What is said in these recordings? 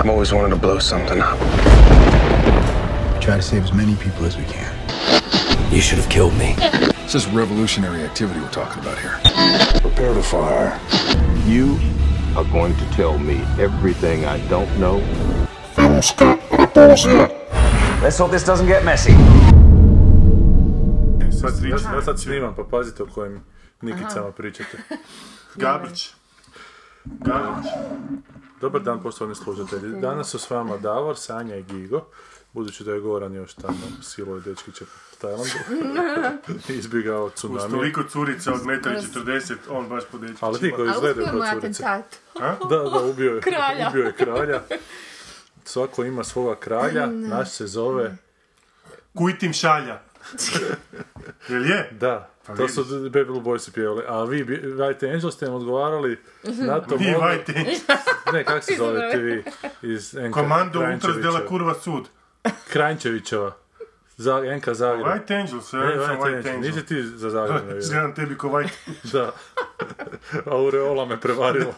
I've always wanted to blow something up. We try to save as many people as we can. You should have killed me. This is revolutionary activity we're talking about here. Prepare to fire. You are going to tell me everything I don't know. Let's hope this doesn't get messy. Sad, ja sad snimam, pa pazite o kojim nikicama pričate. Gabrić. Gabrić. Dobar dan, poštovani slušatelji. Danas su s vama Davor, Sanja i Gigo. Budući da je Goran još tamo siluje dečkiće po Tajlandu. Izbjegao Uz tsunami. toliko curica od metara i 40, on baš po dečkićima. Ali ti koji izgledaju kao curice. Da, da, ubio je, Kralja. ubio je kralja. Svako ima svoga kralja, naš se zove... Kujtim šalja. Jel je? Da, to su Blue Boysi pjevali. A vi, White Angel, ste im odgovarali na to... Vi mogu- vajte. Ne, kako se zovete vi iz NK Komando Ultras de la? Kurva Sud. Kranjčevićeva. Za, NK Zagreb. White Angels, ja Ne, White White Angel. Angel. Nisi ti za Zagreb. Izgledam tebi ko White. Da. Aureola me prevarila.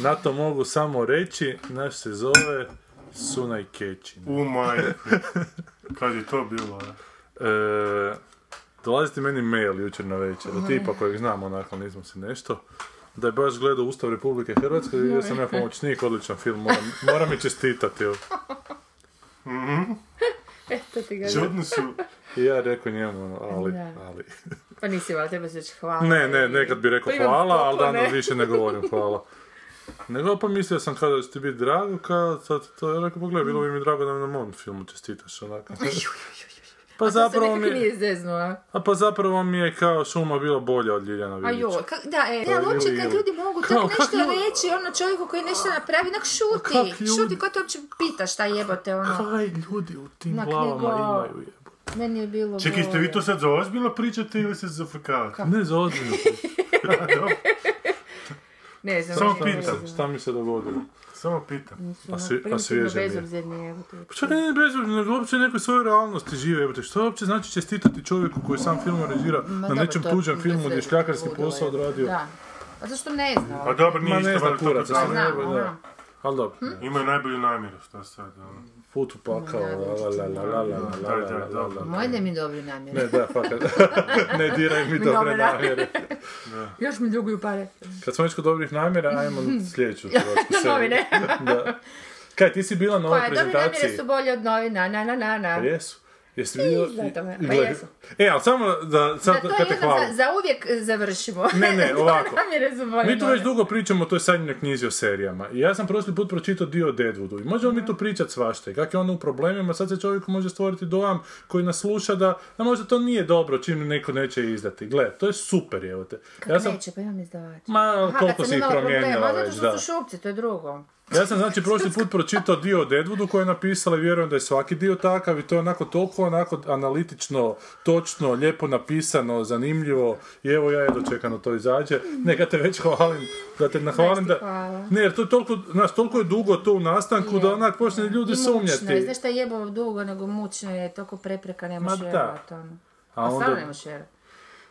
Na to mogu samo reći, naš se zove Sunaj Kečin. U majku. Kad je to bilo, a? E, dolazi ti meni mail jučer na večer, od tipa kojeg znam onako, nismo se nešto, da je baš gledao Ustav Republike Hrvatske i ja sam ja pomoćnik, odličan film, moram, moram mi čestitati. evo. Eto ti ga. Čudno su... I ja rekao njemu, ono, ali, Da. ali. Pa nisi valjda tebe se reći hvala. Ne, ne, nekad bi rekao Primam hvala, ali poklone. danas više ne govorim hvala. Nego pa mislio sam kada će ti biti drago, kad sad to je rekao, pogledaj, bilo bi mi drago da mi na mom filmu čestitaš, onako. Pa se zapravo mi, nije zeznuo, a? a pa zapravo mi je kao šuma bila bolja od Ljiljana A Vidića. joj, kak, da, e, je ali uopće kad ljudi mogu tako kak nešto ljudi- reći, ono čovjeku koji nešto napravi, nak šuti, kak ljudi- šuti, ko te uopće pita šta jebote, ono, Kaj ljudi u tim Na glavama imaju jebote. meni je bilo Čekaj, ste vi to sad za ozbiljno pričate ili se zafrkavate? Ne, za ozbiljno. Ne znam, Samo pitam. Šta mi se dogodilo? Samo pitam. A, svi, a Primitivno svježe mi je. bezobzirni, jebote. Pa Šta ne, bez nego uopće nekoj svojoj realnosti žive, jebote. Što uopće znači čestitati čovjeku koji sam film režira Ma na nečem je tuđem filmu gdje je šljakarski posao je. odradio? Da. A zašto ne zna? Pa dobro, Ma nije ne isto znam valjda to kurac. Ali dobro, Imaju najbolju namjeru, šta sad, ono. Put u pakao, la la la la la la la la la la la. Moj ne mi dobri namjeri. Ne, da, fakat. ne diraj mi dobre dobre namjere. Još mi duguju pare. Kad smo već kod dobrih namjera, ajmo sljedeću hrvatsku seriju. Novine. Da. Kaj, ti si bila na ovoj Pa, dobre namjere prezentaciji? su bolje od novina, na, na, na, na. Pa jesu. Jesi i- pa. E, ali samo da, sad Da to kad te jednom hvalim. za, za uvijek završimo. Ne, ne, ovako. Mi tu već dugo pričamo o toj sadnjoj knjizi o serijama. I ja sam prošli put pročitao dio o Deadwoodu. I možemo mi tu pričati svašta. I kak je ono u problemima, sad se čovjeku može stvoriti dojam koji nas sluša da, da možda to nije dobro čim neko neće izdati. Gle, to je super, evo te. Kako neće, pa imam izdavač. Ma, Aha, koliko si sam ih promijenila već, zato što da. su šupci, to je drugo. Ja sam znači prošli put pročitao dio o Deadwoodu koji je napisala i vjerujem da je svaki dio takav i to je onako toliko onako analitično, točno, lijepo napisano, zanimljivo i evo ja je dočekano to izađe. Neka te već hvalim, da te nahvalim da... Hvala. Ne, jer to je toliko, znaš, toliko je dugo to u nastanku da onak počne ljudi I mučno je, sumnjati. znaš šta je jebavo dugo, nego mučno je, toliko prepreka, ne možeš vjerovati, ono. A A onda- stvarno ne možeš vjerovati.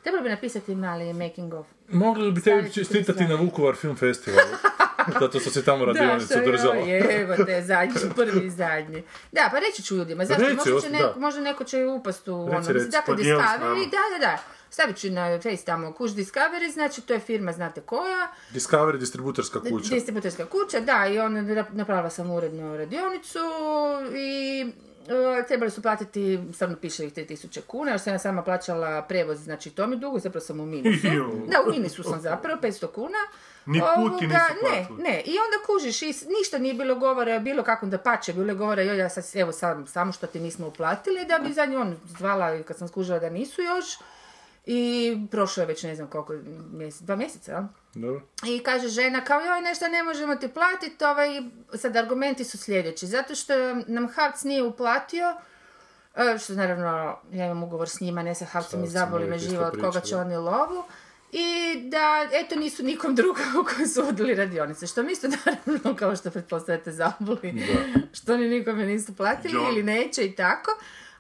Trebalo bi napisati mali making of. Mogli bi tebi tri čestitati na. Vukovar film festivalu. Zato što si tamo radionicu držala. je, evo te, zadnji, prvi i zadnji. Da, pa reći ću ljudima, zašto? Reci, možda, će neko, da. možda neko će upast u ono. Dakle, s Discovery, da, da, da. Stavit ću na face tamo kuš Discovery, znači to je firma, znate koja. Discovery distributorska kuća. Distributerska kuća, da, i on napravila sam urednu radionicu i trebali su platiti, stvarno piše ih 3000 kuna, jer sam ja sama plaćala prevoz, znači to mi dugo, zapravo sam u minusu. Da, u minusu sam zapravo, 500 kuna. Ni put ti Ovoga, nisi Ne, ne, i onda kužiš, i ništa nije bilo govora, bilo kakvom da pače, bilo je govora, joj, ja sad, evo, sam, samo što ti nismo uplatili, da bi za nju on zvala, kad sam skužila da nisu još, i prošlo je već ne znam koliko, mjesec, dva mjeseca, jel? Dobro. I kaže žena kao joj nešto ne možemo ti platiti, ovaj, sad argumenti su sljedeći. Zato što nam Havc nije uplatio, e, što naravno ja imam ugovor s njima, ne sa Havcem i zaboli me živa od koga će oni lovu. I da, eto, nisu nikom drugom koji su vodili radionice. Što mi isto naravno, kao što pretpostavljate, zaboli. Što ni nikome nisu platili John. ili neće i tako.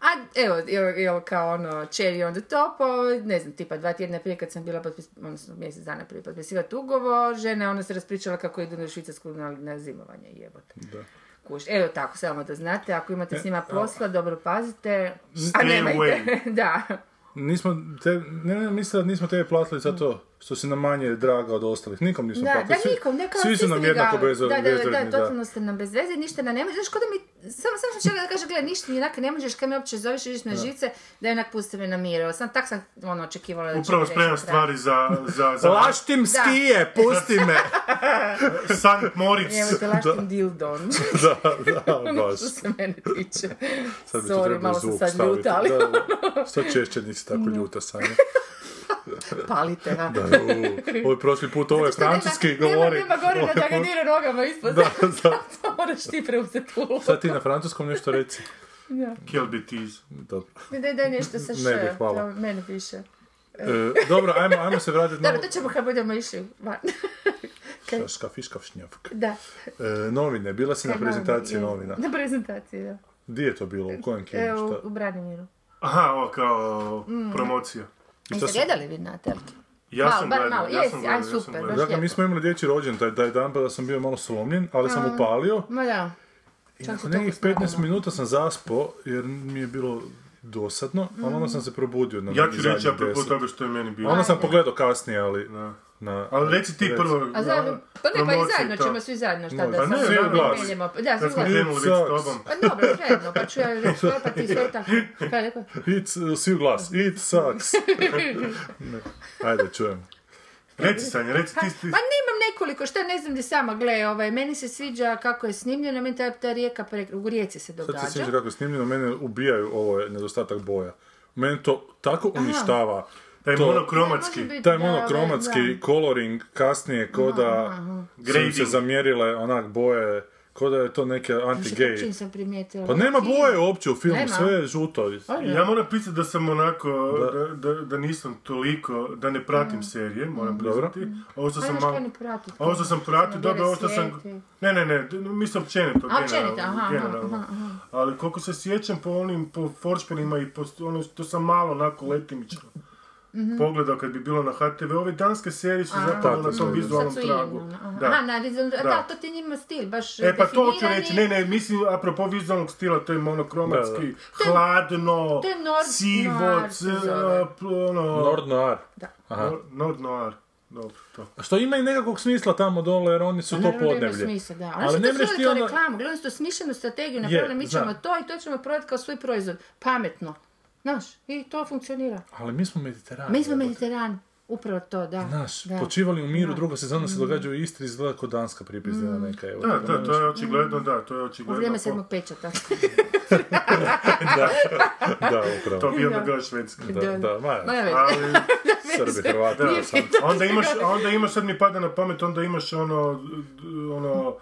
A evo, jel kao ono cherry on the top, ne znam, tipa dva tjedna prije kad sam bila, potpis, odnosno mjesec dana prije potpisivati ugovor, žena ona se raspričala kako idu na Švicarsku na, na zimovanje, jebote. Da. Kuš. Evo tako, samo da znate, ako imate s njima posla, dobro pazite, a Stay nemojte. da. Nismo, te, ne, ne, mislim da nismo tebe platili za to što si nam manje draga od ostalih. Nikom nismo Da, platili. da Svi- nikom, ne kao Svi su ste nam mi jednako bez Da, da, da, bezvredni, da, totalno ste nam bez veze, ništa nam ne može, znaš, kod da mi, samo, sam čekala da kaže, gledaj, ništa mi onak ne možeš, kad me uopće zoveš, ideš na žice, da je onak pusti me na miru. Evo, Sam tak sam, ono, očekivala da će Upravo mi spremam stvari za, za, za Laštim skije, pusti me! Sankt Moritz. Evo te laštim dildon, da, da, baš. što se mene tiče. Sad bi Sorry, malo sam sad ljuta, ali Da, da. Što češće nisi tako ljuta, Sanja. palite, ha. Da, u, ovo je prošli put, ovo je nema- francuski nema- govori. Nema gore Ovo da ga dira nogama ispod. Da, da. To moraš ti preuzeti ulogu. Sad ti na francuskom nešto reci. Kill be tease. Dobro. Daj, daj nešto sa Ne bih, š, hvala. to meni piše. E, dobro, ajmo, ajmo se vratiti na... Dobro, to ćemo kad budemo išli van. Škaf, škaf, šnjavk. Da. E, novine, bila si na E, prezentaciji je. novina. Na prezentaciji, da. Di je to bilo, u kojem kinu, E, u, šta? u Branimiru. Aha, ovo kao promocija. Jeste su- gledali vi na telki? Ja Malo, sam bar malo, ja jesi, sam aj, gledao, ja sam super, gledao. baš Dakle, mi smo imali dječji rođen taj, taj dan, pa da sam bio malo slomljen, ali sam upalio. Ma da. I nakon nekih toliko 15 snagama. minuta sam zaspao, jer mi je bilo dosadno, ali onda sam se probudio na Ja ću reći apropo 10. toga što je meni bilo. Onda sam pogledao kasnije, ali... Da. Na, Ali reci ti prvo. A zajedno, pa ne, pa i zajedno to. ćemo svi zajedno, šta da Pa ne, sad svi glas. mijenjamo. Da, svi glas. s tobom. Pa dobro, zajedno, pa ću ja reći svoje, pa ti svoje tako. Kaj rekao? It's, uh, svi u glas, it sucks. ne. Ajde, čujem. Reci Sanja, reci ti. ti. Pa nemam nekoliko, šta ne znam di sama, gle, ovaj, meni se sviđa kako je snimljeno, meni ta, ta rijeka pre, u rijeci se Sad se događa. sviđa kako je snimljeno, mene ubijaju ovo je nedostatak boja. Meni to tako uništava. Taj to- monokromatski. Biti, Taj da, monokromatski da. coloring kasnije ko da su se zamjerile onak boje, ko da je to neke anti-gay. sam primijetila. Pa nema boje uopće u filmu, Nema. sve je žuto. Ja moram pisati da sam onako, da, da, da nisam toliko, da ne pratim serije, moram Dobro. priznati. Ovo što Ajde, sam što malo... Ovo što sam pratio, dobro, ovo što sam... Ne, ne, ne, mislim općenito, A, općenito, aha, aha. Ali koliko se sjećam po onim, po foršpenima i po, ono, to sam malo onako letimično Mhm. pogledao kad bi bilo na HTV. Ove danske serije su zapravo na tom vizualnom tragu. aha. Da. Aha, na vizualnom da. Da. to ti njima stil, baš E pa to definirani. reći, ne ne, mislim apropo vizualnog stila, to je monokromatski, hladno, to je nord- sivo, c- ono... Nord Noir. Aha. Nord, noir. Dobro, to. A Što ima i nekakvog smisla tamo dole, jer oni su to Naravno da ima podneblje. smisla, da. Oni Ali su ne to ti onda... reklamu, gledali su to smišljenu strategiju, napravili mi ćemo to i to ćemo prodati kao svoj proizvod. Pametno. Znaš, i to funkcionira. Ali mi smo mediterani. Mi smo. Mediteran. Upravo to, da. Znaš, da. počivali u miru, druga sezona se događa u Istri, izgleda kao danska pripizdina neka. Evo, Da, da, to je očigledno, da, to je U očigledno. vrijeme po- sedmog pečata. da, da, upravo. To bi onda bila švedska. Da, da, ma, Ma. Ali, Srbi, Hrvati, da, sam. onda imaš, onda imaš, sad mi pada na pamet, onda imaš ono, ono,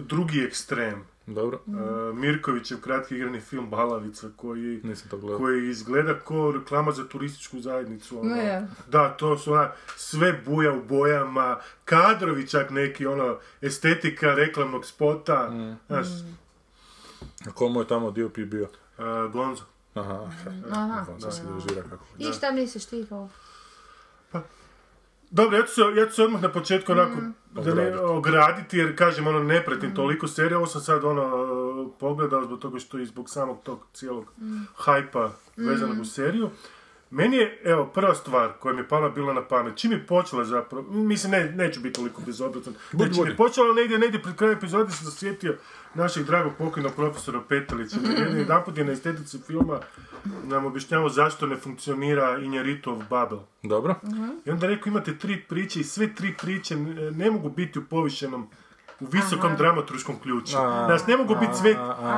drugi ekstrem. Dobro, Uh, Mirkovićev kratki igrani film Balavica koji, nisam to gledao. koji izgleda kao reklama za turističku zajednicu. Ono. No, ja. Da, to su ona, sve buja u bojama, kadrovi čak neki, ono, estetika reklamnog spota. Mm. Znaš, A komu je tamo DOP bio? uh, Gonzo. Aha, Aha. aha, sad se režira kako. I šta misliš ti kao? Dobro, ja ću, se, ja ću se odmah na početku onako da ne, Ograditi. jer kažem, ono, ne pratim toliko serija, ovo sam sad ono, pogledao zbog toga što i zbog samog tog cijelog hajpa vezanog u seriju. Meni je, evo, prva stvar koja mi je pala bila na pamet, čim je počela zapravo, mislim, ne, neću biti toliko bezobrazan, Budi, znači, čim je počela negdje, negdje pred krajem epizode sam se sjetio našeg dragog pokojnog profesora Petelića, jedan jedanput je na estetici filma nam objašnjavao zašto ne funkcionira Injaritov Babel. Dobro, I onda rekao imate tri priče i sve tri priče ne mogu biti u povišenom u visokom dramaturškom ključu. Znaš, ne mogu biti sve...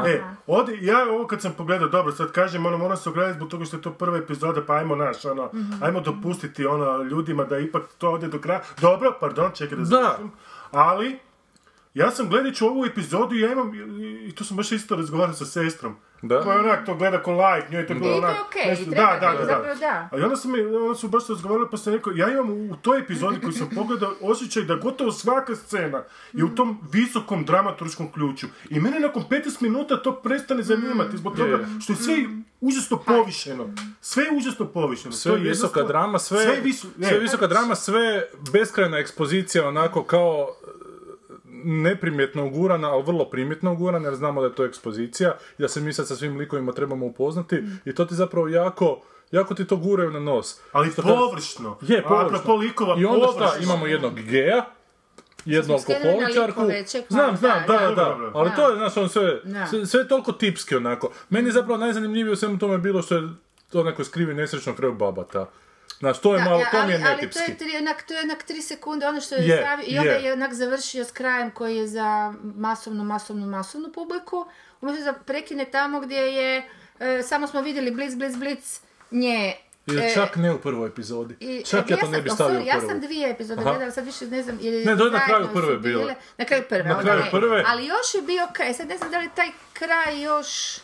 E, ovdje, ja ovo kad sam pogledao, dobro, sad kažem, ono, moram se ogledati zbog toga što je to prva epizoda, pa ajmo, naš, ono, ajmo dopustiti, ono, ljudima da ipak to ode do kraja. Dobro, pardon, čekaj da završim. Ali, ja sam gledajući ovu epizodu, ja imam, i- i to sam baš isto razgovarao sa sestrom, Da. koja onak to gleda ko live, njoj je to bilo I to je onak, okej, nešto- i treba da, da, da, zapravo da. A i onda, sam, mi- onda su baš razgovarali pa sam rekao, ja imam u toj epizodi koju sam pogledao osjećaj da gotovo svaka scena je u tom visokom dramaturškom ključu. I mene nakon 15 minuta to prestane zanimati zbog toga što je sve užasno povišeno. Sve je užasno povišeno. Sve To je visoka drama, sve, sve, visu, sve visoka drama, sve beskrajna ekspozicija, onako kao e, neprimjetno ugurana, ali vrlo primjetno ugurana, jer znamo da je to ekspozicija i da se mi sad sa svim likovima trebamo upoznati i to ti zapravo jako, jako ti to guraju na nos. Ali Što kad- površno. Je, površno. Apropo likova, I onda šta, imamo jednog geja, jednu alkoholičarku. ček Znam, znam, da, da, da. Ali Da. to je, znaš, on sve, Da. sve, sve je toliko tipski onako. Meni je zapravo najzanimljivije u svemu tome bilo što je to neko skrivi nesrećno kraju babata. Znaš, to je Da, malo, ja, to mi je ali, ali to netipski. je, tri, onak, to je onak tri sekunde, ono što je, Je, stavio, i onda je. je onak završio s krajem koji je za masovnu, masovnu, masovnu publiku, umjesto da prekine tamo gdje je, e, samo smo vidjeli blic, blic, blic, nje. E, čak ne u prvoj epizodi. i- čak ja to ne bi stavio u Ja sam dvije epizode Aha. gledala, sad više ne znam. Jer Ne, to je na kraju prve bilo. Na kraju prve. Na kraju prve. Ali još je bio kraj, sad ne znam da li taj kraj još...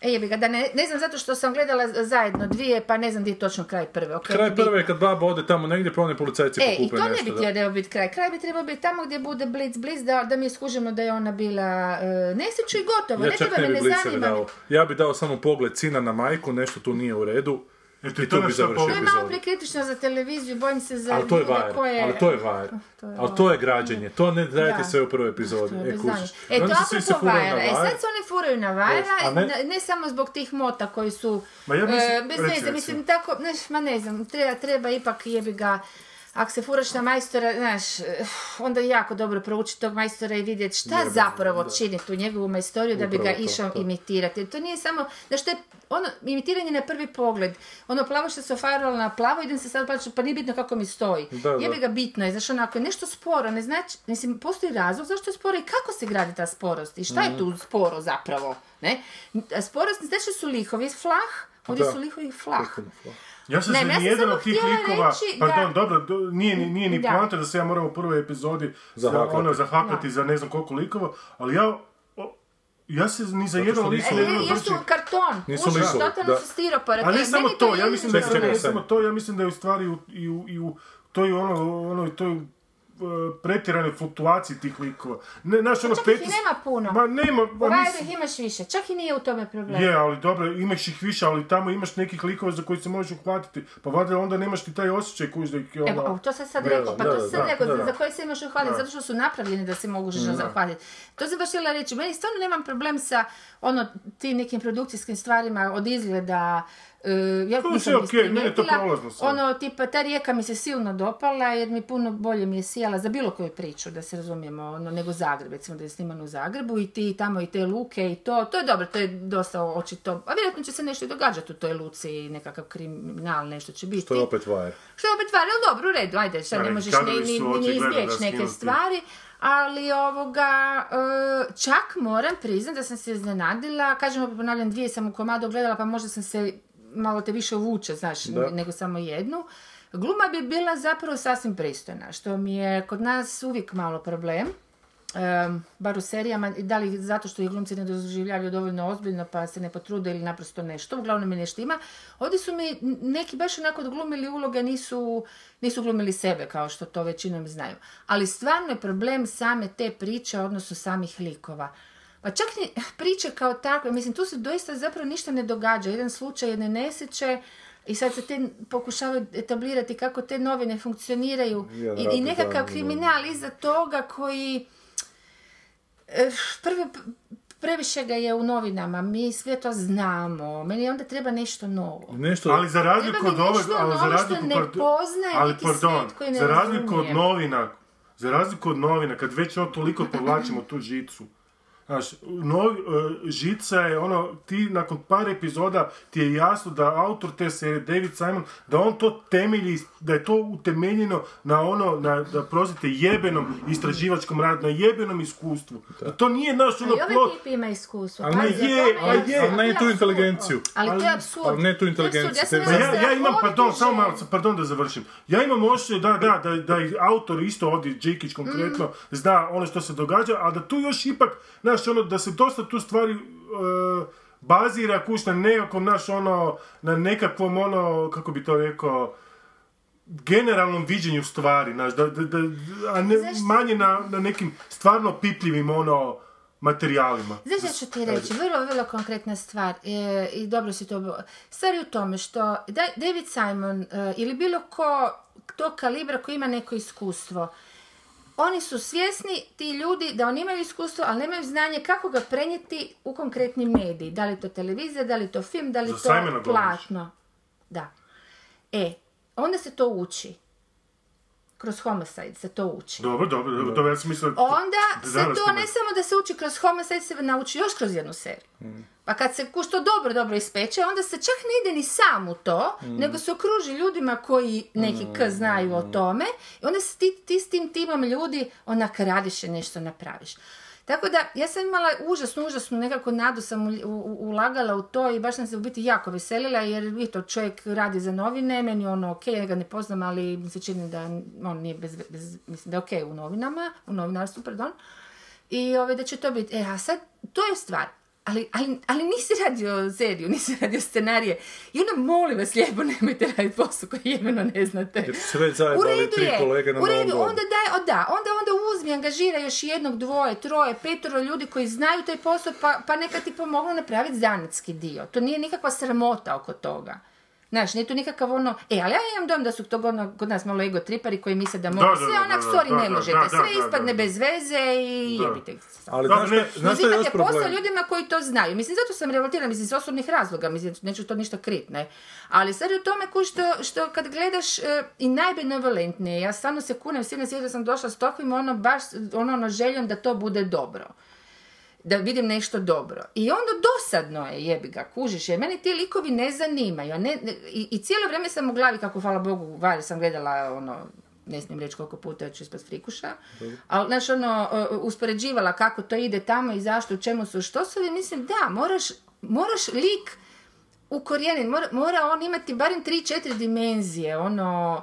E ga, da ne, ne znam zato što sam gledala zajedno dvije, pa ne znam gdje je točno kraj prve. ok, Kraj bitno. prve je kad baba ode tamo negdje, pa one policajci E, i pokupe to ne nešto. bi da. trebao biti kraj. Kraj bi trebao biti tamo gdje bude blic, blic, da, da mi skužimo da je ona bila e, nesreću i gotovo. Ja ne čak ne bi ne zanima dao. Ja bi dao samo pogled sina na majku, nešto tu nije u redu. Eto, I to bi završio To je malo prekritično za televiziju, bojim se za Ali to je ljude vajer, koje... ali to je vajer. Je Ali to je građenje, to ne dajete Da. sve u prvoj epizodi. Je E, kužiš. E, to apropo vajera. E, sad se oni furaju na vajera, ne- ne, ne samo zbog tih mota koji su Ma ja mislim- e, bez veze, mislim, tako, ne, ma ne znam, treba, treba ipak jebi ga, ako se furaš na majstora, znaš, eh, onda je jako dobro proučiti tog majstora i vidjeti šta zapravo čini tu njegovu majstoriju da bi ga to, išao to. imitirati. Jer to nije samo, znaš, to je ono, imitiranje na prvi pogled. Ono plavo što se ofaralo na plavo, idem se sad plaćati, pa nije bitno kako mi stoji. Da, da. Jebi ga bitno je, znaš, ono, ako je nešto sporo, ne znači, mislim, postoji razlog zašto je sporo i kako se gradi ta sporost i šta Mhm. je tu sporo zapravo, ne? Sporost, znači su lihovi flah, ovdje su lihovi flah. Ja sam Ne, se ja nijedan od tih likova, reći pardon, da- dobro, do- nije, ni- nije ni Da. poanta da se ja moram u prvoj epizodi za, Zahakati. ono, zahakati za ne znam koliko likova, ali ja, ja se ni za jedan što lik ne E, mogu jer su vrći. karton, Nisu kužiš, likovi, totalno da. su stiropora. A ne E, samo to, ja mislim da samo to, ja mislim da je u stvari u, i u, i u toj ono, ono, toj pretjeranoj fluktuaciji tih likova. Ne, znaš, ono, Čak ih nema puno. Ma nema, U ma mislim, ih imaš više, čak i nije u tome problem. je, ali dobro, imaš ih više, ali tamo imaš nekih likova za koji se možeš uhvatiti. Pa valjda onda nemaš ti taj osjećaj kuš da ih je Evo, ono... to sam sad rekao, pa da, to sam rekao, za, koje se imaš uhvatiti, zato što su napravljeni da se mogu zahvatiti. To sam baš htjela reći, meni stvarno nemam problem sa ono, tim nekim produkcijskim stvarima od izgleda, e, ja To je nisam okej, to prolazno sve. Ono, tipa, ta rijeka mi se silno dopala jer mi puno bolje mi je sijala za bilo koju priču, da se razumijemo, ono, nego Zagreb, recimo da je sniman u Zagrebu i ti tamo i te luke i to, to je dobro, to je dosta očito, a vjerojatno će se nešto i događati u toj luci i nekakav kriminal, nešto će biti. To je opet vajer. Što je opet stvar, ali dobro, u redu, ajde, sad ne možeš ni, kadrovi ni, da izbjeći neke stvari, ali ovoga, e, čak moram priznat da sam se iznenadila, kažem, opet ponavljam, dvije sam u komadu gledala, pa možda sam se malo te više uvuče, znaš, Da. nego samo jednu. Gluma bi bila zapravo sasvim pristojna, što mi je kod nas uvijek malo problem. Em, bar u serijama, i da li zato što ih glumci ne doživljavaju dovoljno ozbiljno pa se ne potrude ili naprosto nešto, uglavnom mi ne štima. Ovdje su mi neki baš onako glumili uloge, nisu, nisu glumili sebe kao što to većinom znaju. Ali stvarno je problem same te priče, odnosno samih likova. Pa čak ni priče kao takve, mislim tu se doista zapravo ništa ne događa. Jedan slučaj jedne nesreće i sad se te pokušavaju etablirati kako te novine funkcioniraju. Jedan i, i nekakav da, kriminal iza toga koji E, prvo, previše ga je u novinama, mi sve to znamo, meni onda treba nešto novo. Nešto... Ali za razliku od ove, ali za razliku ne poznaje ali pardon, svijet koji ne za razliku od novina, za razliku od novina, kad već ovo toliko povlačimo tu žicu, Znaš, novi, e, žica je ono, ti nakon par epizoda ti je jasno da autor te serije, David Simon, da on to temelji, da je to utemeljeno na ono, na, da prostite, jebenom istraživačkom radu, na jebenom iskustvu. Da. To nije naš ono Ali ovaj plot. tip ima iskustvo. Ali Pazi, je, ali je, ali ne tu inteligenciju. Ali to je Ali- apsurd. ali ne tu inteligenciju. Ja Pa ja, da ja imam, pardon, samo malo, pardon da završim. Ja imam osjećaj da, da, da, da autor isto ovdje, Džikić konkretno, Mm. zna ono što se događa, a da tu još ipak, znaš, ono, da se dosta tu stvari e, bazira, kuš, na nekakvom, znaš, ono, na nekakvom, ono, kako bi to rekao, generalnom viđenju stvari, znaš, da, da, da, a ne, Zašto? manje na, na nekim stvarno pipljivim, ono, materijalima. Znaš što ću ti reći? Vrlo, vrlo konkretna stvar. E, I dobro si to... Stvar je u tome što Da- David Simon e, ili bilo ko tog kalibra koji ima neko iskustvo, oni su svjesni, ti ljudi, da oni imaju iskustvo, ali nemaju znanje kako ga prenijeti u konkretni mediji. Da li to televizija, da li to film, da li Za to platno. Da. E, onda se to uči. Kroz homicide se to uči. Dobro, dobro, dobro, dobro, ja sam mislio... Onda da se to to ne samo da se uči kroz homicide, se nauči još kroz jednu seriju. Pa kad se kuš to dobro, dobro ispeče, onda se čak ne ide ni sam u to, nego se okruži ljudima koji neki k znaju o tome i onda se ti, ti s tim timom ljudi onak radiš i nešto napraviš. Tako da, ja sam imala užasnu, užasnu nekako nadu sam ulagala u to i baš sam se u biti jako veselila jer to čovjek radi za novine, meni ono ok, ja ga ne poznam, ali mi se čini da on nije bez, mislim da je ok u novinama, u novinarstvu, pardon. I ove, da će to biti, e, a sad, to je stvar. Ali, ali, ali nisi radio seriju, nisi radio scenarije. I onda molim vas lijepo, nemojte raditi posao koji jemeno ne znate. Jer su već U zajebali redu tri je, kolege na u redu, onda daj, o, da, onda, onda uzmi, angažira još jednog, dvoje, troje, petoro ljudi koji znaju taj posao, pa, pa neka ti pomognu napraviti zanatski dio. To nije nikakva sramota oko toga. Znaš, nije tu nikakav ono, e, ali ja imam dom da su to ono, kod nas malo ego tripari koji misle da mogu Da, da, sve, onak, sorry, ne možete, da, sve ispadne bez veze i jebite se. Ali Da, znaš ne, šta, znaš šta je još Uzimate posao problem? ljudima koji to znaju. Mislim, zato sam revoltirana, mislim, iz osobnih razloga, mislim, neću to ništa krit, ne. Ali sad je u tome ko što, što kad gledaš e, i najbenevolentnije, ja stvarno se kunem, svi na svijetu sam došla s takvim ono baš, ono, ono željom da to bude dobro da vidim nešto dobro. I onda dosadno je, jebi ga, kužiš, jer mene ti likovi ne zanimaju. a Ne, ne- i, I cijelo vrijeme sam u glavi, kako hvala Bogu, vare sam gledala ono, ne smijem reći koliko puta ću ispast frikuša, ali znaš ono, uspoređivala kako to ide tamo i zašto, u čemu su štosovi, mislim da, moraš, moraš lik ukorijeniti, mora, mora on imati barem 3-4 dimenzije, ono,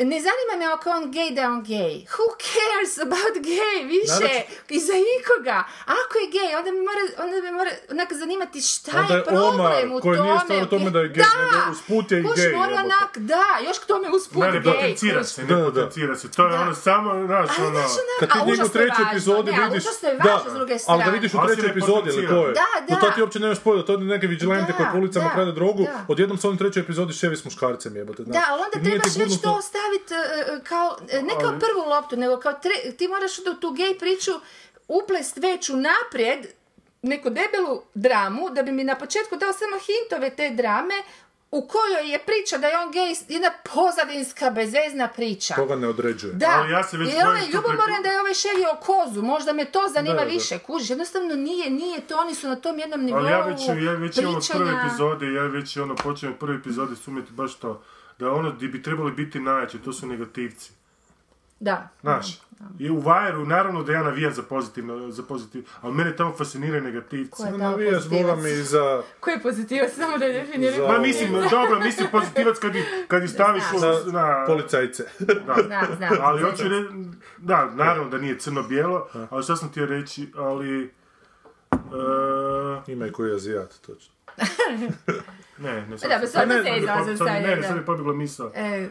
ne zanima me ako je on gay da je on gay. Who cares about gay? Više. I za ikoga. Ako je gay, onda me mora, onda me mora onak zanimati šta Onda je je problem Omar, u koji tome. nije stvar u tome da je gay, nego usput je i Kuš, gay, mora onak, da, još k tome usput Ne, ne gay. potencira se, Da, ne da. potencira se. To je Da. ono samo, znaš, Ali ono... Kad ti a njegu u je trećoj važno, epizodi ne, a vidiš... je Da, važno s druge ali strane. ga vidiš u Ali trećoj ne epizodi, ili ko je? Da, da. to ti uopće nemaš pojma, to je neki vigilante Da, koji po ulicama da, krade drogu, da. odjednom se on u trećoj epizodi ševi s muškarcem jebote. Da, ali onda I nije trebaš već to staviti kao, e, ne kao prvu loptu, nego kao tre- ti moraš u tu gej priču uplest već unaprijed neku debelu dramu, da bi mi na početku dao samo hintove te drame, u kojoj je priča da je on gej, jedna pozadinska, bezvezna priča. Toga ne određuje. Da, Ali ja se već i bojim ovaj tu ljubomoran da je ovaj ševio kozu, možda me to zanima Da, da. više, kužiš, jednostavno nije, nije to, oni su na tom jednom nivou Ali ja već, ja već imam od prve pričanja. epizode, ja već ono, počinjem od prve epizode sumnjati baš to, da ono gdje bi trebali biti najjači, to su negativci. Da. Znaš, i u Vajeru, naravno da ja navijam za pozitivno, za pozitiv, ali mene tamo fasciniraju negativci. Ko je tamo Navijaš pozitivac? boga mi i za... Ko je pozitivac, samo da definiram. Za- Ma mislim, dobro, mislim pozitivac kad ih, kad ih staviš u, na... policajce. Da. Znam, znam. Ali hoću reći, da, naravno da nije crno-bijelo, ali što sam htio reći, ali... e, Ima i koji je azijat, točno. Ne, ne, sad, Da, pa sad ne, ne, zezala sad- sam ne, sad je pobjegla misao. E, E,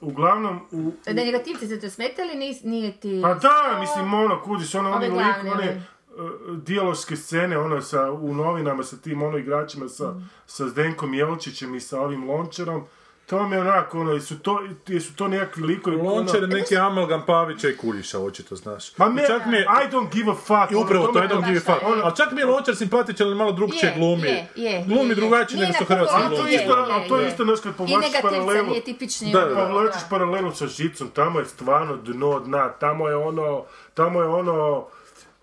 uglavnom, u, da negativci se to smetali, nis, nije ti... Pa da, mislim, ono, kudiš, ono, oni lik, one uh, dijaloške scene, ono, sa, u novinama sa tim, ono, igračima, sa, sa Zdenkom Jelčićem i sa ovim Lončarom, to mi je onako, ono, jesu to, jesu to nekakvi likovi, Lončar je ono, neki amalgam Pavića i Kuljiša, očito, znaš. Ma I me, čak mi je, I don't give a fuck. i upravo ono, to, me I don't give a fuck. Ono- Ali čak mi je Lončar simpatičan, ali malo drugčije Je, glumi. je, je, glumi je, drugačije je. nego na hrvatski Ali to glumi. je isto, Je, ali to je isto, znaš, kad I povlačiš negativca paralelu, nije tipični. Da, ono, da. povlačiš paralelu sa žicom, tamo je stvarno dno dna, tamo je ono, tamo je ono,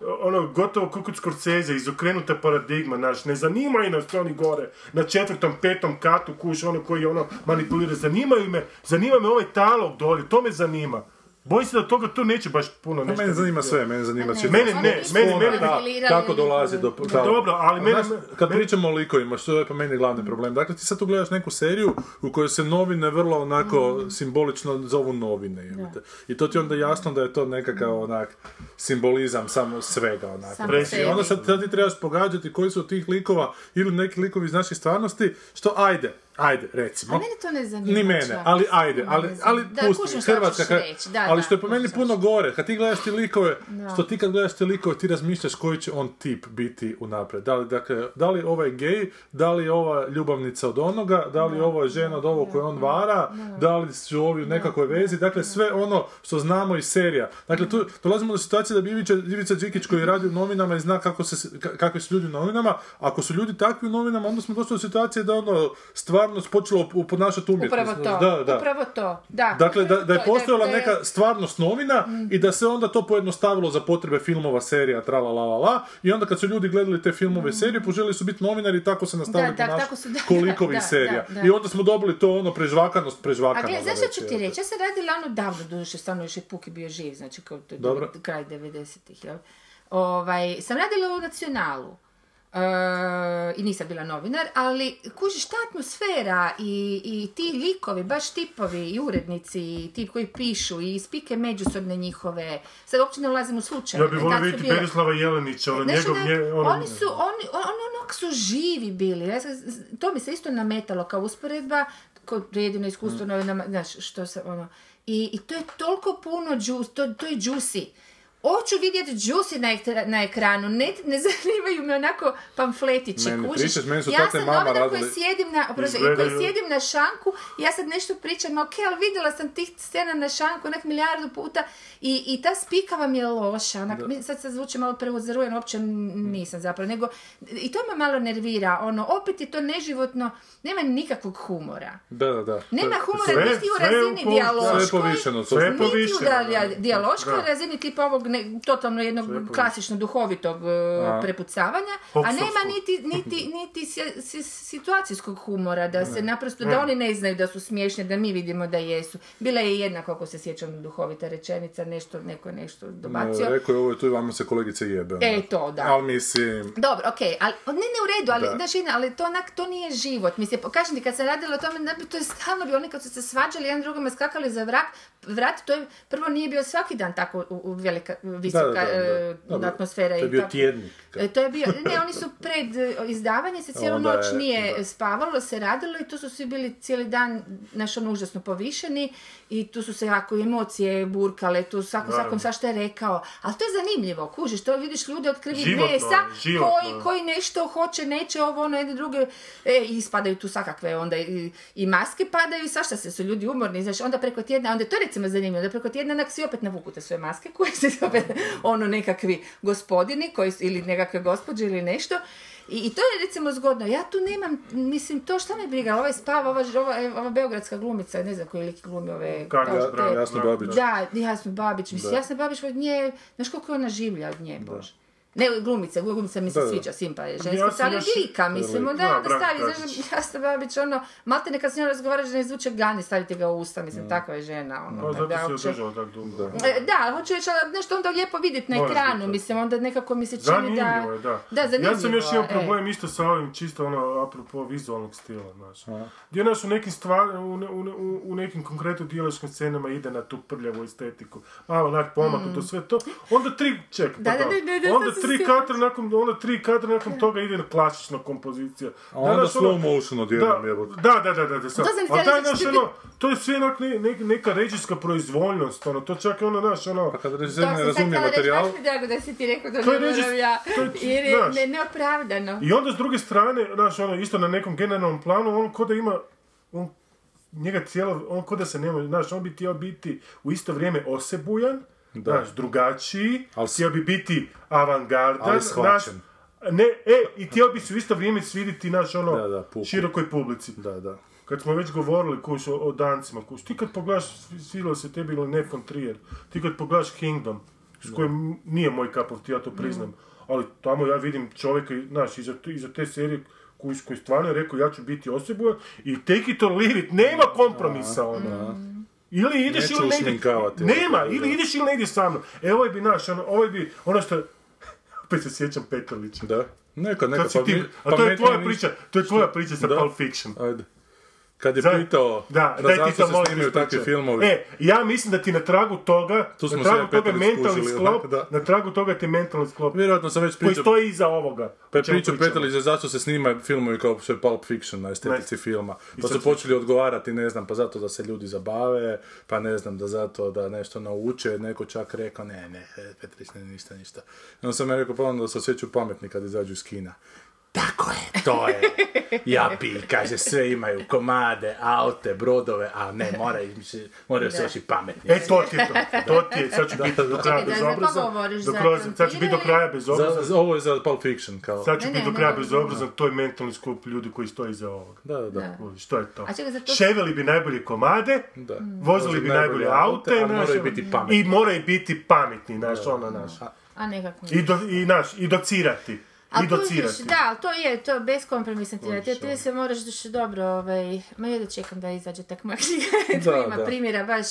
ono, gotovo kukut Scorsese, izokrenuta paradigma, naš, ne zanimaju nas oni gore, na četvrtom, petom katu, kuš, ono koji ono manipulira, zanimaju me, zanima me ovaj talog dolje, to me zanima. Bojim se da toga tu neće baš puno Pa nešto. mene zanima sve, mene zanima ne, čitav- Mene ne, meni- manipulirali kako dolazi do... Dobro, ali mene- Znaš, kad mene- pričamo o likovima, što je po meni glavni problem? Dakle, ti sad tu gledaš neku seriju u kojoj se novine vrlo onako Mm. simbolično zovu novine. I to ti je onda jasno da je to nekakav onak simbolizam samo svega onak. Samo I onda sad, sad ti trebaš pogađati koji su od tih likova ili neki likovi iz naše stvarnosti, što ajde, ajde, recimo. A mene to ne zanima Ni mene, ali ajde, ali, ali Da, pusti, kužim što Hrvatska, ka- reći, da, ali da, što je po meni puno što gore, kad ti gledaš ti likove, Da. što ti kad gledaš te likove, ti razmišljaš koji će on tip biti unaprijed. Da li, dakle, da li ovaj gej, da li ova ljubavnica od onoga, da li ovo je žena od ovog koju on vara, da li su ovi u nekakvoj vezi, dakle sve ono što znamo iz serija. Dakle, tu dolazimo do situacije da bi Ivica, Ivica Đikić koji radi u novinama i zna kako se, ka- kakvi su ljudi u novinama, ako su ljudi takvi u novinama, onda smo došli do situacije da ono stvarnost počelo ponašati umjetnost. Upravo to, Da, da. upravo to, da. Dakle, da, da je To, postojala neka stvarnost novina i da se onda to pojednostavilo za potrebe filmova, serija, tra la la la la i onda kad su ljudi gledali te filmove i serije, poželjeli su biti novinari i tako se nastavili Da, ponašati tako su- da, kolikovi da, serija. da, da. I onda smo dobili to ono prežvakanost A prežvakano. gle, za znaš što reći, ću ti reći? Ja sam radila ono davno, duše, stvarno još je Puki bio živ, znači kao to kraj 90-ih, jel? Ovaj, sam radila u Nacionalu. E, I nisam bila novinar, ali kužiš ta atmosfera i, i ti likovi, baš tipovi i urednici, i ti koji pišu i spike međusobne njihove, sad uopće ne ulazim u slučaj. Ja bih volio vidjeti Berislava Jelenića, ono, njegov, da, nje, ono, oni su, oni, oni onak su živi bili. Ja to mi se isto nametalo kao usporedba, ko, to je jedino iskustvo novinama, znaš, što se, ono, i, i to je toliko puno, džu- to, to je juicy. Hoću vidjeti juicy na, ekra- na ekranu, ne, ne zanimaju me onako pamfletići, Meni kužiš. pričaš, meni su ja sam mama novinar koji sjedim na, oprosti, koji sjedim na šanku, ja sad nešto pričam, ok, ali vidjela sam tih scena na šanku onak milijardu puta i, i ta spika vam je loša, onak, mi- sad se zvuči malo preuzrujeno, uopće n- nisam zapravo, nego, i to me malo nervira, ono, opet je to neživotno, nema nikakvog humora. Da, da, da. Nema humora sve- niti u razini dijaloškoj, niti u dijaloškoj razini tipa ovog ne, totalno jednog klasično duhovitog e, prepucavanja, a nema niti, niti, niti si- si- situacijskog humora, da se naprosto, da oni ne znaju da su smiješni, da mi vidimo da jesu. Bila je jedna, kako se sjećam, duhovita rečenica, nešto, neko je nešto dobacio. Rekao je ovo tu i vama se kolegice jebe. ono. E, to, da. Ali mislim... Dobro, okej, ali ne, ne u redu, ali, Da. ali to onak, to nije život. Mislim, kažem ti, kad sam radila o tome, ne bi- to je stalno bilo, oni kad su se svađali, jedan drugome skakali za vrak, vrat, to je, prvo nije bio svaki dan tako u, u velika, visoka Da, da, da, da. e, Dobro, atmosfera. to je bio tjednik. E, To je bio, ne, oni su pred e, izdavanje, se cijelu Onda noć je- nije da. spavalo, se radilo i tu su svi bili cijeli dan, znaš, ono, užasno povišeni i tu su se jako emocije burkale, tu svako svakom svašta je rekao, ali to je zanimljivo, kužiš, to vidiš ljude od krvi mesa koji, koji nešto hoće, neće, ovo, ono, jedne druge, e, i ispadaju tu svakakve, onda i, i maske padaju i svašta se su ljudi umorni, znaš, onda preko tjedna, onda je to recimo zanimljivo, da preko tjedna onak svi opet navuku te svoje maske koje se opet, ono, nekakvi gospodini koji, su- ili nekakve gospođe ili nešto, i, I to je recimo zgodno. Ja tu nemam, mislim, to šta me briga, ovaj spava, ova, ova, ova beogradska glumica, ne znam koji lik glumi ove... Kako ja, Jasno. Babić. da, Jasno Babić, mislim, Jasna Babić od nje, znaš koliko je ona življa od nje, bože. Ne, glumica, glumica mi se Da, da. sviđa, simpa je ženska, ali lika, mislimo, da, Da, da stavi, znaš, Jasna Babić, ono, malte neka s njom razgovaraš da ne zvuče gani, stavite ga u usta, mislim, takva je žena, ono, Pa da, da, održao tako dugo. E, Da, hoću reći, ali nešto onda lijepo vidjeti na ekranu, mislim, onda nekako mi se čini da... Zanimljivo je, da. Da, zanimljivo Ja sam još imao je, problem isto sa ovim, čisto ono, apropo vizualnog stila, znaš. Gdje naš u nekim stvar, u, u, u, u nekim konkretno dijelačkim scenama ide na tu prljavu estetiku, malo onak pomaknuto sve to, onda tri, ček, Mm. Da, da, da, to tri kadra nakon, onda tri kadra nakon toga ide na klasična kompozicija. A onda ono- slow motion odjednom jebote. da, da, da, da, da, sad. To sam htjela reći, ono, to je sve onak ne, ne- neka režijska proizvoljnost, ono, to čak je ono, naš, ono, Pa kad To režiser ne razumije materijal, mi drago da si ti rekao da To je ne moram ja, to je- jer je ne, neopravdano. I onda s druge strane, znaš, ono, isto na nekom generalnom planu, on ko da ima, on, njega cijelo, on ko da se nema, znaš, on bi htio biti u isto vrijeme osebujan, znaš, drugačiji, Al s- htio bi biti avangardan, Ali shvaćen. ne, e, i htio bi se u isto vrijeme sviditi, naš, ono, Da, da, širokoj publici. da, da. Kad smo već govorili kuš, o, o dancima, kuš, ti kad pogledaš, svi- svidjelo se tebi ili ne von Trier, ti kad pogledaš Kingdom, s kojim nije moj of tea, ja to priznam. Ali tamo ja vidim čovjeka, znaš, iza, iza te serije koji, koji stvarno je rekao ja ću biti osobujan i take it or leave it, nema kompromisa ono. Ili ideš Neću ili ne ideš. usminkavati, Nema, ili ideš ili ne ideš sa mnom. E, ovaj bi naš, ono, ovaj bi, ono što, opet se sjećam Petrovića. Da. Neka, neka. Pa ti, mi- a to je tvoja priča, to je tvoja priča sa. Pulp Fiction. Ajde. Kad je Za- pitao da, da zašto to se snimaju takvi filmovi. E, ja mislim da ti na tragu toga, Tu smo na tragu toga mentalni sklop, da. na tragu toga ti mentalni sklop Vjerojatno sam već koji pričao, stoji iza ovoga. pa čemu pričao. Petalić zašto se snimaju filmovi kao što je Pulp Fiction na estetici Ne. filma. Pa su počeli odgovarati, ne znam, pa zato da se ljudi zabave, pa ne znam, da zato da nešto nauče, neko čak rekao, ne, ne, Petrić ne, ništa, ništa. I onda sam ja rekao, pa onda da se osjećaju pametni kad izađu iz kina. Tako je, to je. Japi, kaže, sve imaju komade, aute, brodove, a ne, moraju, se- moraju se još i pametni. E, to ti je to. To ti je, sad ću biti do kraja Čekaj, da, za koga bezobrazan. govoriš, Do za kraja- Sad ću biti do kraja Za, bezobrazan. za- ovo je za Pulp Fiction, kao. Sad ću biti do kraja ne, bezobrazan, to je mentalni skup ljudi koji stoji iza ovoga. Da, da, da. Što je to? Ševeli bi najbolje komade, Da. vozili bi najbolje aute, znaš, moraju ono, biti pametni. I moraju biti pametni, znaš, ono, znaš. A nekako I, do, i, naš, i docirati. Ali docirati. da, ali to je, to je beskompromisno ti, se moraš duše dobro, ovaj, ma jedno čekam da izađe tak moja knjiga, Da, ima da. primjera baš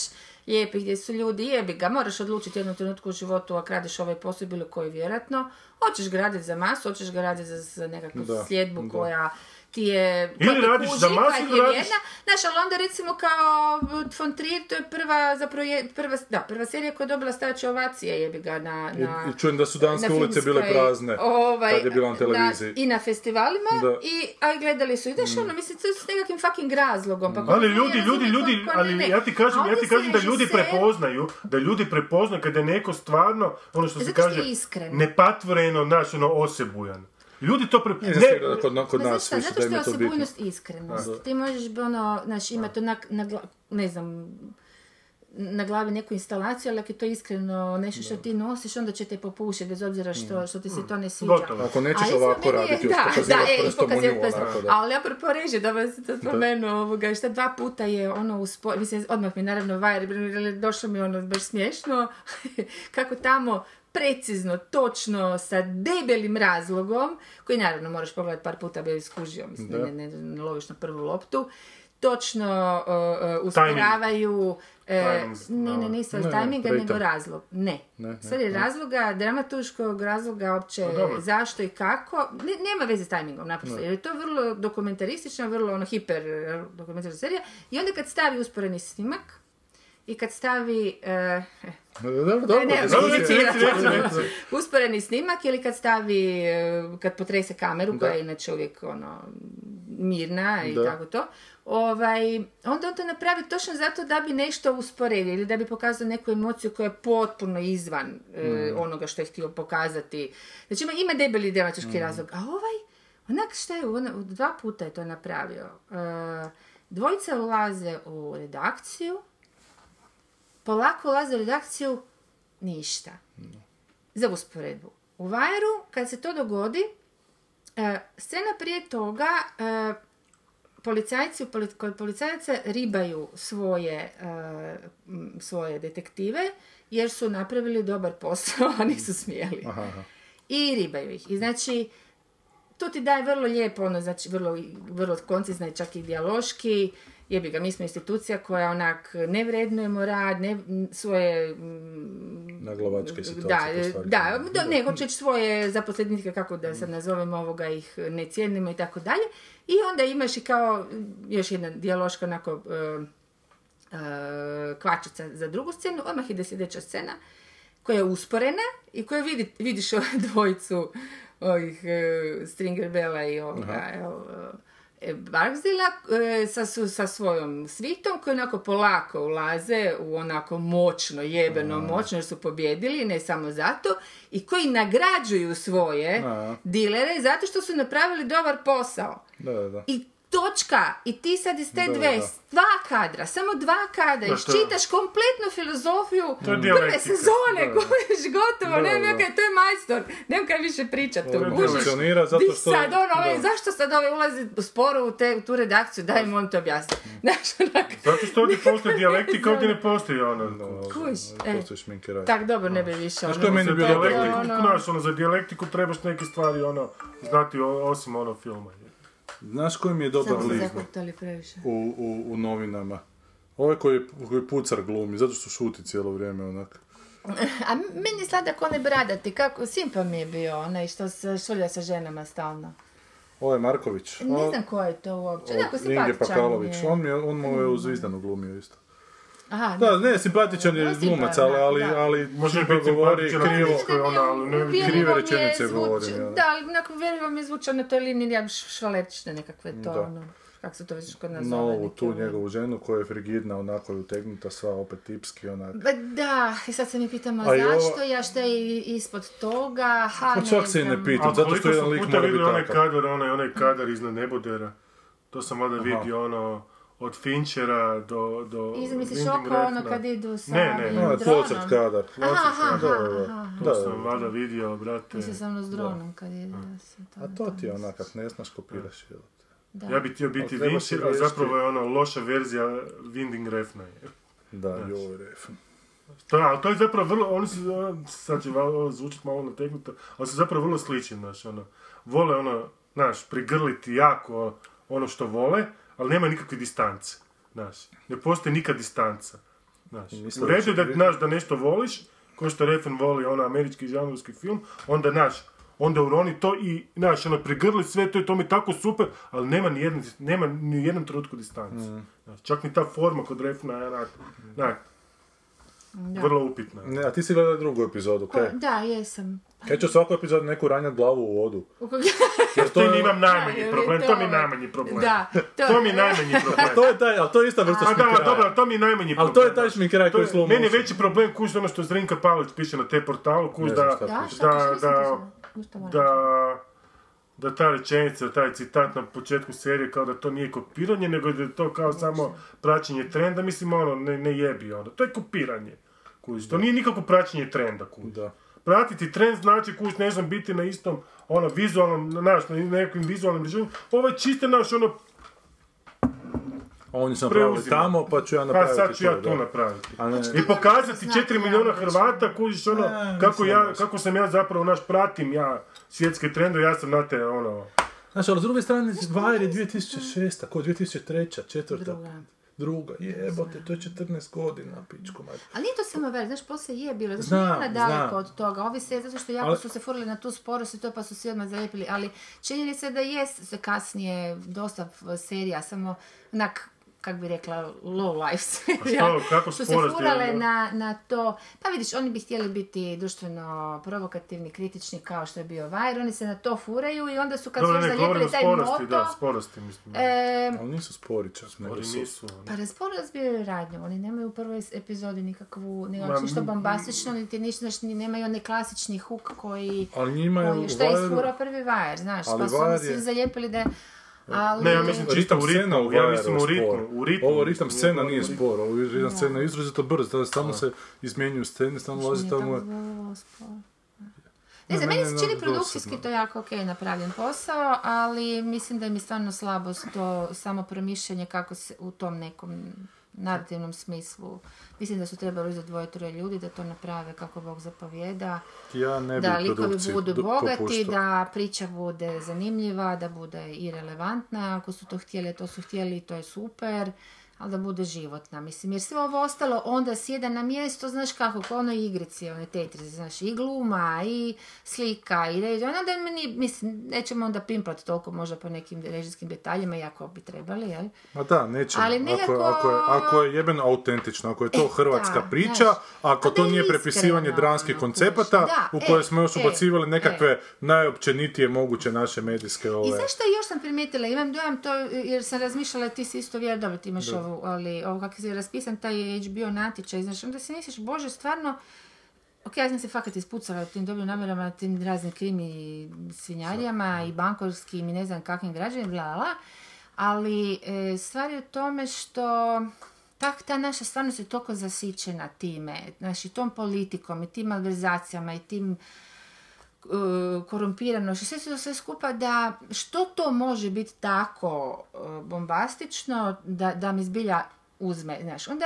lijepih gdje su ljudi, jebi ga, moraš odlučiti jednom trenutku u životu ako radiš ovaj posao bilo koji vjerojatno, hoćeš ga raditi za masu, hoćeš ga raditi za, za nekakvu Da, sljedbu da. koja ti je... Ili radiš kuži, za masu koja ti ili radiš- vrijedna. Znaš, ali onda recimo kao von Trier, to je prva, zapravo je, prva, da, prva serija koja je dobila stajaće ovacije, jebi ga, na... Na I čujem da su danske ulice bile prazne ovaj, kad je bila na televiziji. I na festivalima, Da. i, a gledali su. I znaš, ono, mislim, to s nekakvim fucking razlogom. Pa ko Ali ljudi, ljudi, ljudi, ali ne. ja ti kažem, ja ti se kažem da ljudi režiser- prepoznaju, da ljudi prepoznaju kada je neko stvarno, ono što se Zato što kaže, iskren. nepatvoreno, znaš, ono, osebujan. Ljudi to pre... Ne, kod, kod Ma nas više zato da im što je je to bitno. osebujnost iskrenost. Ti možeš, ono, znači, imati na, na, ne znam, na glavi neku instalaciju, ali ako je to iskreno nešto što ti nosiš, onda će te popušiti, bez obzira što, što ti se to ne sviđa. Gotovo. Ako nećeš A isto ovako je- raditi, da, da, e, prstom u nju, onako, da. Ali apropo reže, da si to spomenuo, ovoga, šta dva puta je ono uspo... Mislim, odmah mi naravno vajer, došlo mi ono baš smiješno, kako tamo precizno, točno, sa debelim razlogom, koji naravno moraš pogledati par puta bi iskužio, mislim, Da. ne, ne, ne loviš na prvu loptu, točno uh, uh, usporavaju, e, ne, ne, no. ne, Ne, ne, tajminga, ritam. nego razlog. Ne. Ne, ne, Stvar je ne. razloga, dramatuškog razloga opće Pa zašto i kako, ne, nema veze s tajmingom naprosto, jer je to vrlo dokumentaristična, vrlo ono hiper dokumentaristična serija i onda kad stavi usporeni snimak i kad stavi eh, Dobro, ne, usporeni snimak ili kad stavi, kad potrese kameru, koja je inače uvijek ono, mirna i Da. tako to, ovaj, onda on to napravi točno zato da bi nešto usporedio ili da bi pokazao neku emociju koja je potpuno izvan eh, Mm. onoga što je htio pokazati. Znači ima, ima debeli Mm. dramatički razlog, a ovaj, onak šta je, ona, dva puta je to napravio. Eh, dvojica ulaze u redakciju, polako ulaze u redakciju, ništa. Za usporedbu. U Vajeru, kad se to dogodi, e, scena prije toga, e, policajci, poli- kod policajaca ribaju svoje, e, svoje detektive, jer su napravili dobar posao, a nisu smjeli. Aha, aha. I ribaju ih. I znači, to ti daje vrlo lijepo, ono, znači vrlo, vrlo koncizno i čak i dijaloški. Jebi ga, mi smo institucija koja onak ne vrednujemo rad, ne, svoje... mm, Naglavačke situacije, Da, da, da, ne, hoću reći svoje zaposlenike, kako da sad nazovem ovoga, ih ne cijenimo i tako dalje. I onda imaš i kao još jedna dijaloška onako e, e, kvačica za drugu scenu, odmah ide sljedeća scena koja je usporena i koja vidi, vidiš ove dvojicu ovih e, Stringer Bella i ovoga, e, Barksdale e, sa, sa svojom svitom koji onako polako ulaze u onako moćno, jebeno moćno jer su pobjedili, ne samo zato, i koji nagrađuju svoje Aha. dilere zato što su napravili dobar posao. Da, da, da. I točka. I ti sad iz te dve, dva kadra, samo dva kadra, Da, iščitaš kompletnu filozofiju prve sezone, kojiš gotovo, Da, nemam nekaj, to je majstor, nemam kaj više pričati tu, kužiš. zato Di što- sad, ono, ovaj, zašto sad ovaj ulazi sporo u, te, u tu redakciju, daj mu on to objasni. Znaš, onak, Zato što ovdje postoji dijalektika, ovdje ne postoji ono. kužiš, e. Postoji šminkeraj. Tak, dobro, ne bi više. Ono, ko je meni Za bilo dijalektiku, ono- ono, za dijalektiku trebaš neke stvari, ono, znati osim ono filma. Znaš koji mi je dobar Samo lik u, u, u novinama? Ovaj koji, koji pucar glumi, zato što šuti cijelo vrijeme onak. A meni je sladak onaj bradati, kako, simpa mi je bio, onaj što se šulja sa ženama stalno. Ovaj Marković. Ne znam ko je to uopće, onako simpatičan je. On, mi je, on mu je u Zvizdanu glumio isto. Aha, Da, ne, simpatičan je No, glumac, ali, ali, ali Može biti govori krivo. ono, ali ne krive rečenice govori, ja. Da, ali onako vjerljivo mi je zvučao na toj liniji ja švaletične nekakve to, Da. ono, kako se to već kod nas Na zove. neke tu njegovu ženu koja je frigidna, onako je utegnuta, sva opet tipski, onak. Ba da, i sad se mi pitamo A ovo- zašto, ja šta je ispod toga, ha Pa ne čak se i ne znam. pitam. A zato što koliko jedan lik puta mora biti vidio onaj takav. kadar, onaj, onaj kadar iznad nebodera. To sam valjda vidio, ono, od Finchera do... do Iza misliš oko ono kad idu sa Ne, ne, ne. Je kadar. Aha, aha, aha. To Da, sam da. valjda vidio, brate. Mislio sam ono s dronom kad to... A to ti je onak, ne znaš, kopiraš. jel? Da. Ja bi htio biti Fincher, a zapravo je ono loša verzija Winding Refna. Da, joj, refn. To, ali to je zapravo vrlo, oni su, ono, sad će malo zvučit malo nategnuto, ali su zapravo vrlo slični, znaš, ono, vole ono, znaš, prigrliti jako ono što vole, ali nema nikakve distance, znaš, ne postoji nikad distanca, znaš. U redu je da, znaš, da nešto voliš, kao što Refn voli ono američki žanrovski film, onda, znaš, onda uroni to i, znaš, ono, prigrli sve to i to mi je tako super, ali nema ni jedan, nema ni u jednom trenutku distance. Mm. Znaš, čak ni ta forma kod Refna je onak, znaš, vrlo upitna. Ne, a ti si gledala drugu epizodu, Ko- kaj? Da, jesam. Kaj će u svaku epizodu neku ranjati glavu u vodu? Jer To je- imam najmanji problem, to mi je to- najmanji problem. Da, to, To mi je najmanji problem. To je taj, ali to je ista vrsta A da, šminkeraja. dobro, to mi je najmanji problem. Ali to je taj šminkeraj To koji je- slow Meni je veći problem kuš ono što Zrinka Pavlić piše na te portalu, kuš da, Da, da, da, da ta rečenica, taj citat na početku serije kao da to nije kopiranje, nego da je to kao samo praćenje trenda, mislim ono, ne, ne jebi ono, to je kopiranje. Kuš, to nije nikako praćenje trenda, kuš. Da. Pratiti trend znači kuš, ne znam, biti na istom, ono, vizualnom, znaš, na nekim vizualnim režimom. Ovo je čiste, naš, ono, A oni su napravili tamo, pa ću ja pa napraviti sad ću ja to, napraviti. A ne, I pokazati Znači, 4 milijuna Hrvata, kužiš ono, Ne, kako, ja, kako sam ja zapravo, naš, pratim ja svjetske trendove, ja sam na te, ono, Znaš, ali s druge strane, Wire je 2006. Ko 2003. četvrta? Druga. Jebote, to je 14 godina, pičko mać. Ali nije to samo ver, znaš, poslije je bilo, što Znam, nije ona daleko znam. od toga. Ovi se, zato što jako Ali- su se furali na tu sporost i to pa su svi odmah zalijepili, ali činjenica je da je se kasnije dosta serija, samo onak, kak bi rekla, low life serija. što, kako su se furale na, na to, pa vidiš, oni bi htjeli biti društveno provokativni, kritični kao što je bio Vajr, oni se na to furaju i onda su kad su još ne, govorim zalijepili taj sporosti, moto, da, sporosti, mislim. e, Ali nisu spori čak, nego Oni su... nisu, ono. pa razbor razbijaju radnju, oni nemaju u prvoj epizodi nikakvu, ni Ma, ništa bombastično, niti ništa, znaš, ni nemaju onaj klasični hook koji, Ali njima je u koji šta je isfurao prvi Wire, znaš, Ali pa su oni svi je- zalijepili da je, ali... Ne, ja mislim čisto Ritam u ritmu, u ja mislim u ritmu, spor. u ritmu. Ovo ritam scena nije spor, ovo je ritam scena je izrazito brz, tada stalno se izmjenjuju scene, stalno ulazi tamo... Ne znam, meni se čini produkcijski to jako ok napravljen posao, ali mislim da je stvarno slabost to samo promišljanje kako se u tom nekom narativnom smislu. Mislim da su trebali uzeti dvoje, troje ljudi da to naprave kako Bog zapovjeda. Ja ne bi da likovi budu bogati, da priča bude zanimljiva, da bude i relevantna. Ako su to htjeli, to su htjeli i to je super. Ali da bude životna, mislim, jer sve ovo ostalo onda sjeda na mjesto, znaš kako, kao onoj igrici, one Tetris, znaš, i gluma, i slika, i režija, onda da meni, mislim, nećemo onda pimplat toliko možda po nekim režijskim detaljima, iako bi trebali, jel? Ma da, neće. Ali ako, nekako- ako, je, ako je jebeno autentično, ako je to E, hrvatska da, priča, znaš, ako to da je nije prepisivanje iskreno, dramskih ono, koncepata, kužiš. Da, u koje e, smo još e, ubacivali nekakve e. najopćenitije moguće naše medijske ove... I zašto još sam primijetila, imam dojam to, jer sam razmišljala, ti si isto vjer, dobro ti imaš ovu, ali ovo kako si raspisan taj HBO natječaj, znaš, onda si misliš, bože, stvarno, ok, ja sam se fakat ispucala u tim dobrim namjerama, tim raznim krimi svinjarijama i bankovskim i ne znam kakvim građanima, bla, bla, bla, ali e, stvar je u tome što tak ta naša stvarnost je toliko zasićena time, znači tom politikom i tim malverzacijama i tim korumpiranošću, sve su to sve skupa da što to može biti tako uh, bombastično da, da mi zbilja uzme, znaš, onda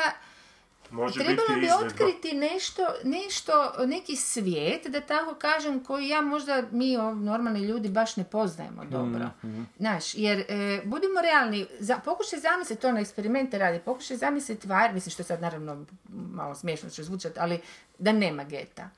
Može trebalo biti bi izvedba. otkriti nešto, nešto, neki svijet, da tako kažem, koji ja možda mi normalni ljudi baš ne poznajemo dobro. Znaš, jer e, budimo realni, za, pokušaj zamisliti to na eksperimente radi, pokušaj zamisliti tvar, mislim što sad naravno malo smiješno će zvučati, ali da nema geta.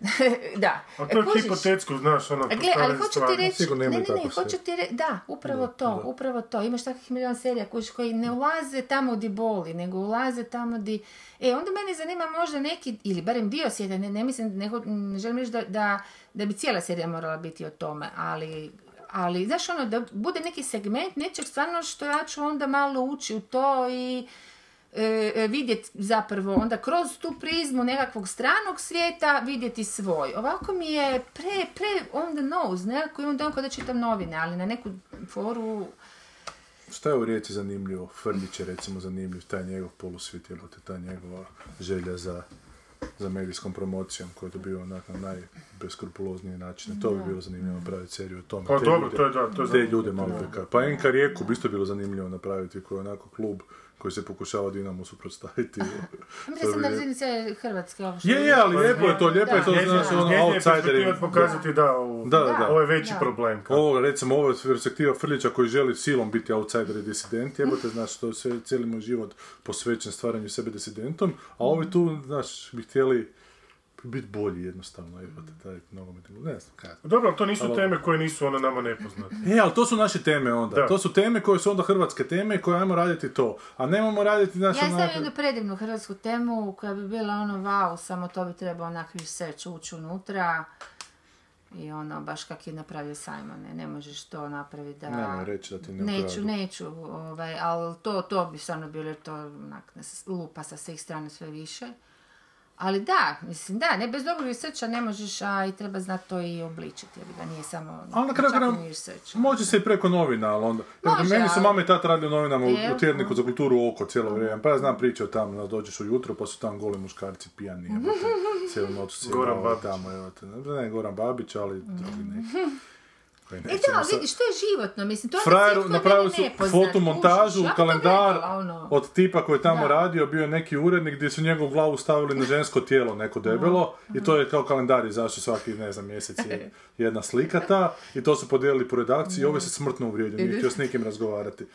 da. A to je Kužiš? hipotetsko, znaš, ono, gle, ali hoću ti reći, ne, ne, ne, hoću ti reći, da, upravo to, upravo to. Imaš takvih milion serija kuć koji ne ulaze tamo di boli, nego ulaze tamo di... E, onda mene zanima možda neki, ili barem dio serija, ne, ne mislim, ne, ho- ne želim reći da, da, da bi cijela serija morala biti o tome, ali ali, znaš, ono, da bude neki segment nečeg stvarno što ja ću onda malo ući u to i e, e, vidjeti zapravo onda kroz tu prizmu nekakvog stranog svijeta vidjeti svoj. Ovako mi je pre, pre on the nose, nekako imam dojam kao da čitam novine, ali na neku foru... Šta je u Rijeci zanimljivo? Frljić je recimo zanimljiv, taj njegov polusvjet, jel te ta njegova želja za, za medijskom promocijom koju dobiva onak na najbeskrupulozniji način. To bi bilo zanimljivo napraviti seriju o tome. Pa Te dobro, ljude- to je da, to je Te ljude malo. Pa NK Rijeku bi isto bilo zanimljivo napraviti koji je onako klub koji se pokušava Dinamo suprotstaviti. Mislim da sam na razini cijele Hrvatske ovo što Je, je, ali lijepo je to, lijepo je to, Da. znaš, ono, outsideri. pokazati da, ovo, Da, da, da. ovo je veći Da. problem. kao. Ovo, recimo, ovo je perspektiva Frljića koji želi silom biti outsider i disident, jebote, znaš, to je cijeli moj život posvećen stvaranju sebe disidentom, a ovi tu, znaš, bi htjeli biti bolji jednostavno, jebote, taj nogometni, ne znam, kaj. Dobro, ali to nisu Ali- teme koje nisu ono nama nepoznate. E, ali to su naše teme onda. Da. To su teme koje su onda hrvatske teme i koje ajmo raditi to. A nemamo raditi, znaš, Ja stavim jednu predivnu hrvatsku temu koja bi bila ono wow, samo to bi trebao onak research ući unutra i ono, baš kak je napravio Simon, ne možeš to napraviti da... Nemoj reći da ti ne Neću, neću, ovaj, ali to, to bi stvarno bilo jer to onak, lupa sa svih strana sve više. Ali da, mislim da, ne bez dobrog researcha ne možeš, a i treba znati to i obličiti, jer da nije samo Ali na kraju research. može se i preko novina, ali onda... Može, meni su mama i tata radili u novinama u, tjedniku za kulturu oko cijelo vrijeme. Pa ja znam priče o tamo, da dođeš ujutro pa su tamo goli muškarci pijani, jebote, cijelu noć su Goran sjebali Babić. tamo, jebote. Ne Goran Babić, ali drugi neki. Koji E da, sad- vidiš, to je životno, mislim, to je napravili su fotomontažu, to kalendar gledala, ono. od tipa koji je tamo Da. radio, bio je neki urednik gdje su njegovu glavu stavili na žensko tijelo, neko debelo, i to je kao kalendar izašao svaki, ne znam, mjesec je jedna slika ta, i to su podijelili po redakciji, i ovo se smrtno uvrijedio, nije htio s nikim razgovarati.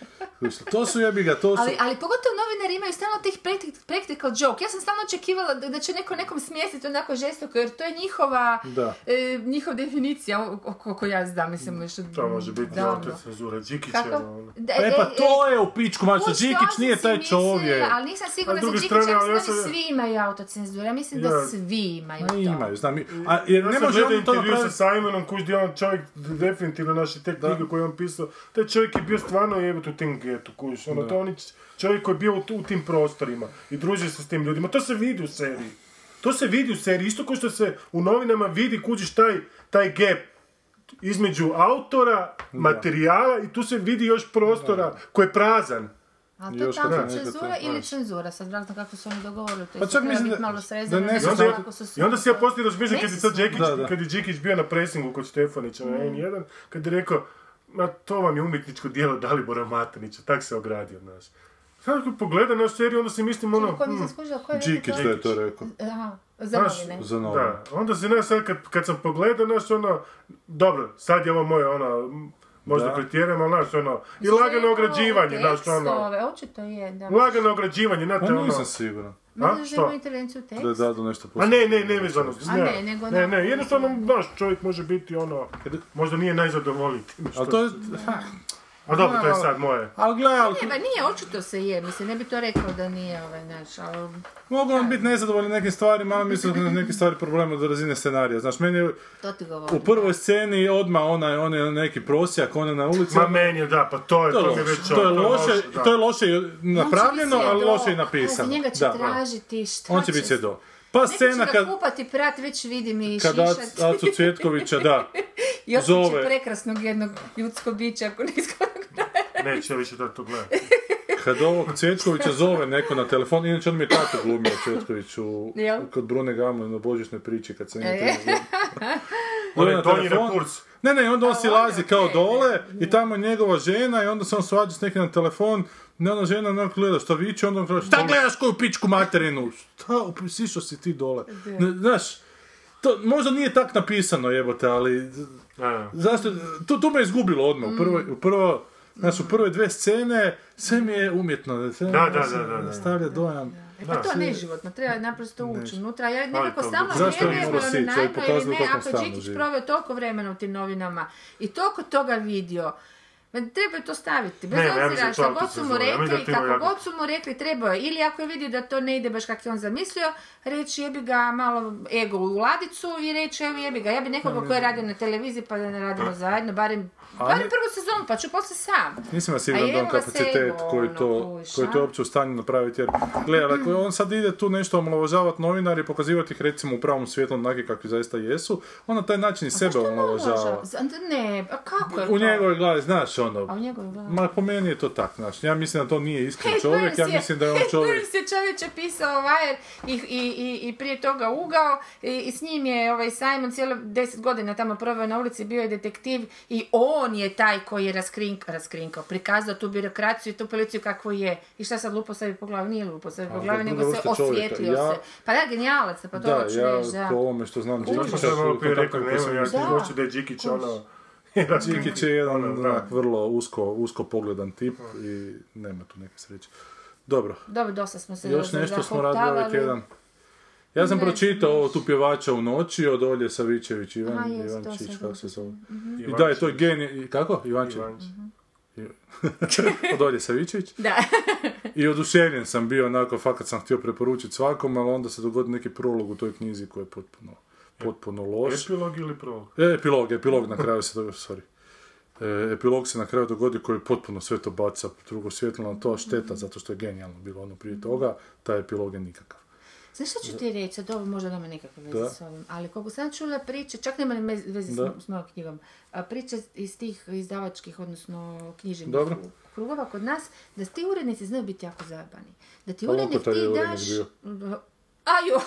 To su jebi ga, to su... Ali, ali pogotovo novinari imaju stalno tih practic- practical joke. Ja sam stalno očekivala da, će neko nekom smjestiti onako žestoko, jer to je njihova, Da. e, njihova definicija, o- o- koliko ja znam, mislim, što... To može biti davno. auto cenzura. Đikić Kako? je ono. Da, E pa to je u pičku, mačo, Kuć, Đikić nije taj čovjek. Ali nisam sigurna za Đikića, ja strane, ali mislim da svi imaju autocenzuru. Ja mislim da svi imaju Ma to. imaju, znam, a, jer Ja ne sam može gledao on to intervju napraviti... sa Simonom, kuš gdje on čovjek definitivno naši te knjige koje je on pisao, taj čovjek je bio stvarno jebut u tim getu, kuš, ono, to on je čovjek koji je bio u, tim prostorima i družio se s tim ljudima, to se vidi u seriji. To se vidi u seriji, isto kao što se u novinama vidi, kužiš, taj, taj gap između autora, materijala i tu se vidi još prostora koji je prazan. A to Još je tamo cenzura ili cenzura, sad vratno kako su oni dogovorili, to Pa pa čak mislim biti da- malo da srezano, ne ne onda, ja- kako su I onda si ja poslije razmišljam kad je Da, da. kad je Džikić bio na presingu kod Stefanića na N1, kad je rekao, ma to vam je umjetničko dijelo Dalibora Matanića, tak se ogradio od nas. Sad kad pogledam našu seriju, onda si mislim ono, Ko hmm, nisam skužila, ko je rekao da je to rekao. Aha, za Znaš, novine. Za novo. da, onda se ne, sad kad, kad sam pogledao, znaš, ono, dobro, sad je ovo moje, ono, možda Da. pretjeram, ali znaš, ono, i lagano ograđivanje, znaš, ono, tekstove, očito je, da. lagano ograđivanje, znate, Pa ono, nisam siguran. Možda A, da što? imamo intervenciju tekst. Da je dado nešto A ne, ne, ne vezano. A ne, nego ne, na- ne, jednostavno, znaš, čovjek može biti ono, možda nije što... Ali to je... A dobro, to je sad moje. Ali gle, ali Ne, ba nije, očito se je, mislim, ne bi to rekao da nije ovaj naš, ali... mogu vam biti nezadovoljni nekim stvarima, ali mislim da neke stvari problema do razine scenarija. Znaš, meni je To ti govorim. u prvoj sceni odmah onaj, onaj neki prosjak, ona na ulici. Ma meni je, da, pa to je, To je to mi je loše, već... to je loše, da. to je loše napravljeno, ali loše i napisano. Njega će tražiti, šta On će biti svjedok. Pa scena kad, ga kupati prat, već vidim i kad šišat. Ac- Acu Cvjetkovića, da, I osjeća zove. prekrasnog jednog ljudskog bića ako nisko Neće više da to gledati. Kad ovog Cvjetkovića zove neko na telefon, inače on mi je tako glumio Cvjetković u, Jel? kod Brune Gamle na božićnoj priči kad sam E. njega On Zove je na Tonji na telefon. kurs. Ne, ne, onda on si lazi kao dole i tamo je njegova žena i onda se on svađa s nekim na telefon i ona žena onako gleda šta viče, onda on kaže šta gledaš koju pičku materinu? Šta, sišao si ti dole? Ne, znaš, to možda nije tak napisano jebote, ali zašto, tu, tu me izgubilo odmah, u prvoj, u prvo, znaš, u prve dve scene sve mi je umjetno, sve Da, da, da, da, da. stavlja dojam. E pa to je neživotno, treba naprosto ući unutra. Ja nekako to stalno ne vjerujem ili ne, ako stalno Đikić proveo toliko vremena u tim novinama i toliko toga vidio, treba je to staviti, bez Ne, ja obzira što to god su mu ja da rekli, ima kako jako- god su mu rekli, trebao je, ili ako je vidio da to ne ide baš kako je on zamislio, reći jebi ga malo ego u ladicu i reći evo jebi ga, ja bi nekoga ko je radio na televiziji pa da ne radimo zajedno, barem, ne- prvu sezonu pa ću poslije sam. Nisam ja A siguran da on kapacitet koji ono, to, kužiš, koji a? to uopće u stanju napraviti. Jer, gledaj, ako on sad ide tu nešto omalovažavati novinari i pokazivati ih recimo u pravom svjetlu onakvi kakvi zaista jesu, on na taj način i sebe Zašto omalovažava. Ne, a kako je U njegovoj glavi, znaš A ono, u njegovoj glavi? ma po meni je to tak, znaš, ja mislim da to nije iskren čovjek, ja mislim da je on čovjek... Burns je čovječe pisao Wire i, i, i, i prije toga ugao i, i s njim je ovaj Simon cijelo deset godina tamo proveo na ulici, bio je detektiv i on je taj koji je raskrink, raskrinkao, prikazao tu birokraciju i tu policiju kakvo je. I šta sad lupo sebi po glavi? Nije lupo sebi po glavi, nego se osvjetlio Ja- se. Pa da, genijalac, pa to Da, hoću ja reći, da. po ovome što znam To sam Đikića, sad malo prije rekao, nema, sam ja Da. hoću da je Đikić ono... Đikić je jedan Ono, onak, vrlo usko, usko pogledan tip i nema tu neke sreće. Dobro, Dobro, dosta smo se još nešto smo radili ovaj tjedan. Ja sam Ne, pročitao ovo tu pjevača u noći od Olje Savićević, Ivan, Aha, jest, to Ivančić, kako se zove. I Ivančić. da, je to je genij, i kako? Ivančić. Ivančić. od Olje Savićević. Da. I oduševljen sam bio, onako, fakat sam htio preporučiti svakom, ali onda se dogodi neki prolog u toj knjizi koji je potpuno, potpuno loš. Epilog ili prolog? E, epilog, epilog na kraju se dogodi, sorry. E, epilog se na kraju dogodi koji potpuno sve to baca drugo svjetlo na to, šteta zato što je genijalno bilo ono prije toga, taj epilog je nikakav. Znaš što ću ti reći, sad ovo možda nema nikakve veze Da. s ovim, ali koliko sam čula priče, čak nema mez- veze Da. s, s mojom knjigom, a priče iz tih izdavačkih, odnosno književnih Dobro. krugova kod nas, da ti urednici znaju biti jako zajebani. Da ti Pa urednik ti daš... Ajoj!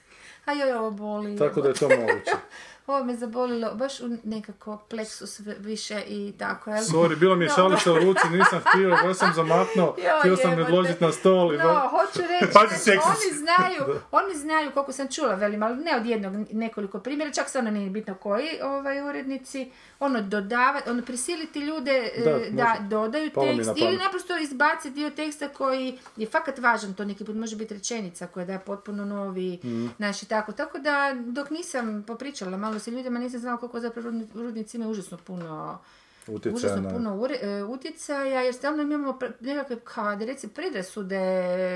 Ajoj, ovo boli. Tako da je to moguće. Ovo me zabolilo, baš u nekako pleksus više i tako, jel? Sorry, bilo mi je šalica u ruci, nisam htio, baš sam zamaknuo, htio sam odložiti na stol i No, ba- hoću reći, oni znaju, oni znaju koliko sam čula, velim, ali ne od jednog, nekoliko primjera, čak ono nije bitno koji ovaj, urednici, ono dodavati, ono prisiliti ljude e, Da, dodaju Palo mi na tekst ili naprosto izbaciti dio teksta koji je fakat važan, to neki put može biti rečenica koja daje potpuno novi, Mhm. znači tako, tako da dok nisam popričala malo sa ljudima nisam znala koliko zapravo rudni- rudnici imaju užasno puno Utjecaja užasno na- puno ure- e, utjecaja, jer stalno imamo nekakve, kao da reci, predrasude,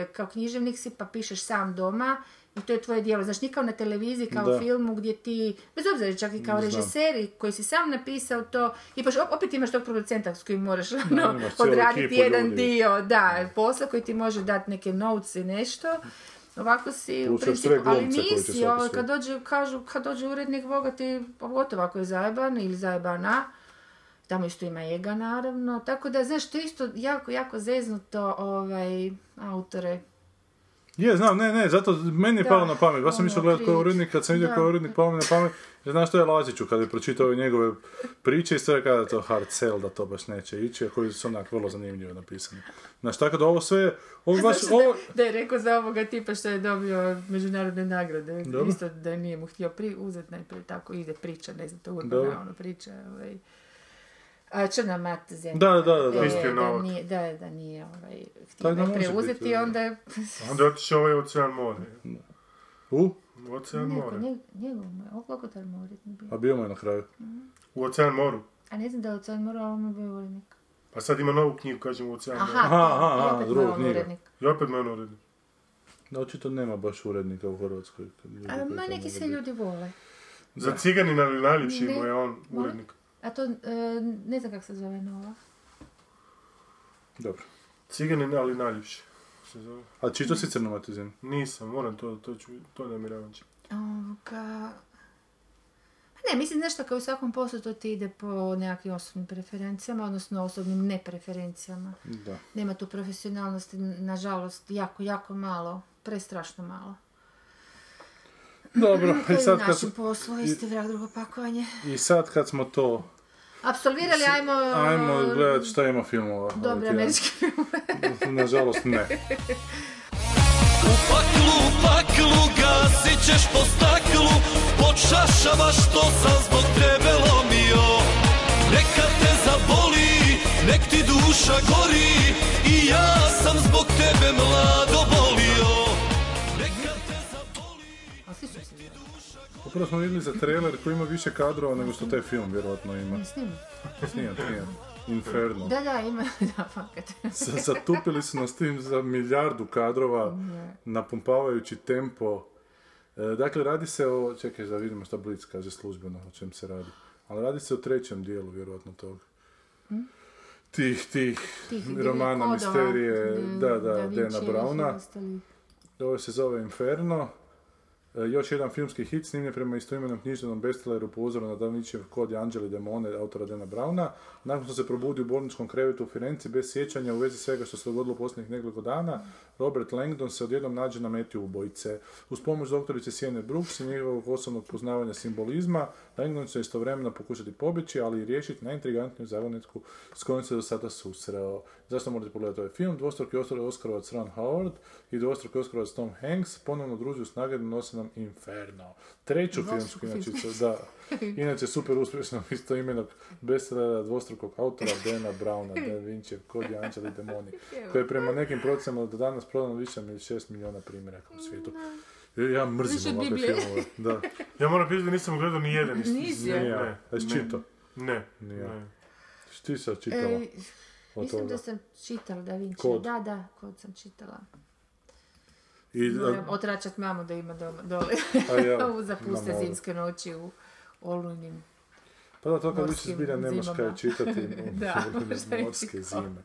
kao književnik si pa pišeš sam doma i to je tvoje djelo. Znaš, nije kao na televiziji, kao Da. filmu gdje ti, bez obzira čak i kao režiseri koji si sam napisao to, i op- opet imaš tog producenta s kojim moraš ono, odraditi jedan ljudi. dio, da, posla koji ti može dati neke notes i nešto. Ovako si u principu, ali nisi, svoj. kad dođe, kažu, kad dođe urednik, boga ti, pogotovo ako je zajeban ili zajebana, tamo isto ima ega, naravno. Tako da, znaš, to je isto jako, jako zeznuto ovaj, autore. Je, znam, ne, ne, zato meni je Da, palo na pamet, baš sam ono, išao gledati prič. urednik, kad sam vidio je urednik, palo mi na pamet, jer znaš što je Laziću, kad je pročitao ove njegove priče, isto je kada je to hard sell, da to baš neće ići, a koji su onak vrlo zanimljivo napisani. Znaš, tako da ovo sve, ovo baš, Znaš, ovo, da, da je rekao za ovoga tipa što je dobio međunarodne nagrade. Dobro. Isto da nije mu htio pri, uzeti najprije tako ide priča, ne znam, to urbana ono priča. Ovaj. A Črna mat zemlja. Da, da, da, da. E, da, Novak. nije, da, da nije ovaj, htio da najprije uzeti, onda je... Onda je otišao ovaj ocean more. u, U ocean Neko, more. njeg, njegov mu je, koliko tar mora bio. a bio mu je na kraju. U ocean moru. A ne znam da je od sad morao on bio urednik. Pa sad ima novu knjigu, kažem u ocean Aha, more. Aha, aha, i aha, opet je on knjiga. urednik. I opet mene uredi. Da, očito nema baš urednika u Hrvatskoj. A, ma to neki se ljudi vole. Za ciganina ili najljepši Ne. mu je on urednik. A to, e, ne znam kako se zove nova. Dobro. Ciganin, ali najljepši. Se zove. A čito si crnomatizam? Nisam, moram to, to ću, to namjeravam će. Ovoga... Ne, mislim nešto kao u svakom poslu to ti ide po nekakvim osobnim preferencijama, odnosno osobnim nepreferencijama. Da. Nema tu profesionalnosti, nažalost, jako, jako malo, prestrašno malo. Dobro, To i sad, kad, našem poslu, isti vrag drugo pakovanje. i sad kad smo to... Ajmo gledat šta ima filmova. ovaj Dobre tjedan. američke filmove. Nažalost ne. U paklu, paklu, gasit ćeš po staklu Pod šašama što sam zbog tebe lomio Neka te zaboli, nek ti duša gori I ja sam zbog tebe mlado Upravo smo vidjeli za trailer koji ima više kadrova nego što taj film vjerojatno ima. Ne snimu. Snijem, snijem. Inferno. Da, da, ima, da, fakat. Zatupili su nas tim za milijardu kadrova, napumpavajući tempo. E, dakle, radi se o... Čekaj, da vidimo šta Blitz kaže službeno o čem se radi. Ali radi se o trećem dijelu, vjerojatno, tog. Tih, tih, Tih romana, kodova, misterije, Da- da, da, Da Dana Brauna. Ovo se zove Inferno. E, još jedan filmski hit snimljen prema istoimenom književnom bestselleru po uzoru na Da Vincijev kod i Anđeli Demone autora Dana Brauna. Nakon što se probudi u bolničkom krevetu u Firenci bez sjećanja u vezi svega što se dogodilo u posljednjih nekoliko dana, Robert Langdon se odjednom nađe na meti ubojice. Uz pomoć doktorice Sjene Brooks i njegovog osobnog poznavanja simbolizma, Langdon će istovremeno pokušati pobjeći, ali i riješiti najintrigantniju zagonetku s kojom se do sada susreo. Zašto morate pogledati ovaj film? Dvostruki Oskarovac Ron Howard i dvostruki Oskarovac Tom Hanks ponovno družuju snage da nose nam Inferno. Treću filmsku, inače, da, inače super uspješnog istoimenog bestsellera dvostrukog autora Dana Browna, Dan Vinčev, Kod i Anđeli Demoni, koji je prema nekim procjenama do danas prodano više od 6 milijuna primjeraka u svijetu. Ja Više mrzim ovakve Biblije. filmove. Da. Ja moram priznati da nisam gledao ni jedan. Nisi, Nije ja. ja. Ne, Jesi ne. čitao? Ne. Ja. ne. Ti sad čitala E, mislim da sam čitala Da Vinci. Kod? Da, da, kod sam čitala. I, Moram otračat mamu da ima doma, dole. a ja, U zapuste zimske noći u olujnim. Pa da, to kad više zbilja nemaš kaj čitati Da, možda i morske zime.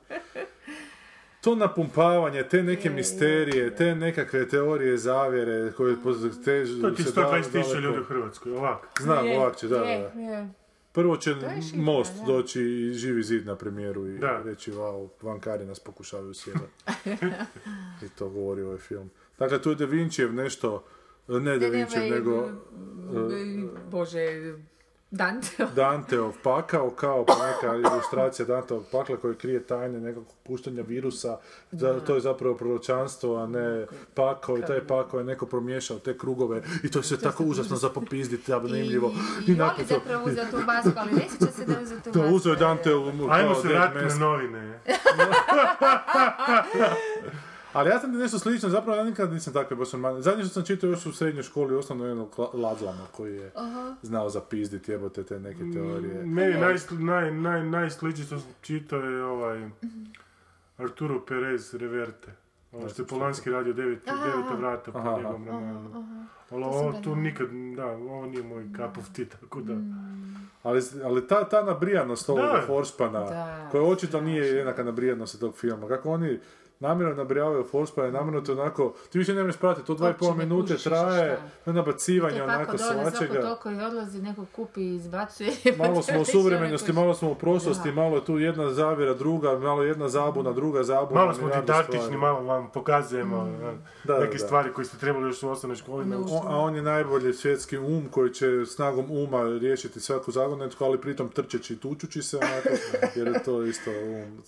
To napumpavanje, te neke misterije, te nekakve teorije zavjere koje težu To ti se 120 da- tisuća daleko- ljudi u Hrvatskoj, ovako. Znam, Je, ovak će, da, da, je, da. je. Prvo će Most da. doći i živi zid na premijeru i Da. reći, wow, vankari nas pokušavaju sjebati. I to govori ovaj film. Dakle, tu je Da Vincijev nešto, ne Da Ne, ne, Vincijev, ovaj, nego e, Bože, Dante. Danteov pakao kao pa neka ilustracija Danteovog pakla koji krije tajne nekog puštanja virusa. Za- to je zapravo proročanstvo, a ne pakao i taj pakao je neko promiješao te krugove i to je sve tako užasno za popizditi, zanimljivo. I, i, nakon voli to- zapravo uzeti tu basku, ali ne sjeća se da je uzeti tu To basku. uzeo je Danteov Ajmo se vratiti na novine. Ali ja sam ti nešto slično, zapravo ja nikad nisam takve baš romane. Zadnje što sam čitao još u srednjoj školi, osnovno jednog Ladzlana koji je znao zapizditi jebote te neke teorije. Meni naj, naj, naj, najsličnije što sam čitao je ovaj Arturo Perez Reverte. Ovo što je Polanski radio devet, Aha, deveta aha. vrata po Aha, aha. njegovom romanu. Ali ovo tu nikad, da, ovo nije moj cup of tea, tako da... Ali, ali ta, ta nabrijanost ovoga. Forspana, koja očito nije jednaka nabrijanosti tog filma, kako oni namjerno nabrijavaju Forspana, namjerno to onako, ti više ne možeš pratiti, to dva i pol minute traje, šta. to nabacivanje To je onako tako dole, svako svačega. toliko i odlazi, neko kupi i izbacuje. Malo smo u suvremenosti, malo smo u prošlosti, Da. malo je tu jedna zavjera, druga, malo jedna zabuna, druga zabuna. Malo smo didaktični, stvari. malo vam pokazujemo Mm. Da, neke da. stvari koje ste trebali još u osnovnoj školi a on je najbolji svjetski um koji će snagom uma riješiti svaku zagonetku, ali pritom trčeći i tučući se onako, jer je to isto um,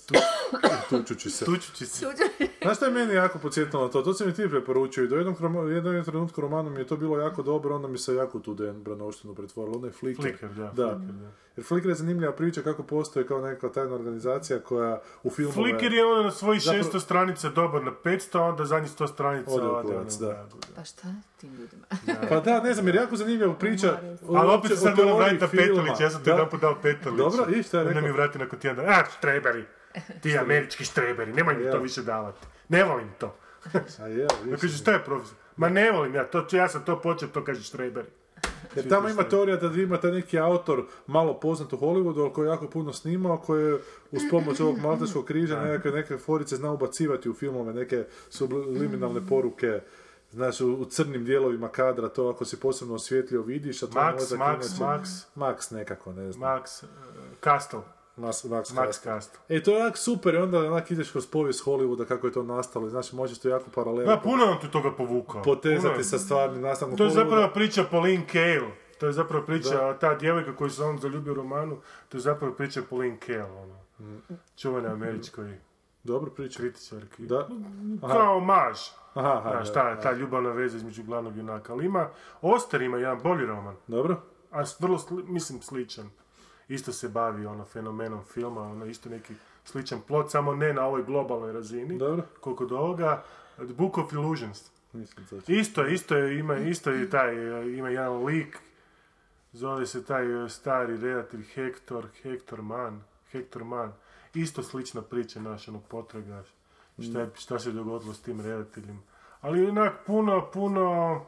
tučući se. Tučući se. Znaš što je meni jako podsjetilo na to? To si mi ti preporučio i do jednog, jednog trenutka romanu mi je to bilo jako dobro, onda mi se jako tu Den Branoštinu pretvorilo, onaj Flickr. Flickr, da, da. Flickr, da. Jer Flickr je zanimljiva priča kako postoji kao neka tajna organizacija koja u filmove... Flickr je ono na svojih Zapravo- 600 stranica dobar na 500, a onda zadnjih 100 stranica Ode u kurac, ono, da. Pa šta tim ljudima? Pa da, ne znam, jer jako zanimljiva priča. Ali opet se sad moram teoriji vratiti na. Petolić, ja sam ti Da. jedan put dao Petolić. Dobro, i šta je Onda rekao? mi vrati nakon tjedan a štreberi, ti američki štreberi, nemoj mi to više davati. Ne volim to. A je, Ja šta je profesor? Ma ne volim ja, to, ja sam to počeo, to kaže štreberi. Jer tamo ima teorija da ima taj neki autor malo poznat u Hollywoodu, ali koji je jako puno snimao, koji je uz pomoć ovog malteškog križa nekakve, neke forice zna ubacivati u filmove, neke subliminalne poruke Znaš, u, crnim dijelovima kadra, to ako si posebno osvjetlio vidiš, a tvoj Max, Max, Max. Max nekako, ne znam. Max, uh, Castle. Max, Max, Max. Castle. E, to je onak super, i onda onak ideš kroz povijest Hollywooda, kako je to nastalo, i znaš, možeš to jako paralelno Da, puno on tu toga povukao. Potezati sa stvarnim nastavkom To je Hollywooda. zapravo priča Pauline Kael. To je zapravo priča, ta djevojka koju se on zaljubio u romanu, to je zapravo priča Pauline Kael, ono. Čuvena američkoj Dobro priča. kritičarki. Da. Aha. Kao maž. Aha, aha, Znaš, da, ta, da. ta ljubavna veza između glavnog junaka. Ali ima, Oster ima jedan bolji roman, Dobro? a vrlo, sli- mislim, sličan. Isto se bavi ono fenomenom filma, ono isto neki sličan plot, samo ne na ovoj globalnoj razini. Dobro. Koliko do ovoga, The Book of Illusions. Isto, isto je, ima, isto je taj, ima jedan lik, zove se taj e, stari redatelj Hector, Hector Mann, Hector Mann. Isto slična priča naša, ono potraga, šta, je, šta se dogodilo s tim redateljem. Ali onak puno, puno,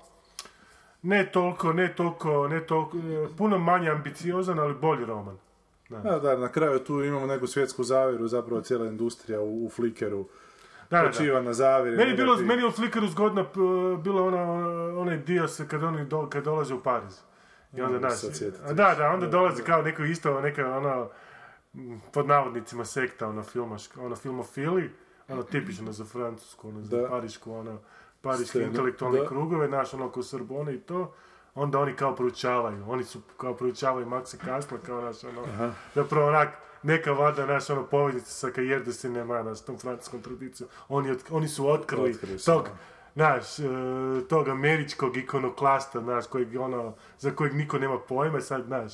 ne toliko, ne toliko, ne toliko, e, puno manje ambiciozan, ali bolji roman. Da, da, na kraju tu imamo neku svjetsku zavjeru, zapravo cijela industrija u, u Flickeru Da, da, na zavjeri. Meni je bilo, meni u Flickeru zgodno bilo ona, onaj dio se kad oni do, kad dolaze u Pariz. I onda, a da, da, onda dolazi kao neko isto, neka ono, m, pod navodnicima sekta, ono, filmaška, ono, filmofili, ono, tipično za francusku, ono, za parišku, ono, pariške intelektualne da. krugove, znaš, ono, ko Sorbone i to, onda oni kao proučavaju, oni su kao proučavaju Maxa Kasla, kao naš, ono, zapravo onak, neka vada, naš, ono, poveznica sa Cahiers de Cinema, naš, tom francuskom tradicijom, oni, od- oni su otkrili tog, da. znaš, e, tog američkog ikonoklasta, znaš, kojeg, ono, za kojeg niko nema pojma, sad, znaš,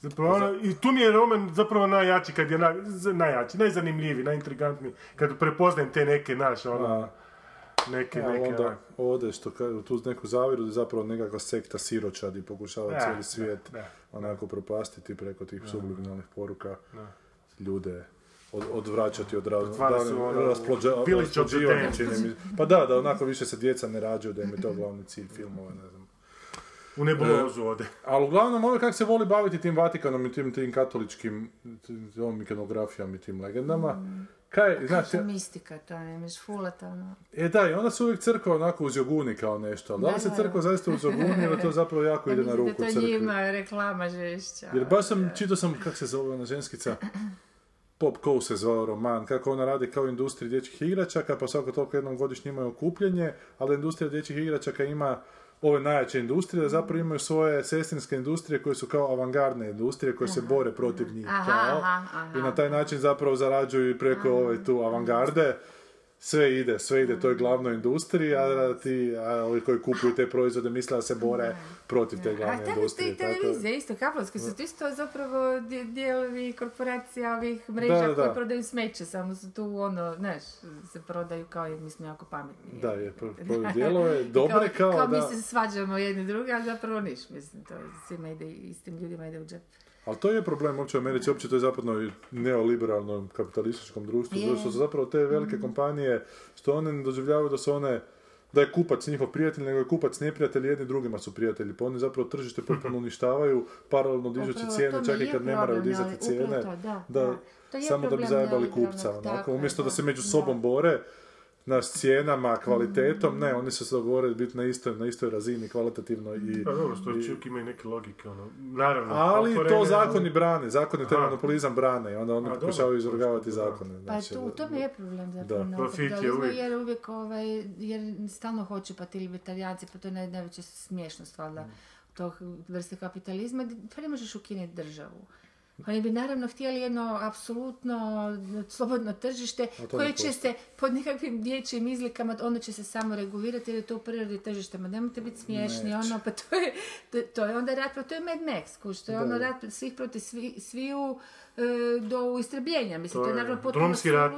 Zapravo, ono, I tu mi je roman zapravo najjači, kad je na, najjači, najzanimljiviji, najintrigantniji, kad prepoznajem te neke, znaš, ono, A, neke, a neke, onda ode što kažu, tu neku zavjeru da je zapravo nekakva sekta siročadi pokušava Da, cijeli svijet da. onako propastiti preko tih subliminalnih poruka ljude od, odvraćati od raz, ono, rasplođivanja, čini mi- Pa da, da onako više se djeca ne rađaju, da im je to glavni cilj filmova, ne znam. u nebulozu ode. Ali uglavnom, ovo kako se voli baviti tim Vatikanom i tim, tim katoličkim tim- ovom ikonografijom i tim legendama, kaj, znaš, je mistika, to možeš fulata, ono. E da, i onda se uvijek crkva onako uz joguni kao nešto, ali da li se crkva zaista uz joguni ili to zapravo jako Ja ide na ruku da to crkvi? njima reklama žešća. Jer baš sam, čitao sam, kak se zove ona ženskica, Pop Co se zvao roman, kako ona radi kao industrija dječjih igračaka, pa svako toliko jednom godišnje imaju okupljenje, ali industrija dječjih igračaka ima ove najjače industrije, da zapravo imaju svoje sestrinske industrije koje su kao avangardne industrije koje se bore protiv njih. Aha, kao. aha, aha. I na taj način zapravo zarađuju i preko ove tu avangarde. Sve ide, sve ide toj glavnoj industriji, a ti, a ovi koji kupuju te proizvode misle da se bore protiv te A glavne ste industrije. i tako- televizije, isto, kablovske su to isto zapravo di- dijelovi korporacija ovih mreža Da, da, koje da. prodaju smeće, samo su tu ono, znaš, se prodaju kao i mi smo jako pametni. Da, je, pro- pro- dijelove dobre kao, kao da... mi se svađamo jedni drugi, ali zapravo niš, mislim, to svima ide, istim ljudima ide u džep. Ali to je problem uopće u Americi, uopće to je zapadno neoliberalnom kapitalističkom društvu, zato što su zapravo te velike kompanije, što one ne doživljavaju da su one da je kupac njihov prijatelj, nego je kupac neprijatelj, jedni drugima su prijatelji, pa oni zapravo tržište potpuno uništavaju, paralelno dižući cijene, čak i kad ne moraju dizati cijene, to, da, da, da. To je samo da bi zajebali kupca, onako, je, umjesto da se među da. sobom bore, naš cijenama, kvalitetom, ne, oni su se dogovorili biti na istoj, na istoj razini, kvalitativno i... Pa dobro, što čuk ima i neke logike, ono, naravno. Ali to zakoni ali- brane, zakoni taj Aha. monopolizam brane i onda oni pokušavaju to izvrgavati zakone. Pa Znači, tu, u tome je problem zapravo Da. na Profit je uvijek- jer uvijek ovaj, jer stalno hoće pa ti libertarijanci, pa to je naj, najveća smiješnost valjda Mm. tog vrste kapitalizma, pa ne možeš ukinuti državu. Oni bi naravno htjeli jedno apsolutno slobodno tržište koje će se pod nekakvim dječjim izlikama, ono će se samo regulirati jer je to u prirodi tržišta. Ma nemojte biti smiješni, Neće. ono, pa to je, to, to je onda rat, to je Mad Max, to je Da, ono da. rat svih protiv svi, sviju e, do istrebljenja. Mislim, To to je naravno potpuno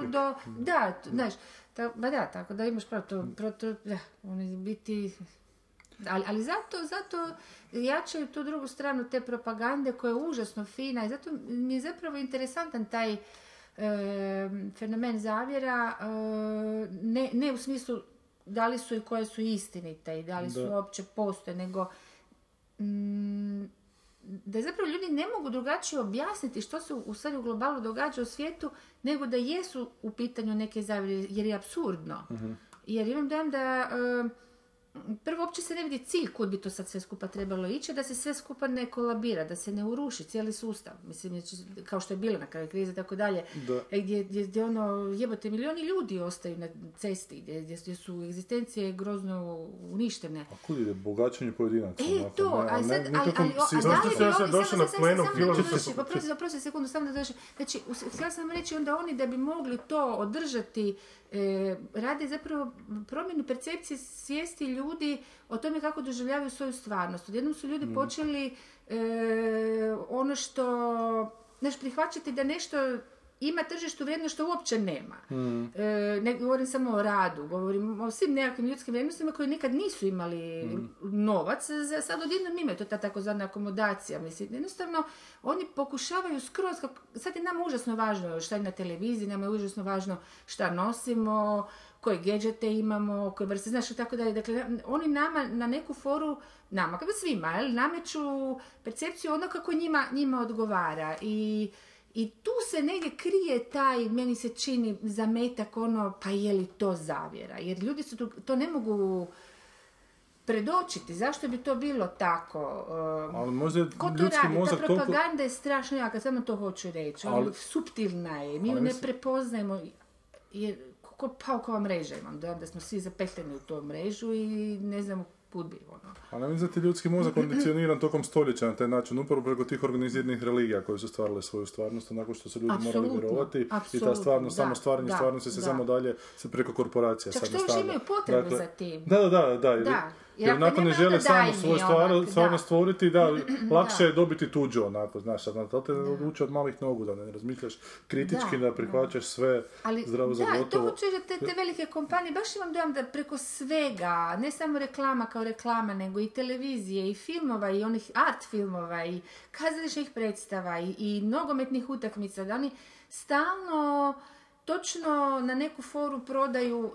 do, da, t- znaš, ta, ba da, tako da imaš pravo, to, pro, to, da, oni biti, ali, ali zato, zato jačaju tu drugu stranu te propagande koja je užasno fina i zato mi je zapravo interesantan taj e, fenomen zavjera, e, ne, ne u smislu da li su i koje su istinite i da li su Da. uopće postoje, nego mm, da zapravo ljudi ne mogu drugačije objasniti što se u stvari u globalu događa u svijetu, nego da jesu u pitanju neke zavjere, jer je absurdno. Jer imam dojam da e, prvo uopće se ne vidi cilj kud bi to sad sve skupa trebalo ići, da se sve skupa ne kolabira, da se ne uruši cijeli sustav. Mislim, kao što je bilo na kraju krize i tako dalje, Da. e, gdje, gdje, gdje ono, jebote, milioni ljudi ostaju na cesti, gdje, gdje, su egzistencije grozno uništene. A kud ide bogaćenje pojedinaca? E, to, a sad, ali, ali, a sistemu. da li bi sam na filozofskog- dovršim, oprosti, oprosti sekundu, samo da dovršim. Znači, htjela sam reći onda oni da bi mogli to održati, rade zapravo promjenu percepcije svijesti ljudi o tome kako doživljavaju svoju stvarnost. Odjednom su ljudi počeli e, ono što, znaš, prihvaćati da nešto ima tržištu vrijednost što uopće nema. E, ne govorim samo o radu, govorim o svim nekakvim ljudskim vrijednostima koji nikad nisu imali novac, za, sad odjednom imaju to ta takozvana akomodacija. Mislim, jednostavno, oni pokušavaju skroz, kako, sad je nama užasno važno šta je na televiziji, nama je užasno važno šta nosimo, koje gadgete imamo, koje vrste, znaš, tako dalje. Dakle, oni nama na neku foru, nama, kao svima, jel, nameću percepciju ono kako njima, njima odgovara. I i tu se negdje krije taj, meni se čini, zametak ono, pa je li to zavjera? Jer ljudi su tu, to ne mogu predočiti. Zašto bi to bilo tako? Um, Ali možda je Ko to ljudski radi? Ta mozak toliko... propaganda je strašno jaka, samo to hoću reći. Ono, Ali- suptilna je, mi ju ne mislim- prepoznajemo. Jer, ko paukova mreža imam, da, da smo svi zapetljeni u tu mrežu i ne znamo kud bi. A ne mislim da ti ljudski mozak kondicioniran tokom stoljeća na taj način, upravo preko tih organiziranih religija koje su stvarale svoju stvarnost, onako što su ljudi morali Apsolutno, vjerovati i ta stvarnost, samo stvaranje da, stvarnosti se da. samo dalje se preko korporacija Čak sad što još imaju potrebu Dakle, za tim. Da, da, da, da. Da, jer Jer ako onako ne žele samo svoju stvar, da. stvoriti, da, lakše je dobiti tuđu onako, znaš, sad to te odluče od malih nogu, da ne razmišljaš kritički, Da, da, prihvaćaš sve Ali zdravo za da, i to gotovo. hoću te, te velike kompanije, baš imam dojam da preko svega, ne samo reklama kao reklama, nego i televizije, i filmova, i onih art filmova, i kazališnih predstava, i, i nogometnih utakmica, da oni stalno točno na neku foru prodaju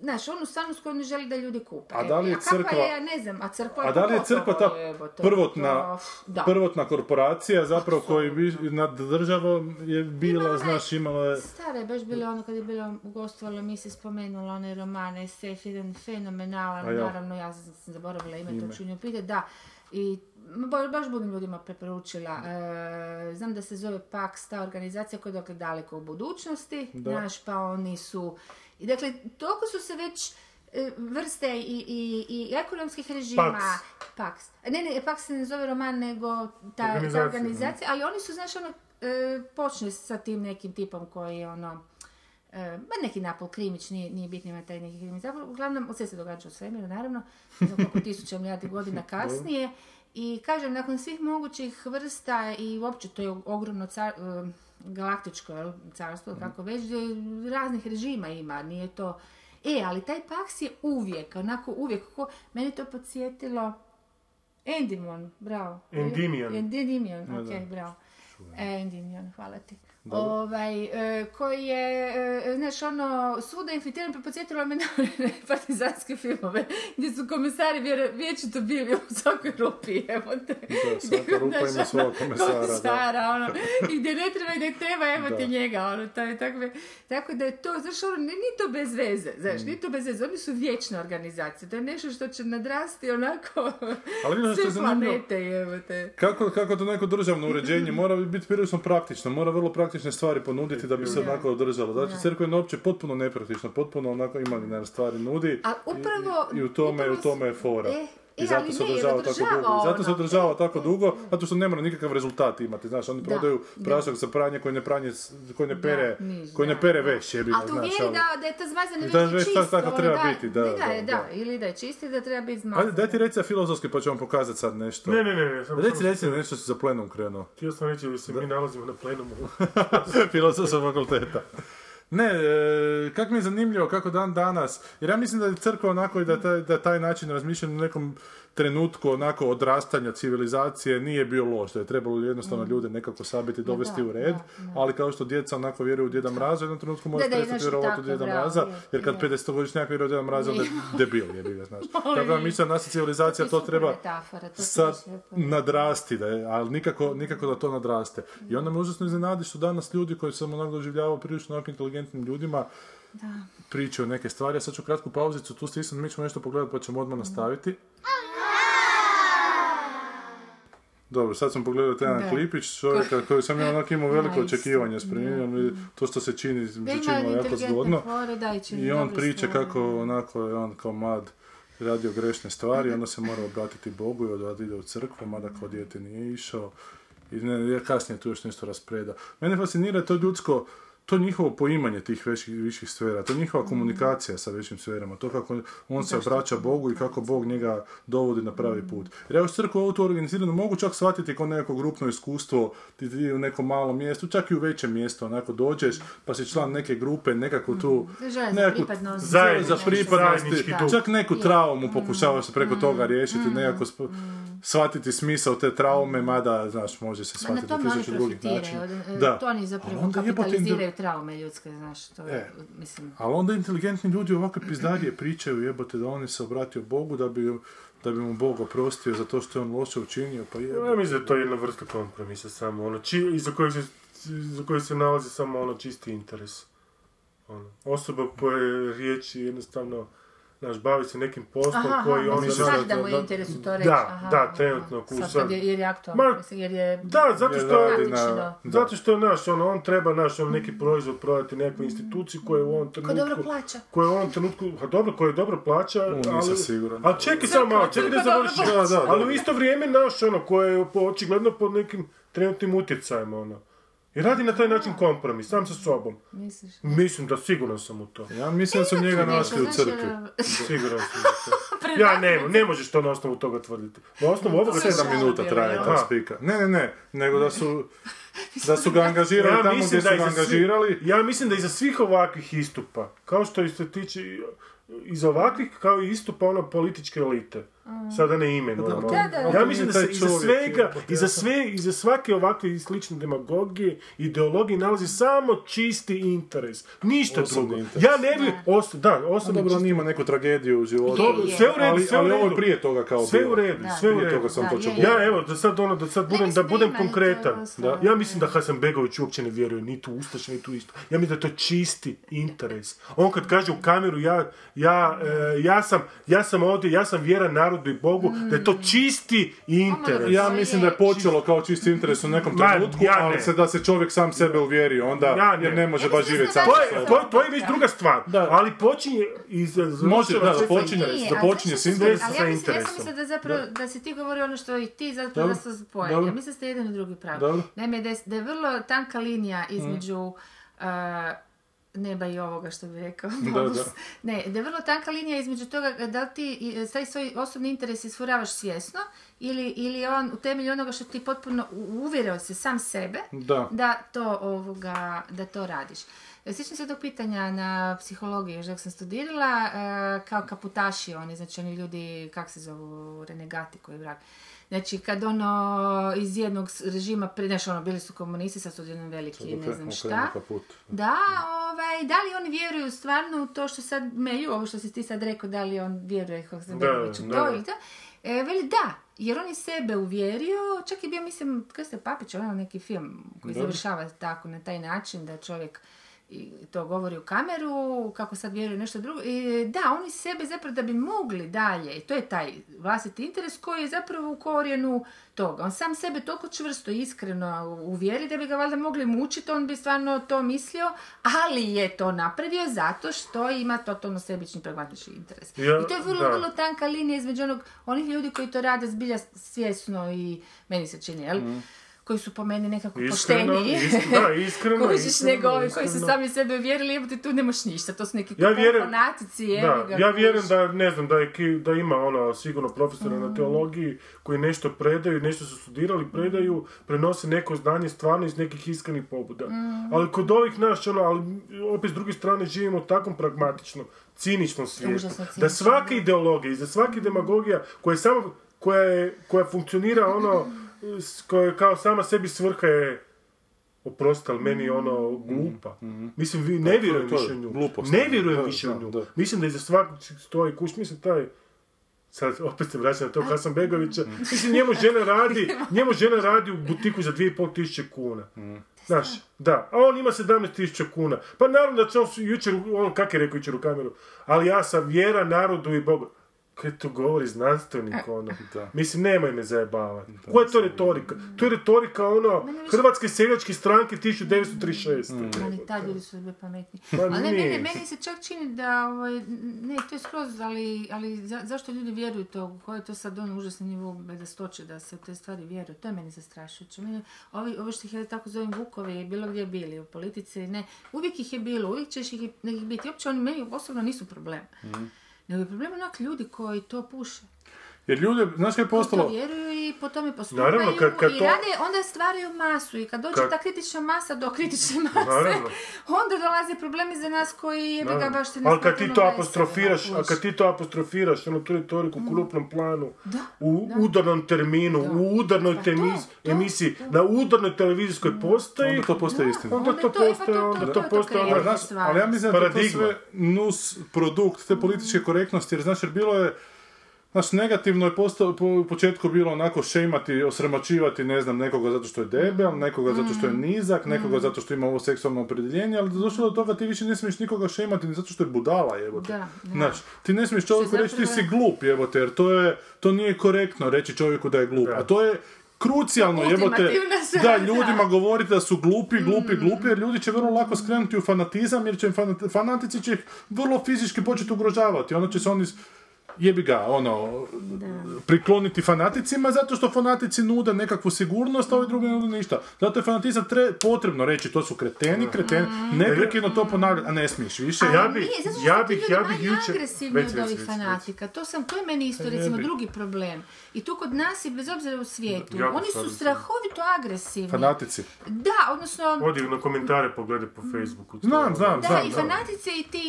Znaš, onu stvarnost koju oni želi da ljudi kupe. A da li je A kakva crkva- je, ja ne znam, a crkva A da li je crkva ta jebote, prvotna, to- da. prvotna korporacija zapravo koji bi nad državom je bila, Ima znaš, imala je... Stara je baš bila ono kad je bila ugostovala mi se spomenula onaj roman SF, jedan fenomenalan, ja. naravno ja sam zaboravila ime, to Ime. ću nju pitati, da. I ba- baš budem ljudima preporučila. E, znam da se zove PAX, ta organizacija koja je dakle daleko u budućnosti, Da. znaš, pa oni su... I dakle, toliko su se već e, vrste i, i, i ekonomskih režima, Pax. Pax. Ne, ne, Pax se ne zove roman, nego ta ta Organizacija, organizacija, ali oni su, znaš, ono, e, počne sa tim nekim tipom koji je ono, e, ma neki napol krimić, nije, nije bitno ima taj neki krimić. Zapravo, uglavnom, sve se događa u svemiru, naravno, koliko tisuća milijardi godina kasnije. I kažem, nakon svih mogućih vrsta i uopće to je ogromno car, e, galaktičko jel, carstvo, kako već, raznih režima ima, nije to... E, ali taj paks je uvijek, onako uvijek, ko, meni to podsjetilo, Endymion, bravo. Endymion. Endymion, ok, bravo. E, Endymion, hvala ti. Ovaj, e, koji je, e, znaš, ono, svuda infiltriran, pa podsjetilo me na partizanske filmove, gdje su komisari vječito bili u svakoj rupi, evo te. Da, svaka rupa Znaš, ima ono, svog komesara, da. ono, i gdje ne treba i gdje treba, evo ti njega, ono, to je tako, tako da je to, znaš, ono, nije to bez veze, znaš, Mm. nije to bez veze, oni su vječne organizacije, to je nešto što će nadrasti onako Ali sve planete, evo te. Kako, kako to neko državno uređenje mora biti prilično praktično, mora vrlo praktične stvari ponuditi da bi se onako održalo. Znači, crkva je uopće potpuno nepraktična, potpuno onako imaginarne stvari nudi A upravo... i, i u tome, upravo u tome je fora. E, I e, zato ali se održava tako dugo. I zato se ono, održava tako dugo, zato što ne mora nikakav rezultat imati. Znaš, oni Da, prodaju da. prašak za pranje koji ne pranje, koji ne pere, koji ne pere veš, jebi ga, A tu znaš. vjeri da, da je ta zmazana Da, već čisto. tako treba da, biti, da, da, da, da, da. Ili da je čisti, da treba biti zmazana. Ajde, daj ti reci filozofski pa ću vam pokazati sad nešto. Ne, ne, ne, Reci, reci nešto si za plenom krenuo. Htio sam reći da se mi nalazimo na plenumu. filozofskog fakulteta. Ne, e, kak mi je zanimljivo kako dan danas, jer ja mislim da je crkva onako i da taj, da taj način razmišljanja u nekom trenutku onako odrastanja civilizacije nije bio loš, da je trebalo jednostavno ljude nekako sabiti, dovesti da, u red, da, da. ali kao što djeca onako vjeruju u Djeda Mraza, u jednom trenutku Da, da, prestati vjerovati u Djeda Mraza, je, jer kad je. 50-godišnjak vjeruje u Djeda Mraza, onda je debil, je ga, znaš. Tako da mislim da naša civilizacija to treba sad nadrasti, da je, ali nikako, nikako da to nadraste. I onda me užasno iznenadi što danas ljudi koji sam onako doživljavao prilično onako inteligentnim ljudima, priče o neke stvari. Ja sad ću kratku pauzicu, tu stisnem, mi ćemo nešto pogledati pa ćemo odmah nastaviti. Dobro, sad sam pogledao taj jedan Da. klipić čovjeka koji sam ja onak imao veliko očekivanje s to što se čini, se činilo jako zgodno. i on priča stvari. kako onako je on kao mlad radio grešne stvari, onda se mora obratiti Bogu i onda ide u crkvu, mada kao dijete nije išao. I ne, kasnije tu još nešto raspreda. Mene fascinira to ljudsko, to njihovo poimanje tih većih, viših sfera, to njihova komunikacija sa većim sferama, to kako on se obraća Bogu i kako Bog njega dovodi na pravi put. Jer ja u crkvu ovo to organizirano mogu čak shvatiti kao neko grupno iskustvo, ti, ti u nekom malom mjestu, čak i u većem mjestu, onako dođeš, pa si član neke grupe, nekako tu, za pripadnost. zajednički- za pripadnosti, čak neku Je. traumu pokušava se preko toga riješiti, nekako sp- shvatiti smisao te traume, mada, znaš, može se shvatiti na oni tisuću drugih profitiraju, načina. od- Da. to oni Ali zapravo jebote kapitaliziraju traume ljudske, znaš, to je, E. mislim... Ali onda inteligentni ljudi ovakve pizdarije pričaju jebote da on je se obratio Bogu da bi, da bi mu Bog oprostio za to što je on loše učinio, pa Ja jebote. mislim da je to jedna vrsta kompromisa samo, ono, či, iza kojeg se, iza kojeg se nalazi samo ono čisti interes. Ono, osoba koja je riječi jednostavno, znaš, bavi se nekim poslom Aha, koji aha, on... mislim znaš, sad da mu je interesu to reći. Da, aha, da, aha. trenutno, ku- Sad je, jer je aktualno, Ma, mislim, jer je... Da, zato što, radi na- zato što, znaš, ono, on treba, znaš, on neki proizvod prodati nekoj instituciji koja je u ovom trenutku... dobro plaća. Koja je u ovom trenutku, ha dobro, koja je dobro plaća, nisam ali... siguran. Ali čekaj samo malo, čekaj da završim. plaća. Da, da, ali da. u isto vrijeme, znaš, ono, koja je očigledno pod nekim trenutnim utjecajem, ono. I radi na taj način kompromis, sam sa sobom. Misliš? Mislim da sigurno sam u to. Ja mislim da su njega našli u crkvi. jer- Siguran sam u to. Ja ne, ne možeš to na osnovu toga tvrditi. Na osnovu ovoga Sedam Sedam minuta traje ta spika. Ne, ne, ne, nego da su, da su ga angažirali tamo gdje su ga svi- angažirali. ja mislim da iza svih ovakvih istupa, kao što se tiče iza ovakvih, kao i istupa ono političke elite. Sada ne imenujem. ono. Da, da, da. Ja to mislim da se iza svega, iza sve, iza svake ovakve i slične demagogije, ideologije nalazi samo čisti interes. Ništa Osobni drugo. interes. Ja ne bi, os, da, A osobni dobro, on čisti- ima neku tragediju u životu. Dobro, sve u redu, sve u ali ovo je redu. prije toga kao Sve u redu, sve u redu. toga sam govoriti. Ja, evo, da sad ono, da sad budem, da budem konkretan. to Ja mislim da Hasanbegović uopće ne vjeruje ni tu Ustaša, ni tu isto. Ja mislim da je to čisti interes. On kad kaže u kameru, ja, ja, e, ja, sam, ja sam ovdje, ja sam vjeran narodu i Bogu, da je to čisti interes. Ja mislim da je počelo kao čisti interes u nekom trenutku, ja ali ne. se da se čovjek sam sebe uvjerio onda, Ja ne. jer ne može Ja baš živjeti sam to je, to, to je već druga stvar, Da. ali počinje iz... Može, da, da počinje, Nije, da ali počinje s interesom. Ali ja mislim, ja sam mislila da zapravo, da si ti govori ono što i ti zapravo Dobro, da se dobro. Ja mislim da ste jedan i drugi pravi. Naime, da je, da je vrlo tanka linija između uh, neba i ovoga, što bi rekao. Modus. da. Ne, da je vrlo tanka linija između toga da li ti i, taj svoj osobni interes isfuravaš svjesno ili, ili on u temelju onoga što ti potpuno u- uvjerio se sam sebe Da. da to, ovoga, da to radiš. E, Sjećam se tog pitanja na psihologiji, još dok sam studirala, e, kao kaputaši oni, znači oni ljudi, kak se zovu, renegati koji vrag. Znači, kad ono iz jednog režima, znaš, ono, bili su komunisti, sad su odjednom veliki, ne znam šta. Kaput. Da, ovaj, da li oni vjeruju stvarno u to što sad meju, ovo što si ti sad rekao, da li on vjeruje Hasanbegoviću Da, to da. ili to? E, veli da, jer on je sebe uvjerio, čak je bio, mislim, Krste Papić, ono neki film koji završava tako, na taj način, da čovjek i to govori u kameru, kako sad vjeruje nešto drugo. I, da, oni sebe zapravo da bi mogli dalje, i to je taj vlastiti interes koji je zapravo u korijenu toga. On sam sebe toliko čvrsto i iskreno uvjeri da bi ga valjda mogli mučiti, on bi stvarno to mislio, ali je to napravio zato što ima totalno sebični pragmatični interes. Ja, I to je vrlo, vrlo tanka linija između onog, onih ljudi koji to rade zbilja svjesno i meni se čini, jel? Koji su po meni nekako. Iskreno, pošteniji. isk- da, iskreno, Kužiš iskreno, nego ovi koji su iskreno. sami sebe uvjerili, evo ti tu nemaš ništa, to su neki Ja vjerujem- fanatici, Da, ga. ja vjerujem da, ne znam, da, je, da ima ono, sigurno profesora Mm. na teologiji koji nešto predaju, nešto su studirali, predaju, prenose neko znanje stvarno iz nekih iskrenih pobuda. Mm. Ali kod ovih naš, ono, ali opet s druge strane živimo u takvom pragmatičnom, ciničnom svijetu. Da svaka ideologija i za svaki demagogija koja je samo, koja, je, koja funkcionira ono, koja je kao sama sebi svrha je oprosti, ali meni je ono glupa. Mislim, vi ne vjerujem više u nju. glupost. Ne vjerujem Da, više u nju. da. Mislim da iza svakog stoji kuš, mislim taj sad opet se vraćam na to Hasanbegovića, mislim njemu žena radi, njemu žena radi u butiku za 2,5 tisuće kuna. Znaš, da, a on ima 17 tisuća kuna. Pa naravno da će on jučer, on kak je rekao jučer u kameru, ali ja sam vjera narodu i Bogu. Kaj to govori znanstvenik, ono. Mislim, nemoj me zajebavati. Koja je to retorika? To je retorika, ono, Hrvatske seljačke stranke 1936. Ali ta ljudi su sve pametni. Pa ali ne, meni, meni se čak čini da, ovaj, ne, to je skroz, ali, ali za- zašto ljudi vjeruju to? Koji je to sad on užasni nivo bedastoće da se u te stvari vjeruju? To je meni zastrašujuće. Meni, ovi, ovi što ih ja tako zovem vukovi, bilo gdje bili, u politici, ne, uvijek ih je bilo, uvijek ćeš ih, ih biti. Uopće oni meni osobno nisu problem. Nego je problem onak ljudi koji to puše. Jer ljude, znaš kaj je To postalo? vjeruju i po tome postupaju Naravno, kad- kad i to- rade, onda stvaraju masu i kad dođe Kad- ta kritična masa do kritične mase, Naravno. onda dolaze problemi za nas koji je ga baš ne Ali kad ti to apostrofiraš, a kad ti to apostrofiraš, ono tu retoriku u krupnom planu, Da, u da. udarnom terminu, Da. u udarnoj Pa to, temis- to, emisiji, na udarnoj televizijskoj postaji, Onda to postaje istina. onda Onda to to je, pa postaje, to- onda to- to to je to postaje kreiranje. ono- Ali, znaš, ali ja mislim da je to Paradigma. sve nus produkt te političke korektnosti, jer jer bilo je Znaš, negativno je postao, po, u početku bilo onako šejmati, osramačivati, ne znam, nekoga zato što je debel, nekoga zato što je nizak, nekoga zato što ima ovo seksualno opredjeljenje, ali došlo do toga ti više ne smiješ nikoga šejmati ni zato što je budala, jebote. Da, da. Znaš, ti ne smiješ čovjeku reći ti si glup, jebote, jer to je, to nije korektno reći čovjeku da je glup, a to je krucijalno, jebote, da da. ljudima govoriti da su glupi, glupi, glupi, jer ljudi će vrlo lako skrenuti u fanatizam, jer će fanatici će ih vrlo fizički početi ugrožavati, onda će se oni, s- jebi ga, ono, prikloniti fanaticima, zato što fanatici nude nekakvu sigurnost, a ovi drugi nude ništa. Zato je fanatizam tre- potrebno reći, to su kreteni, kreteni, neprekidno to ponavljati, a ne smiješ više. Ja Ali bih- nije, zato što ja su ti bih- ja bih jučer- agresivni od ovih fanatika. To, sam, to je meni isto, recimo, drugi problem. I tu kod nas i bez obzira u svijetu. Jako Oni su strahovito agresivni. Fanatici. Da, odnosno... Odi na komentare pogledaj po Facebooku. Znam, znam, Da, znam. i znam. fanatici i ti,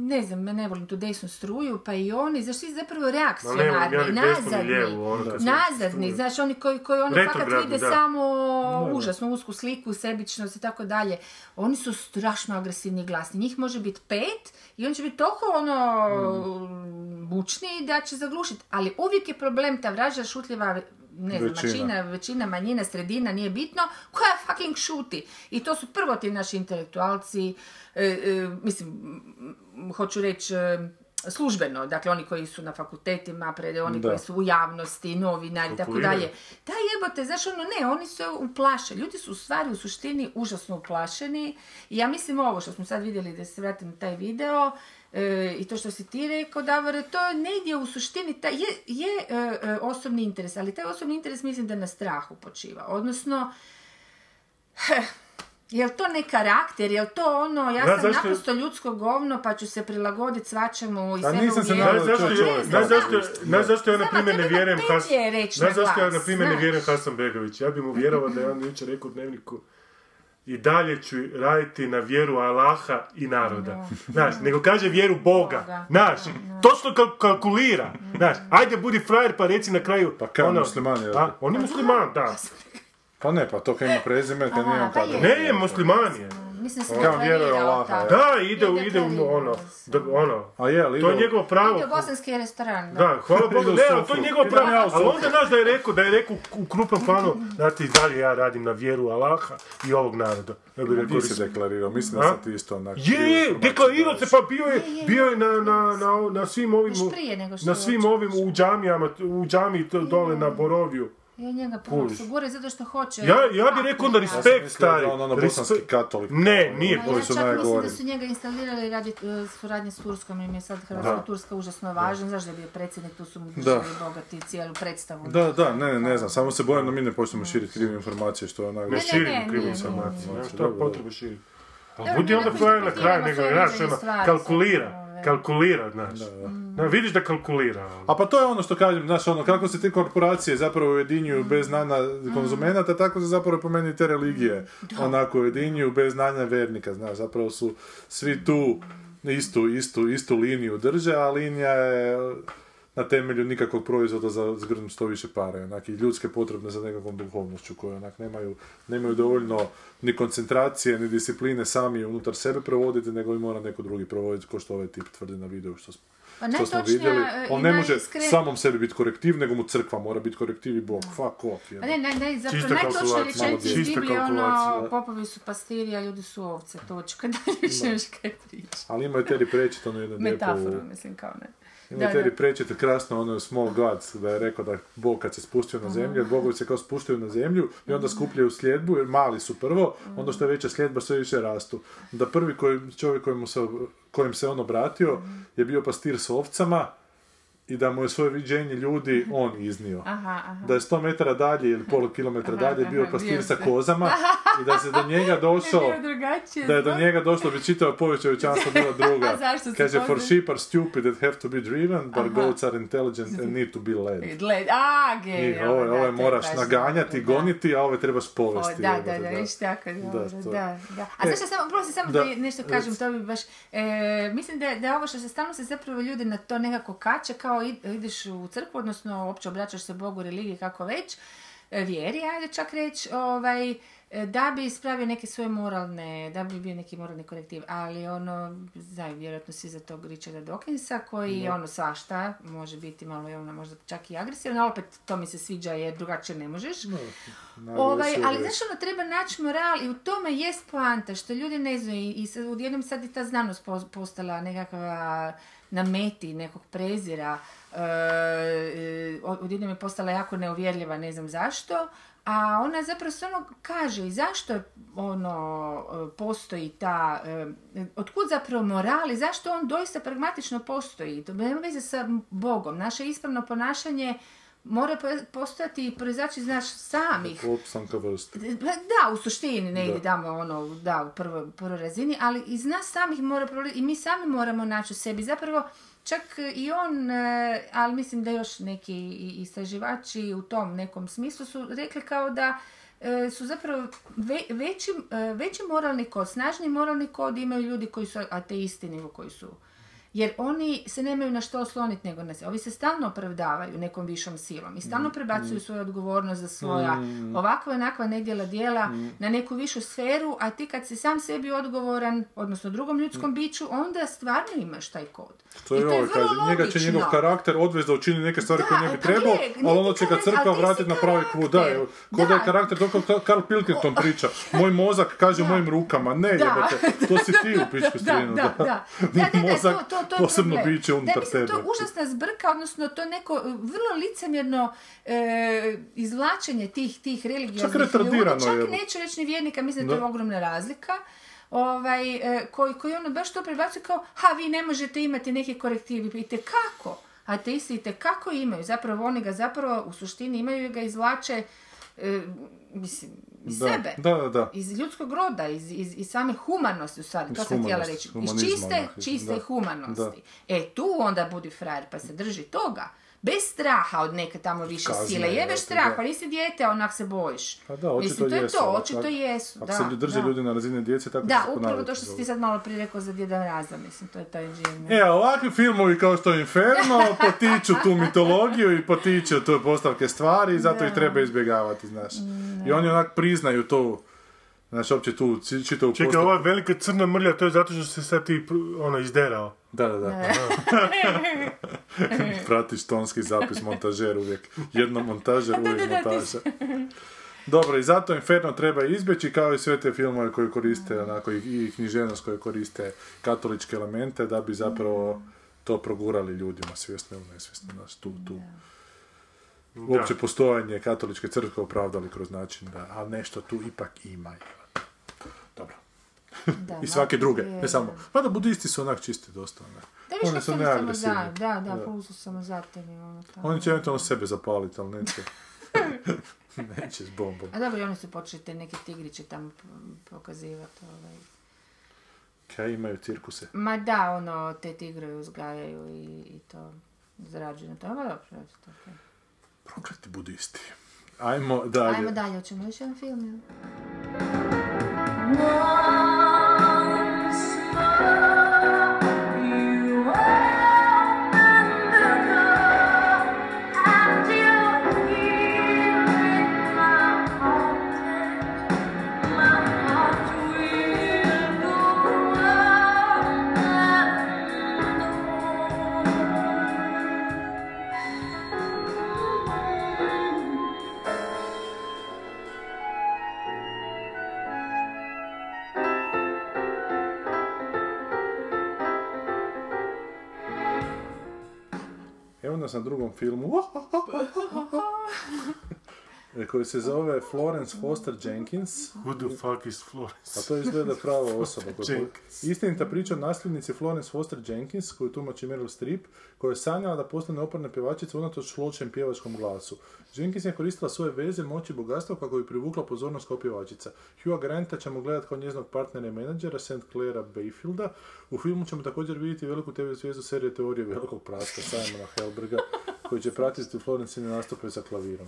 ne znam, ne volim tu desnu struju, pa i oni, znaš, ti zapravo reakcionarni, ni nazadni, lijevu, ono nazadni, znaš, oni koji, koji ono fakat vide da. samo užasnu usku sliku, sebičnost i tako dalje. Oni su strašno agresivni i glasni. Njih može biti pet i on će biti toliko ono bučni da će zaglušiti. Ali uvijek je problem ta vraža šutljiva ne znam, Većina. većina, većina, manjina, sredina, nije bitno, koja fucking šuti. I to su prvo ti naši intelektualci, e, e, mislim, hoću reći, e, službeno, dakle oni koji su na fakultetima, pred oni Da. koji su u javnosti, novinari i tako dalje. Da jebote, znaš ono, ne, oni se uplaše. Ljudi su u stvari u suštini užasno uplašeni. I ja mislim ovo što smo sad vidjeli, da se vratim na taj video, e, i to što si ti rekao, Davore, to je negdje u suštini, ta, je, je e, e, osobni interes, ali taj osobni interes mislim da na strahu počiva. Odnosno, Jel to ne karakter, jel to ono, ja sam zašto- naprosto ljudsko govno pa ću se prilagoditi svačemu i Pa sebe nisam se Znaš zašto, znaš zašto, znaš zašto ja na primjer ne vjerujem reći Znaš na zašto ja na primjer ne vjerujem Hasan Begović? Ja bi mu vjerovao da je on jučer rekao u dnevniku i dalje ću raditi na vjeru Allaha i naroda. Znaš, nego kaže vjeru Boga. Boga. Znaš, točno kal- kalkulira. Znaš, ajde budi frajer pa reci na kraju... Pa kao musliman, jel? a, on je musliman, da. Pa ne, pa to kad ima prezime, kad nije on pa kada. Ne, je musliman je. Mislim se Kao vjeruje ja. Da, ide, u- ide u ono, se. da, ono. A je, ali To je njegovo pravo. Ide u bosanski restoran. Da, hvala Bogu, ne, ali to je njegovo pravo, ali onda znaš da je rekao, da je rekao u krupnom planu, znate, i dalje ja radim na vjeru Allaha i ovog naroda. Ja bih rekao, si deklarirao, mislim da sam ti isto onak... je, je, deklarirao se, pa bio je, bio je na, na, na, na svim ovim, Još prije nego što na svim ovim u džamijama, u džamiji dole na Boroviju. Ja njega puno gure zato što hoće. Ja, ja bih rekao onda Ja sam respekt, mislio da stari. je on ono bosanski katolik. Ne, nije Pa Koji ja su čak mislim da su njega instalirali radi e, suradnje s Turskom, im je sad Hrvatska-Turska užasno važna, znaš da je bio predsjednik, tu su mu bogati cijelu predstavu. Da, da, ne, ne, ne znam, samo se bojim da mi ne počnemo širiti krive informacije, što je onak... Ne ne, širimo ne, krivu ne, ne, ne. potrebe širiti. Budi onda na kraju, interpretiramo nego, sve znaš, određene ono, stvari, kalkulira, samo, ove. Kalkulira, znaš. Da, vidiš da kalkulira. ono. A pa to je ono što kažem, znaš, ono, kako se te korporacije zapravo ujedinjuju bez znanja konzumenata, tako se zapravo po meni te religije onako ujedinjuju bez znanja vernika, znaš, zapravo su svi tu istu, istu, istu liniju drže, a linija je na temelju nikakvog proizvoda za zgrnut što više pare, onak, i ljudske potrebne za nekakvom duhovnošću koje onak nemaju, nemaju dovoljno ni koncentracije, ni discipline sami unutar sebe provoditi, nego i mora neko drugi provoditi, ko što ovaj tip tvrdi na videu što smo što smo vidjeli. e, On ne može najiskren- samom sebi biti korektiv, nego mu crkva mora biti korektiv i Bog. Fuck off. A jebote. ne, ne, ne, zapravo kalkulacija, rečenica iz Biblije, ono, popovi su pastiri, a ljudi su ovce, točka, da više još kaj priča. Ali ima i Terry Pratchett, ono jedno lijepo... Metafora, mislim, kao ne. Ima Terry. Pratchett krasno ono Small Gods, da je rekao da Bog kad se spustio na zemlju, jer bogovi se kao spuštaju na zemlju i onda skupljaju sljedbu, jer mali su prvo, onda što je veća sljedba sve više rastu. Da prvi koji, čovjek kojemu se, kojem se on obratio je bio pastir s ovcama i da mu je svoje viđenje ljudi on iznio. Aha, aha. Da je 100 metara dalje ili pola kilometra dalje aha, bio pastir sa kozama i da se do njega došao da je do njega došlo bi čitava povijest čovječanstva bila druga. Kaže, for sheep are stupid and have to be driven, but Aha. goats are intelligent and need to be led. Gled, a, I genijalno, ove, da, ove je moraš baš naganjati, da. goniti, a ove trebaš povesti. da, da, da, viš tako, dobro, to- da, da. A E, znaš samo, prosim, samo da, da, nešto kažem, to bi baš, e, mislim da, je- da ovo što se stalno se zapravo ljudi na to nekako kače, kao id- ideš u crkvu, odnosno uopće obraćaš se Bogu, religiji, kako već, e, vjeri, ajde čak reći, ovaj, e, da bi ispravio neke svoje moralne, da bi bio neki moralni korektiv, ali ono, znaju vjerojatno svi za tog Richarda Dawkinsa, koji ono svašta, može biti malo ono, možda čak i agresivan, ali opet to mi se sviđa jer drugačije ne možeš. Ovaj, ali znaš ono, treba naći moral i u tome jest poanta, što ljudi ne znaju i, i sad, odjednom sad i ta znanost pos- postala nekakva na meti nekog prezira, e, e, od- odjednom je postala jako neuvjerljiva, ne znam zašto, a ona zapravo samo kaže i zašto ono e, postoji ta, e, otkud zapravo moral i zašto on doista pragmatično postoji. To nema veze sa Bogom. Naše ispravno ponašanje mora po- postojati i proizaći iz nas samih. Opstanka vrste. Pa Da, u suštini ne Da. damo ono, da, u prvoj, prvoj razini, ali iz nas samih mora i mi sami moramo naći u sebi. Zapravo, čak i on, e, ali mislim da još neki istraživači u tom nekom smislu su rekli kao da e, su zapravo ve- veći, e, veći moralni kod, snažni moralni kod imaju ljudi koji su ateisti nego koji su jer oni se nemaju na što osloniti nego na se. Ovi se stalno opravdavaju nekom višom silom i stalno prebacuju svoju odgovornost za svoja ovakva i onakva nedjela djela na neku višu sferu, a ti kad si sam sebi odgovoran, odnosno drugom ljudskom biću, onda stvarno imaš taj kod. To I je ovo, kaže, njega će njegov karakter odvesti da učini neke stvari Da, koje ne bi trebao, ali onda će ga crkva vratiti na pravi put. Da, karakter. evo, ko da je Da. karakter, to kao Karl Pilkington priča. Moj mozak kaže u mojim rukama. Ne, Da. jebote, to si ti u pičku strinu. Da, da, da. Da, da, da, to, to, je posebno problem. biće Da, unutar mislim, tebe. to je užasna zbrka, odnosno to neko e, vrlo licemjerno e, izvlačenje tih, tih religioznih Čak retardirano ljudi, čak neću reći ni vjernika, mislim da to Da. je ogromna razlika, ovaj, e, koji, koji ono baš to prebacuje kao, ha, vi ne možete imati neki korektiv, i kako? Ateisti i kako imaju, zapravo oni ga zapravo u suštini imaju i ga izvlače e, mislim, iz Da, sebe da, da, da. iz ljudskog roda, iz, iz, iz same humanosti u stvari, Iz to sam htjela reći. Iz čiste, čiste da. humanosti. E, tu onda budi frajer, pa se drži toga. Bez straha od neke tamo više Kazne, sile. Jebeš strah, da. pa nisi dijete, onak se bojiš. Pa da, očito Mislim, to je jesu. to, ali očito ako- jesu. Ako da, se drže da. ljudi na razine djece, tako Da, se upravo to što si ti sad malo prije rekao za Djeda Raza, mislim, to je taj džin. E, ovakvi filmovi kao što je Inferno potiču tu mitologiju i potiču tu postavke stvari i zato ih treba izbjegavati, znaš. I oni onak priznaju to, znaš, uopće tu čitavu Čekaj, ova velika crna mrlja, to je zato što se sad ti ono, izderao. Da, da, da. Pratiš tonski zapis montažer uvijek. Jedno montažer, uvijek montaža. Dobro, i zato Inferno treba izbjeći kao i sve te filmove koji koriste, onako, i, i književnost koje koriste katoličke elemente, da bi zapravo to progurali ljudima, svjesno ili nesvjesno, znaš, tu, tu. Uopće postojanje katoličke crkve opravdali kroz način da, a nešto tu ipak ima. Da, I svake druge, je- ne samo. Mada budisti su onak čisti dosta, ne. Da viš Oni kako su neagresivni. da, da, Da. full su samo zateni, ono tamo. Oni će eventualno sebe zapaliti, ali neće. neće s bombom. A dobro, oni su počeli te neke tigriće tamo pokazivati, ovaj. Kaj imaju cirkuse? Ma da, ono, te tigre uzgajaju i, i to zarađuju na tome, dobro, to okej. Prokleti budisti. Ajmo dalje. Ajmo dalje, hoćemo još jedan film, jel? Nas na drugom filmu e, koji se zove Florence Foster Jenkins. Who the fuck is Florence? A to izgleda prava osoba. Istinita priča o nasljednici Florence Foster Jenkins, koju tumači Meryl Streep, koja je sanjala da postane oporna pjevačica unatoč lošem pjevačkom glasu. Jenkins je koristila svoje veze, moći i bogatstvo kako bi privukla pozornost kao pjevačica. Hugha Granta ćemo gledati kao njezinog partnera i menadžera, St. Claira Bayfielda. U filmu ćemo također vidjeti veliku TV zvijezdu serije Teorije velikog praska Simona Helberga, koji će pratiti Florencine nastupe za klavirom.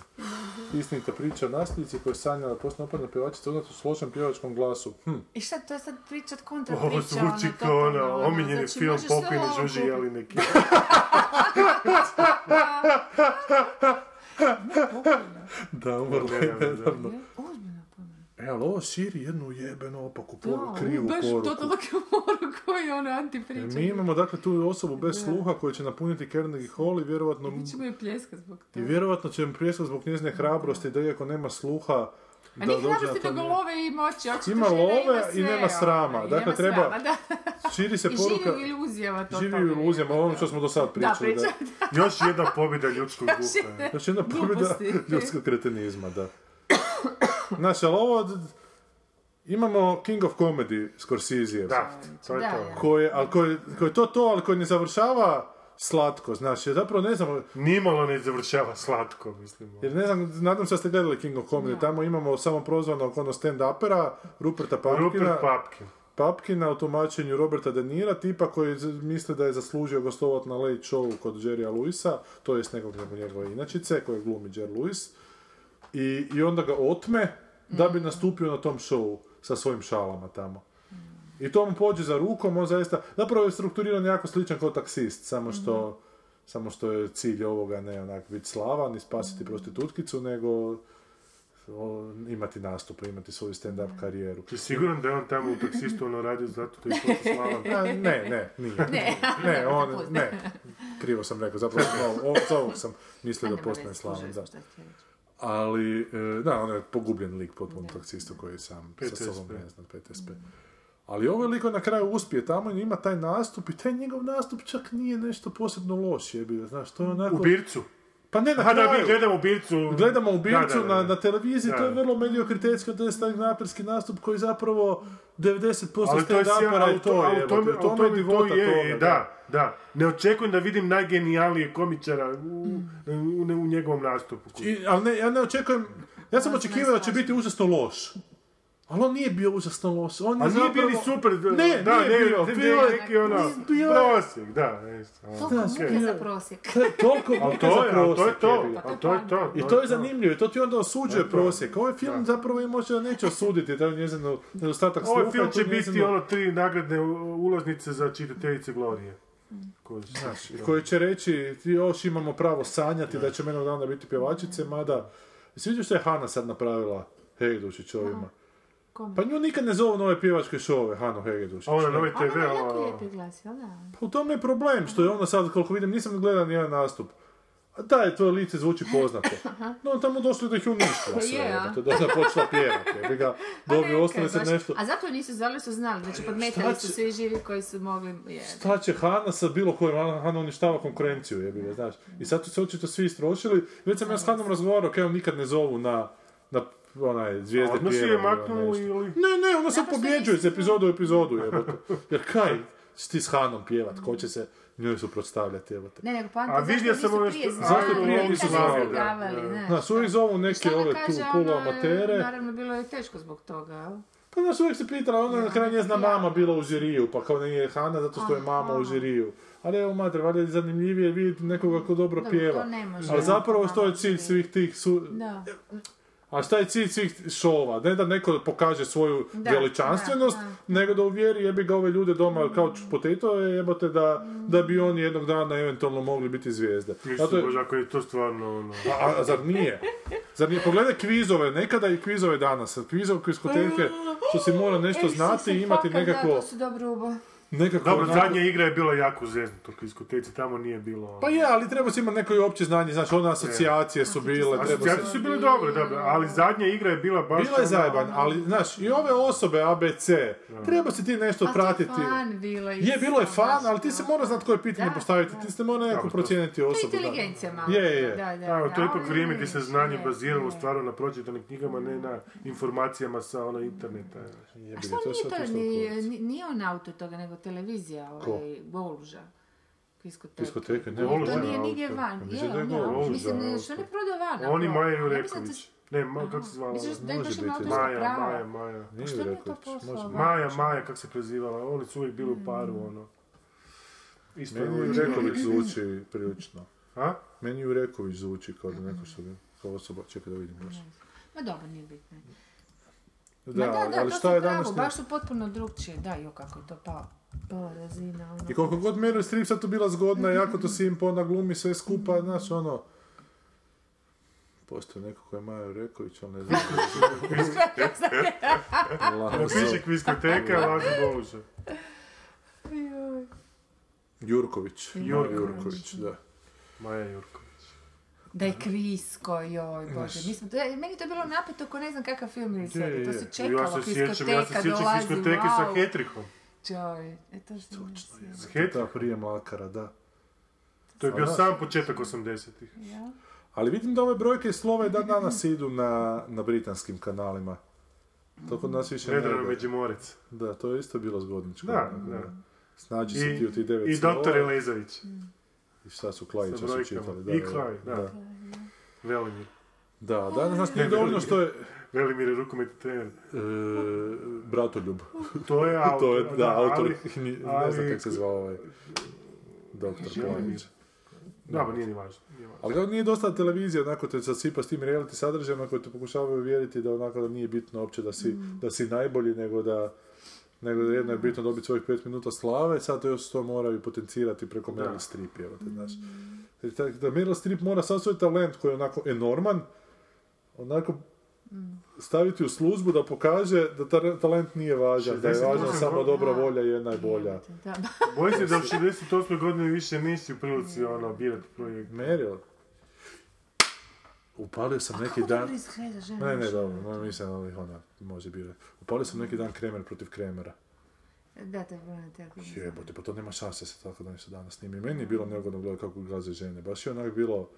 Istinita priča o nasljednici koja je sanjala da postane oporna pjevačica unatoč lošem pjevačkom glasu. Hm. I šta to sad pričat kontra Ovo priča? zvuči ono, kao ono, ono, omiljeni znači, film ovo žuži kupiti. Da, umrlo je Da, da, da. nedavno. E, ali ovo širi jednu jebenu opaku poruku, Da, krivu baš poruku. totalno krivu poruku koji je ono antipriča. mi imamo dakle tu osobu bez sluha koja će napuniti Carnegie Hall i vjerovatno, Mi ćemo je pljeska zbog i toga. vjerovatno će im pljeskat zbog njezine hrabrosti da iako nema sluha A da nije dođe na hrabrosti to nego mjesto. love i moći. očito Ima love sve, i nema srama. ono, i Dakle, nema treba- srama, da. Širi se I poruka, živi u iluzijama totalno. živi u iluzijama, ono što smo do sad Da, pričali. priča. Još jedna pobjeda ljudskog duha. Znači jedna pobjeda ljudskog kretenizma, da. Znači, ali ovo... Imamo King of Comedy Scorsese. Da, to je Da, to. da. Koji, ali koji, koji je to to, ali koji ne završava slatko, znači, zapravo ne znam, Nimalo ne završava slatko, mislim. jer ne znam, nadam se da ste gledali King of Comedy, tamo imamo samo prozvanog ono stand-upera, Ruperta Papkina, Rupert Papkin. Papkina u tumačenju Roberta De Nira, tipa koji misli da je zaslužio gostovat na Late Show kod Jerrya Lewisa, to jest nekog njegove inačice, koje glumi Jerry Lewis, i, i onda ga otme da bi nastupio na tom showu sa svojim šalama tamo. I to mu pođe za rukom, on zaista, zapravo je strukturiran jako sličan kao taksist, samo što, samo što je cilj ovoga ne onak biti slavan i spasiti prostitutkicu, nego o, imati nastupe, imati svoju stand-up karijeru. Ti siguran da je on tamo u taksistu ono radio zato da je slavan? A, ne, ne, nije. Ne. Ne, on, ne. Krivo sam rekao, zapravo sam ovo, ovo, za ovog sam mislio da postane slavan, da. Ali, e, da, on je pogubljen lik potpuno taksistu koji je sam sa sobom ne znam, PTSP. Ali ovaj lik on na kraju uspije tamo i ima taj nastup i taj njegov nastup čak nije nešto posebno loš je bio, znaš, to je onako... U Bircu. Pa ne na Aha, da, kraju. mi gledamo u Bircu. Gledamo u Bircu Da, da, da. Na, na televiziji, Da. to je vrlo mediokritetski, to je naperski nastup koji zapravo 90% Ali to je sjajno, stand-upera je to, je, to, ali tome je divota to je, da, da. Ne očekujem da vidim najgenijalnijeg komičara u, u, u njegovom nastupu. I, ali ne, ja ne očekujem, ja sam očekivao da će biti užasno loš. Ali on nije bio užasno loš. On je A nije bio super, Ne, da, nije ne, bio, ne, bio je- neki ono, bio je- prosjek, da. Toliko okej. muke za prosjek. Toliko muke to za je, ali to je prosjek, to, to je to. I to je zanimljivo, i to ti onda osuđuje to. prosjek. Ovaj film zapravo i možda neće osuditi taj njezinu nedostatak sluha. Ovaj film će biti ono tri nagradne ulaznice za čitateljice Glorije. Koje su- Znaš, koji će reći, ti još imamo pravo sanjati da će jednog dana biti pjevačice, mada... Vidio što je Hana sad napravila Hegdušić ovima? Kome? Pa nju nikad ne zovu nove pjevačke šove, Hanu Hegdušić. A ona ne? nove Ona TV, ima jako lijepi glas, da? Pa u tome je problem, što je ona sad, koliko vidim, nisam gledao nijedan nastup. A da je, tvoje lice zvuči poznato. No, tamo došlo da ih je uništila sve, Je, a? jebote, da je ona počela pjevati, jebi ga, dobi Neka, ostane se nešto. A zato nisu zvali, su znali, znači podmetali Šta su će- svi živi koji su mogli, je. Šta će Hana sa bilo kojom, Hana, uništava konkurenciju, jebi ga, znaš. I sad su se očito svi istrošili. Već sam ja s Hanom razgovarao, kaj nikad ne zovu na, na onaj, zvijezde si je pjeva ili maknuo ili... Ne, ne, ona što pobjeđuje iz epizodu u epizodu, jebote. Jer kaj, si ti s Hanom pjevat, ko će se njoj suprotstavljati, jebote. Ne, nego A poanta vidio zašto sam nisu ove prije Zašto prije nisu ne znali, znaš. Znaš, uvijek zovu neke ove tu kaže, polu ono, amatere. Naravno, bilo je teško zbog toga, jel? Pa znaš, uvijek se pitala, ona na kraju njezina mama bila u žiriju, pa kao nije Hana zato što je mama u žiriju. Ali evo mater, valjda je zanimljivije vidjeti nekoga ko dobro Dobro, pjeva. to ne može, Ali zapravo što je cilj svih tih su... Da. A šta je cilj svih šova? Ne da neko pokaže svoju Da, veličanstvenost, da, nego da uvjeri jebi ga ove ljude doma kao potato jebote da, da bi oni jednog dana eventualno mogli biti zvijezde. Zato je- bože, ako je to stvarno ono... a, a zar nije? Zar nije? Pogledaj kvizove, nekada i kvizove danas. Kvizove kviskoteke što si mora nešto E, znati i se imati fakat, Da, nekako... to su dobro ubo. Nekako... Dobro, onako- zadnja igra je bila jako u diskoteci, tamo nije bilo... Pa je, ali treba se imati neko i opće znanje, znači one asocijacije su bile, treba se... Asocijacije su bile dobre, dobro, ali zadnja igra je bila baš... Bila je zajeban, ali, znaš, i ove osobe ABC, treba si ti nešto je pratiti. fan bilo Je, bilo je fan, ali ti se mora znati koje pitanje Da, postaviti, da. ti se mora nekako procijeniti To je osobu. inteligencija malo. Je, je. Da, da, Da, to je ipak vrijeme gdje se znanje je, baziralo je. stvarno na pročitanim knjigama, ne na informacijama sa ono interneta. A što to je nije on autor toga, nego televizija, ovaj, Goluža. Diskoteka. Diskoteke, ne, Goluža To je nije nigdje van. Mislim Je, da je Goluža. Mislim, autor. što ne prodao van. On i ako- Maja Jureković. Ne, ma, kako se zvala? Misliš da je Može ima biti, Maja? Maja, Maja. Nije što mi je to Jureković, poslao može- van? Maja, Maja, kako se prezivala, oni su uvijek bili u paru, ono. Isto je Meni Jureković zvuči prilično. A? Meni Jureković zvuči kao da neko što bi, kao osoba, čekaj da vidim baš. Ma dobro, nije bitno. Da, Ma da, da, ali to šta je pravo, danas... baš su potpuno drugčije. Da, jo, kako je to pao. Razina, ono. I koliko god Meryl Streep sad tu bila zgodna, jako to simpo, ona glumi sve skupa, znaš, ono... Postoji neko ko je Maja Jureković, ali ne znam. Napiši kviskoteka, Lazo Goluža. Jurković. Jurković. Jurković, da. Maja Jurković. Da je kvisko, joj, bože. Mi smo, to, meni je to bilo napeto ko ne znam kakav film ili serija. To je. se Ja čekalo, se sjećam, ja se sjećam kviskoteke sa wow. Čoj, e to što Točno je. je. Ta prije Mlakara, da. To je bio sam početak 80-ih. Ja. Ali vidim da ove brojke i slova i dan danas idu na, na britanskim kanalima. To kod nas više ne Vedrano ide. Međimorec. Da, to je isto bilo zgodničko. Da, da. Snađi se ti u ti devet I doktor slova. Elezović. I šta su Klajića Sa su čitali. Da, I da, Klaj, da. da. Velimir. Da, danas nas nije dovoljno što je Velimir je rukometni trener. e, Bratoljub. To je autor. to je, da, autor, ali- ne ali- znam kako se zvao ovaj doktor Velimir. Klajić. Da, pa nije ni važno. nije važno. Ali kao nije dosta televizija, onako te zasipa s tim reality sadržajima koji te pokušavaju uvjeriti da onako da nije bitno uopće da si, da si najbolji, nego da nego da jedno je bitno dobiti svojih pet minuta slave, sad to još to moraju potencirati preko Da. Meryl Streep, evo te, znaš. Jer tak- Da Meryl Streep mora sav svoj talent koji je onako enorman, onako staviti u službu da pokaže da ta talent nije važan, da je 68 važna samo dobra volja i jedna je bolja. Da, Bojim se da u 68. godine više nisi u prilici ono, birati projekt. Meryl, upalio sam neki Kako dan... dobro izgleda žena. Ne, ne, dobro, no, mislim, ali ona može birati. Upalio sam neki dan Kremer protiv Kremera. Da, to je bilo na televiziji. Jebote, pa to nema šanse se tako da nešto danas snimi. Meni je bilo neugodno gledati kako gaze žene. Baš je onak bilo...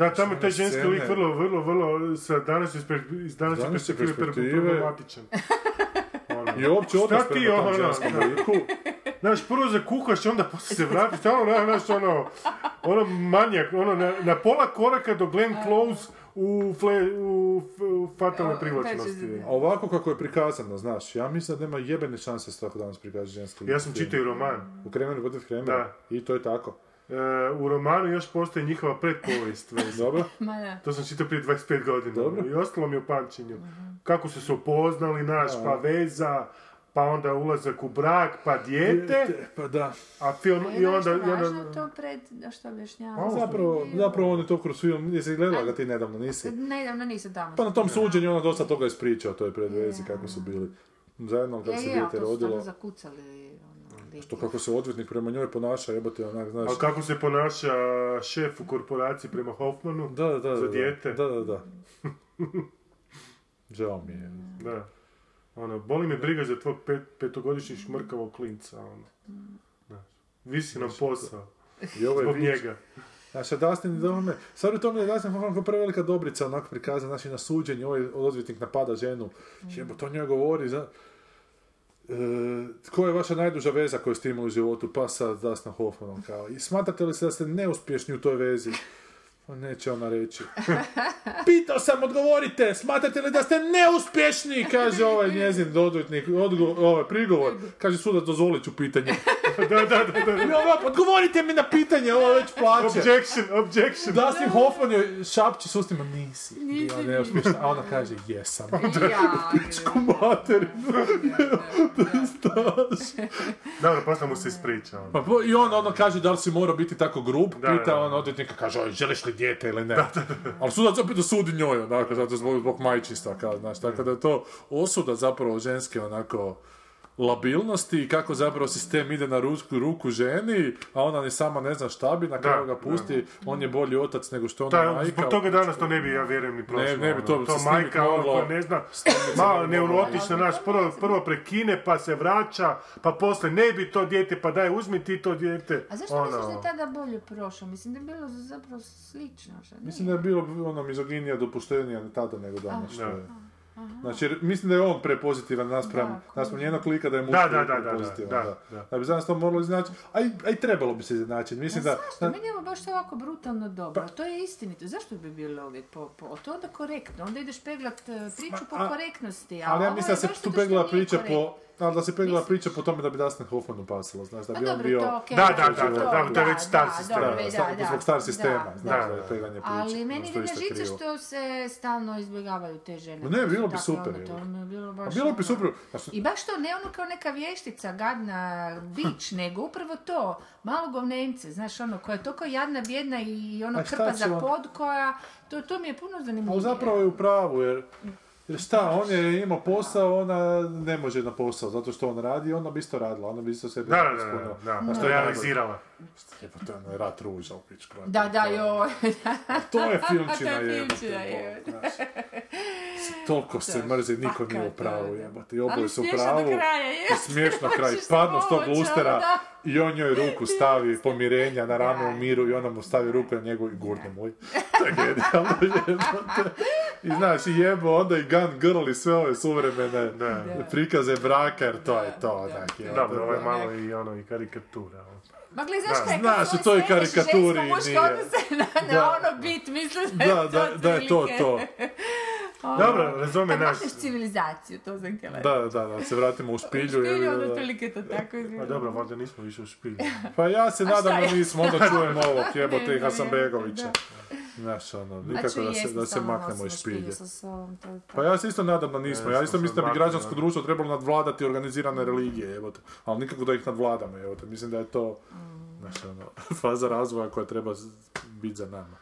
Da, tamo taj ženski scene- lik vrlo, vrlo, vrlo, sa danas iz današnje današnje perspektive perspektive- problematičan. Ono. I uopće odnos prema tom ono, ženskom liku. Znaš, prvo zakuhaš, onda poslije se vratiš, tamo, ono, znaš, ono, ono manjak, ono, na, na pola koraka do Glenn Close u, fle, u, f- u fatalnoj O, privlačnosti. ovako kako je prikazano, znaš, ja mislim da nema jebene šanse se tako danas prikaže ženski. Ja sam čitao i roman. U Kremeru protiv Kremera. Da. I to je tako. E, u romanu još postoji njihova predpovijest. Dobro? To sam čitao prije 25 godina. Dobro. I ostalo mi je u pamćenju. Kako su se upoznali, naš, pa veza, pa onda ulazak u brak, pa dijete, Pa da. a film, A i je onda... onda važno to pred, što objašnjava? Zapravo, zapravo on je to kroz film, jesi gledala ga ti nedavno, E, nisi? Nedavno nisam tamo. Pa na tom suđenju ona dosta toga ispričao, to je predvezi kako su bili zajedno E, se je, ali dijete to su rodilo. zakucali. Ono, lik. To kako se odvjetnik prema njoj ponaša, jebote, onak, znaš... A kako se ponaša šef u korporaciji prema Hoffmanu? Da, da, da. Za dijete? Da, da, da. Žao mi je. Da. Ono, boli me briga za tvog pet, petogodišnjeg šmrkavog klinca, ono. Znaš, Visi nam posao. I ovo je Zbog vič. njega. Znaš, a Dustin Dome, stvari u tome je Dustin Hoffman kao prevelika dobrica, onako prikazan, znači na suđenju, ovaj odvjetnik napada ženu, jebo, to njoj govori, za... E, koja je vaša najduža veza koju ste imali u životu, pa sa Dustin Hoffmanom, kao, i smatrate li se da ste neuspješni u toj vezi? Pa neće ona reći. Pitao sam, odgovorite, smatrate li da ste neuspješni, kaže ovaj njezin odvjetnik, odgo, ovaj prigovor, kaže sudac, dozvolit ću pitanje. Da, da, da, da. I ovako, odgovorite mi na pitanje, ovo već plaće. Objection, objection. Dustin Hoffman joj šapće s ustima, nisi bila neuspješna, a ona kaže, jesam. Ja, Materinu, staš. Dobro, posle mu se ispriča. ono. Pa, I on ono kaže, da li si morao biti tako grub, Da, pita da. on odvjetnika, kaže, oj, želiš li dijete ili ne? Ali sudac opet osudi njoj, onako, zato zbog, zbog majčinstva, kao, znaš, tako da je to osuda zapravo ženske, onako, labilnosti i kako zapravo sistem ide na ruku, ruku ženi, a ona ni sama ne zna šta bi, na kraju ga pusti, on je bolji otac nego što ona Da, majka. zbog toga danas to ne bi, ja vjerujem, ni prošlo. Ne, ne bi to ono. se to majka, ono moglo. ne zna, malo neurotična, naš, prvo, prvo prekine, pa se vraća, pa poslije ne bi to dijete, pa daj uzmi ti to dijete. A zašto Ono. misliš da je tada bolje prošao? Mislim da je bilo zapravo slično. Što? Mislim da je bilo ono mizoginija dopuštenija tada nego danas. što Da. je. Znači, jer mislim da je on prepozitivan naspram, Da, naspram njenog klika da je Da, muški da, da, da, prepozitivan, da, da. da. Da bi za nas to moralo izjednačiti, a i, a i trebalo bi se izjednačiti. Mislim da, Zašto? Meni je ovo baš ovako brutalno dobro. To je istinito. Zašto bi bilo uvijek po, po... To je onda korektno. Onda ideš peglat e, priču po a- korektnosti. A ali ja mislim da se tu nije priča po, ali da se Mislim- priča po tome da bi Dustin Hoffmanu pasalo, znaš, da Pa bi on bio... Da, da, da, da, da, to je već star da, sistem. dobro, Da, da, sta- da, zbog star sistema, znaš, da. je peglanje priče. Ali meni isto žice što se stalno izbjegavaju te žene. Ne, bilo bi super, ono, je bilo bi ono- super, I baš to, ne ono kao neka vještica, gadna, bić, nego upravo to, malo govnence, znaš, ono, koja je toliko jadna, bjedna i ono krpa za pod koja, to, to mi je puno zanimljivije. Ali zapravo je u pravu, jer, jer šta, on je imao posao, ona ne može na posao, zato što on radi, ona bi isto radila, ona bi isto sebi Da, da, da, da, što to je je realizirala. Jebote, to je ono rat ruža u pičku. Da, da, joj. To je To filmčina, je Toliko se mrzi, niko nije u pravu, jebote. I oboje su u smiješno pravu. smiješno kraj. Možeš Padnu s tog lustera ono, i on njoj ruku stavi pomirenja na rame u miru i ona mu stavi ruku na njegu i gurne mu. To je genijalno jebote. I znaš, i jebo onda i Gun Girl i sve ove suvremene prikaze braka, jer to je to, onak. Dobro, ovo je malo i ono, i karikatura. ono. Ma gle, znaš kaj, Znaš, kad u toj karikaturi žensko-muško nije. odnose na, na Da. ono bit, mislim da je Da, da, to da je to otprilike. to. Dobro, razume Kad naš. civilizaciju, to sam htjela. Da, da, da, se vratimo u špilju. Špilju, ga, onda da. otprilike to tako izgleda. Pa dobro, valjda nismo više u špilju. Pa ja se nadam da nismo, onda čujemo ovog jebote i Hasanbegovića. da. Znaš, ono, Znači, nikako da se, da se maknemo iz špilju špilje. Pa ja se isto nadam da nismo. Ja isto mislim da bi građansko društvo trebalo nadvladati organizirane religije, evo te. Ali nikako da ih nadvladamo, evo te. Mislim da je to, znaš, ono, faza razvoja koja treba biti za nama.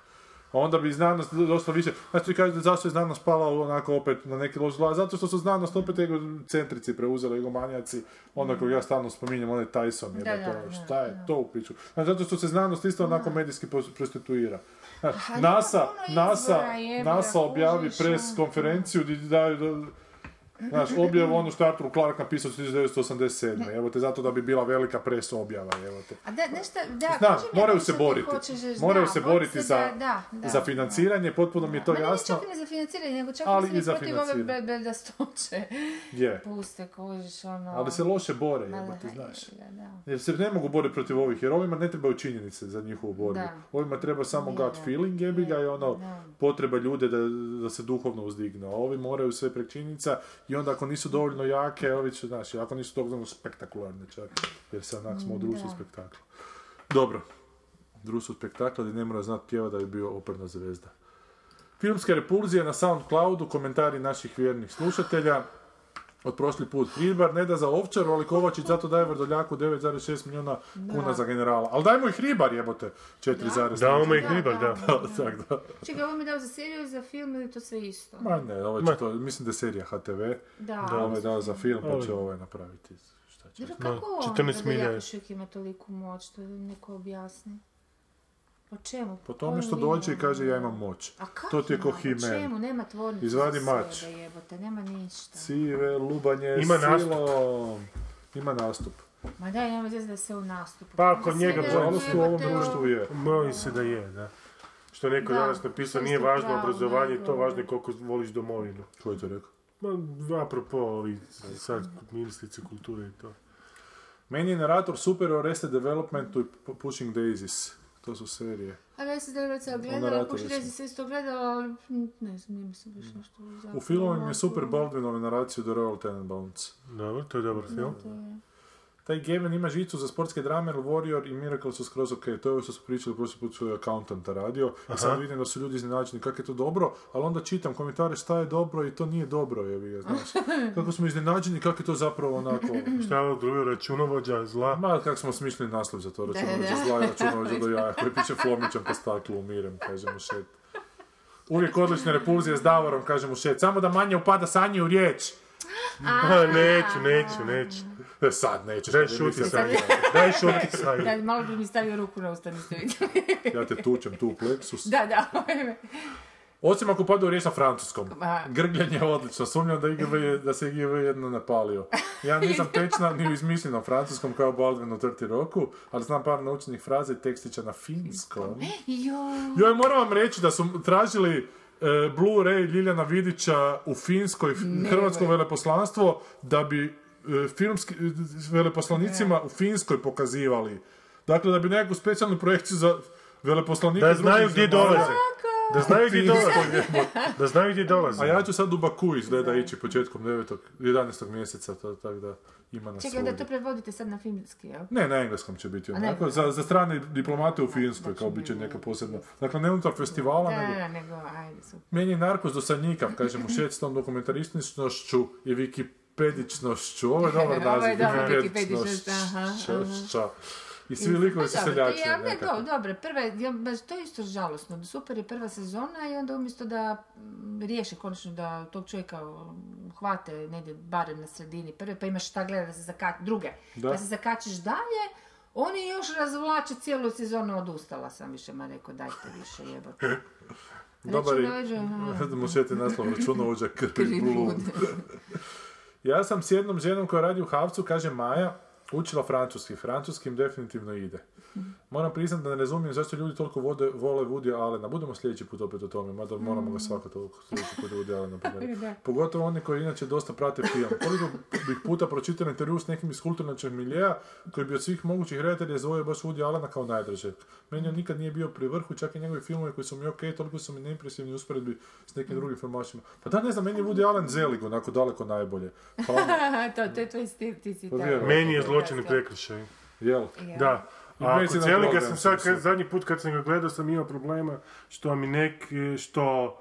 A onda bi znanost dosta više... Znači ti kažete zašto je znanost pala onako opet na neki loš glas? Zato što su znanost opet egocentrici preuzeli, egomanjaci. Onda kojeg ja stalno spominjem, onaj Tyson. Da, jebote, da, ono, da, šta je to u piću? Znači, zato što se znanost isto onako medijski prostituira. Znači, NASA, NASA, NASA objavi pres ono. konferenciju gdje daju Znaš, objavu ono što je Arthur Clarke napisao 1987. Evo te, zato da bi bila velika pres objava, evo te. A da, nešto, da, mi moraju se ti boriti. hoćeš Moraju da, se bori boriti za, da, da, da, za financiranje, potpuno mi je to Ma ne jasno. čak i ne za financiranje, nego čak Ali i za protiv ove financiranje. be- bedastoće. Je. Puste, kožiš, ono... Ali se loše bore, Ma da, jebote, znaš. Jer se ne mogu boriti protiv ovih, jer ovima ne trebaju činjenice za njihovu borbu. Ovima treba samo gut feeling, jebi ga, i ono, potreba ljude da, da se duhovno uzdignu. A ovi moraju sve prek činjenica i onda ako nisu dovoljno jake, ovi će, znaš, ako nisu dovoljno spektakularne čak, jer se onak smo u društvu spektakla. Dobro. Društvo spektakla gdje ne mora znati pjeva da bi bio operna zvezda. Filmske repulzije na Soundcloudu, komentari naših vjernih slušatelja. Od prošli put Hribar ne da za ovčaru, ali Kovačić zato daje Vrdoljaku 9,6 milijuna kuna za generala. Ali dajmo i Hribar jebote 4,3. Dao me i Da, hribar, da, da. da. Da. Čekaj, ovo mi dao za seriju ili za film ili to sve isto? Ma ne, ovo će to, mislim da je serija HTV. Da. Ovo je dao za film, pa Ovo- će ovaj napraviti. Šta će? Jer kako on 14 Vrdoljak milija. još uvijek ima toliku moć, to neko objasni. Po čemu? Po tome što dođe i kaže ja imam moć. A kako To ti je ko? Po čemu? Nema tvornicu Izvadi mač. jebote, nema ništa. Sive, lubanje, Ima nastup. silom. Ima nastup. Ma daj, nema veze da se u nastupu. Pa, kod Sve njega, da Nažalost u ovom društvu je. Bojim se da je, da. Što je neko Da, danas napisao, nije važno obrazovanje, to važno je koliko voliš domovinu. Ko je to rekao? Ma, apropo ovi sad ministrice kulture i to. Meni je narator super o Arrested Developmentu i Pu- Pushing Daisies. To su serije. Ali ja sam da recimo Onda gledala, puši da se isto gledala, ali mm, ne znam, nije mi se baš nešto U filmu im je super Baldwinove naraciju The Royal Tenenbaums. Dobro, to je dobar film. Taj Gavin ima žicu za sportske drame, Warrior i Miracle su skroz ok. To je ovo što su pričali prošli put su accountanta radio. I sad vidim da su ljudi iznenađeni kako je to dobro, ali onda čitam komentare šta je dobro i to nije dobro, je ga, znaš. Kako smo iznenađeni, kako je to zapravo onako... Šta je ovo drugo, računovođa, zla? Ma, kako smo smišljali naslov za to, računovođa zla i računovođa do jaja, koji piše flomićem po staklu, umirem, kaže mu šet. Uvijek odlične repulzije s Davorom, kaže mu šet, samo da manje upada sanje u riječ. Neću, neću, neću. E, sad nećeš. Daj šuti sad. Daj šuti sad. Da, malo bi mi stavio ruku na usta, niste vidjeli. Ja te tučem tu u pleksus. Da, da. Osim ako padaju riječ na francuskom. Ma. Grgljenje je odlično. Sumnjam da, IGV, je- da se IGV jedno napalio. Ja nisam tečna ni u izmišljenom francuskom kao Baldwin u Trti roku, ali znam par naučenih fraza i tekstića na finskom. Joj. Joj, moram vam reći da su tražili e, Blu-ray Ljiljana Vidića u Finskoj, hrvatsko veleposlanstvo, da bi e, filmski, e, veleposlanicima u Finskoj pokazivali. Dakle, da bi nekakvu specijalnu projekciju za veleposlanike Da znaju gdje dolaze. Da znaju gdje dolaze. Da znaju gdje dolaze. A ja ću sad u Baku izgleda ići početkom 9. 11. mjeseca, to, tako da ima nas Čekaj, da to prevodite sad na finski, jel? Ne, na engleskom će biti onako, za, za strane diplomate u Finskoj, kao bit će neka posebna. Dakle, ne unutar festivala, Da, nego... da, nego, ajde, super. Meni je narkos dosadnjikav, kažem, u šetstom dokumentarističnošću i wikipedičnošću. Ovo je dobar naziv. wikipedičnošća. I svi likovi su seljači. nekako. do, dobro, prva, ja, to je isto žalosno. Super je prva sezona i onda umjesto da mm, riješe konačno da tog čovjeka hvate negdje barem na sredini prve, pa imaš šta gleda da se zakači, druge, Da. da se zakačiš dalje, oni još razvlače cijelu sezonu, odustala sam više, ma rekao, dajte više, jebote. Dobar je, mušeti naslov računovođa krvi blud. Ja sam s jednom ženom koja radi u Havcu, kaže Maja, učila francuski. Francuskim definitivno ide. Moram priznati da ne razumijem zašto ljudi toliko vode, vole Woody Allena. Budemo sljedeći put opet o tome, mada moramo ga svako toliko sljedeći put Woody Allena pogledati. Pogotovo oni koji inače dosta prate film. Koliko bih puta pročitao intervju s nekim iz kulturnačeg miljeja koji bi od svih mogućih redatelja izdvojio baš Woody Allena kao najdražeg. Meni on nikad nije bio pri vrhu, čak i njegovi filmovi koji su mi ok, toliko su mi neimpresivni u usporedbi s nekim drugim filmašima. Pa da, ne znam, meni je Woody Allen zelig, onako daleko najbolje. Pa ono, to, to je tvoj stil, ti si Pa. Meni je zločin i prekršaj. jel? Da. I A kod cijeli ga sam sam sad, kad- zadnji put kad sam ga gledao sam imao problema što mi nek, što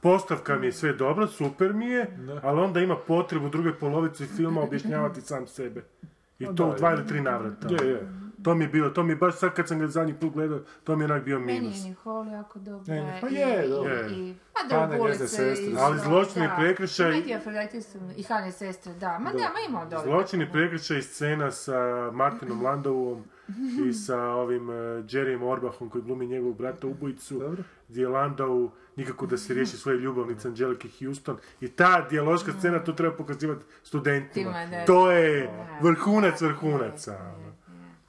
postavka mi je sve dobro, super mi je, ali onda ima potrebu u drugoj polovici filma objašnjavati sam sebe. I to u dva ili tri navrata. Je, je. To mi je bilo, to mi je baš sad kad sam ga zadnji put gledao, to mi je onak bio Meni minus. je Nicole jako dobra. Ne, pa i- je, i- dobro. i- Pa Hane, dobro, ulice sestre i Ali zločin i da. prekršaj- su i Hane sestre, da. Ma da, ma ima dobro. Zločini prekršaj scena sa Martinom Landovom i sa ovim uh, Jerryem Orbachom koji glumi njegovog brata ubojicu, gdje je Landau nikako da se riješi svoje ljubavnice Angelike Houston i ta dijaloška scena to treba pokazivati studentima. Tima. To je vrhunac vrhunaca. ono.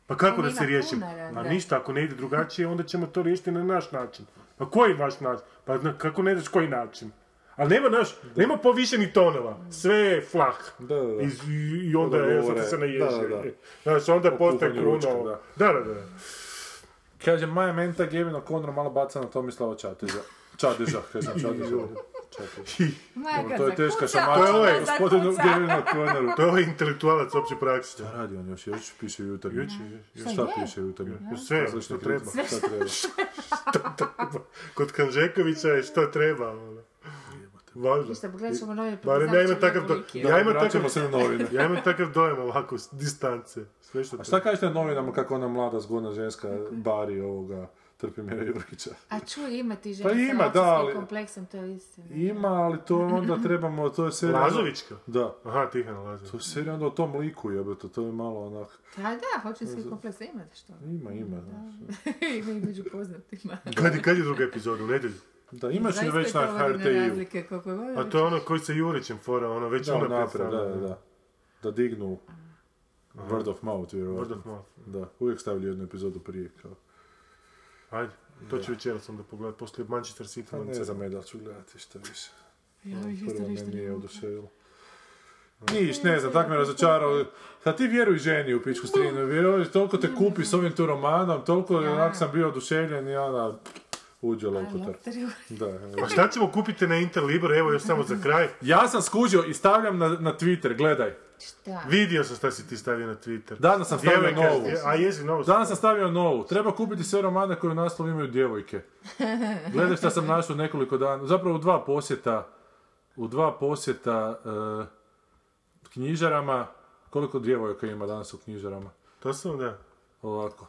Pa kako da se riješi? puno, da, Pa ništa, ako ne ide drugačije, onda ćemo to riješiti na naš način. Pa koji vaš način? Pa kako ne znaš koji način? Ali nema naš, nema povišenih tonova. Sve je flah. Da, da, da. I, i- onda je, sad se naježi. da, da, da. Znaš, onda postaje puhanju ručka, kruno. da. Da, da, da. Kaže, Maja Menta Gevin O'Connor malo baca na Tomislava Čateža. Čadeža, kažem Čadeža. Čateža. Dobro, to je teška šamača. To je ovaj Gospodinu Gevinu O'Connoru. To je ovaj intelektualac opće prakse. Šta radi on još? Još piše jutarnji. Juče, Šta piše jutarnji? Sve, što treba. Šta treba? Kod Kanžekovića je što treba. Važno. Ništa, pogledat ćemo nove Barem ja imam takav, do... ja imam takav, se na novine. ja imam takav dojam ovako, s distance. Sve što A šta kažete novinama kako ona mlada zgodna ženska bari ovoga Trpimira Jurkića? A čuj, ima ti Pa žena ima, da, ali- kompleksom, to je istina. Ima, ali to onda trebamo, to je serija... Lazovićka? Da. Aha, Tihana Lazović. To je serija onda o tom liku, jebate, to je malo onak... Pa da, autistskim kompleksom, ima da što. Ima, ima, znaš. ima i među poznatima. Kad, je- kad je druga epizoda, u nedjelju? Da, imaš je 25 već na HRT-u. A to je ono koji se Jurićem fora, ono već Da, naprijed, da, da, da. Da dignu word of mouth, vjerovatno. Word of mouth. Da, uvijek stavljaju jednu epizodu prije, kao. Ajde, to ću večeras onda pogledat, poslije Manchester City. Pa ne znam, da ću gledati šta više. Ja bih isto Prvo me ništa nije ne mogu. oduševilo. Niš, ne znam, tak me razočarao. Sad ti vjeruj ženi u pičku strinu, vjeruj, toliko te kupi s ovim tu romanom, toliko onak sam bio oduševljen i ona uđe loputar. Da. A šta ćemo kupiti na Interliber, evo još samo za kraj. ja sam skužio i stavljam na, na Twitter, gledaj. Šta? Vidio sam šta si ti stavio na Twitter. Danas sam stavio Djevojka- novu. A jesi novu? Danas sam stavio novu. Treba kupiti sve romane koje u naslovu imaju djevojke. Gledaj šta sam našao nekoliko dana. Zapravo u dva posjeta u dva posjeta e, knjižarama. Koliko djevojka ima danas u knjižarama? To sam, da. Ovako.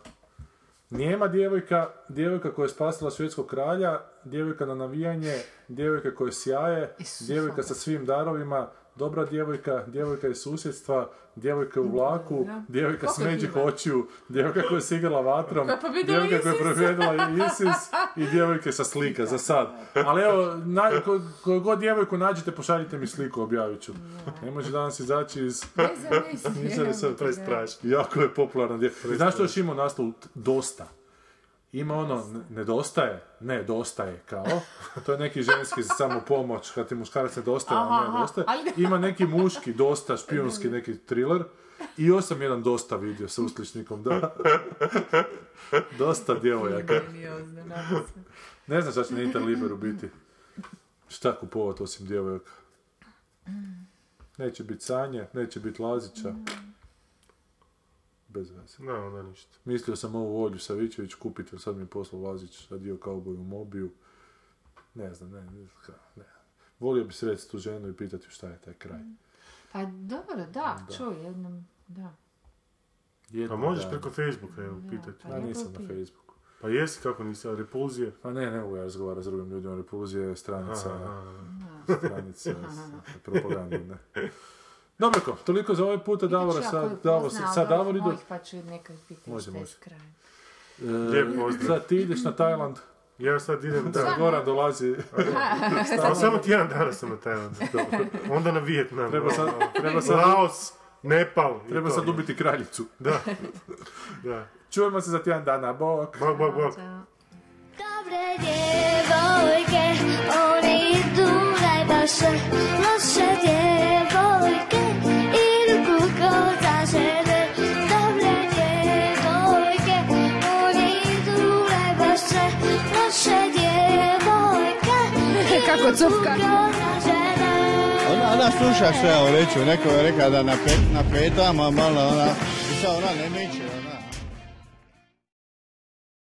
Nijema djevojka, djevojka koja je spasila švedskog kralja, djevojka na navijanje, djevojka koja sjaje, djevojka sa svim darovima, dobra djevojka, djevojka iz susjedstva, djevojka u vlaku, Da. djevojka s međih očiju, djevojka koja je se igrala vatrom, djevojka koja je ISIS. pobjedila ISIS i djevojke sa slika za sad. Ali evo, na, ko, koju god djevojku nađete, pošaljite mi sliku, objavit ću. Ne može danas izaći iz... Ne je sad prestrašno. Jako je popularna djevojka. Znaš što još ima u naslovu? T- Dosta. Ima ono, nedostaje, ne, dostaje, kao. To je neki ženski za samo pomoć, kad ti muškarac nedostaje, Aha, a ne dostaje. Ima neki muški, dosta, špijunski neki thriller. I još sam jedan dosta vidio sa uskličnikom, da. dosta djevojaka. Ne znam šta će na Interliberu biti. Šta kupovat osim djevojaka? Neće biti Sanje, neće biti Lazića. Bez veze. Da, onda ništa. Mislio sam ovu Olju Savićević kupiti, sad mi je poslao Lazić radio kauboj u Mobiju. Ne znam, ne, ne, ne. Volio bi sresti tu ženu i pitati ju šta je taj kraj. Pa dobro, da, čuj jednom, da. Jedno Pa možeš dana. preko Facebooka, evo, pitati. pa A lijepo nisam na Facebooku. Pa jesi, kako nisi, a repulzije? Pa ne, ne mogu ja razgovarati s drugim ljudima. Repulzija je stranica, Aha, stranica s- Dobro, ko, toliko za ovaj puta, Davora, sad, Davor, sad Davor idu. Mojih pa ću nekaj pitati Može, može. E. Sad ti ideš na Tajland, Ja sad idem, da. Goran dolazi. Ali samo tjedan dana sam na Tajlandu. Onda na Vijetnam. Treba sad- ono, treba sad- Laos, Nepal. Treba sad ubiti kraljicu. Da. Da. Čujemo se za tjedan dana, bok. Bok, bok, bok. Dobre djevojke, one idu najbaše Zažene Ona, ona sluša sve, evo reću, neko je rekao da na, pet, na petama malo ona, i sad ona ne miče, ona.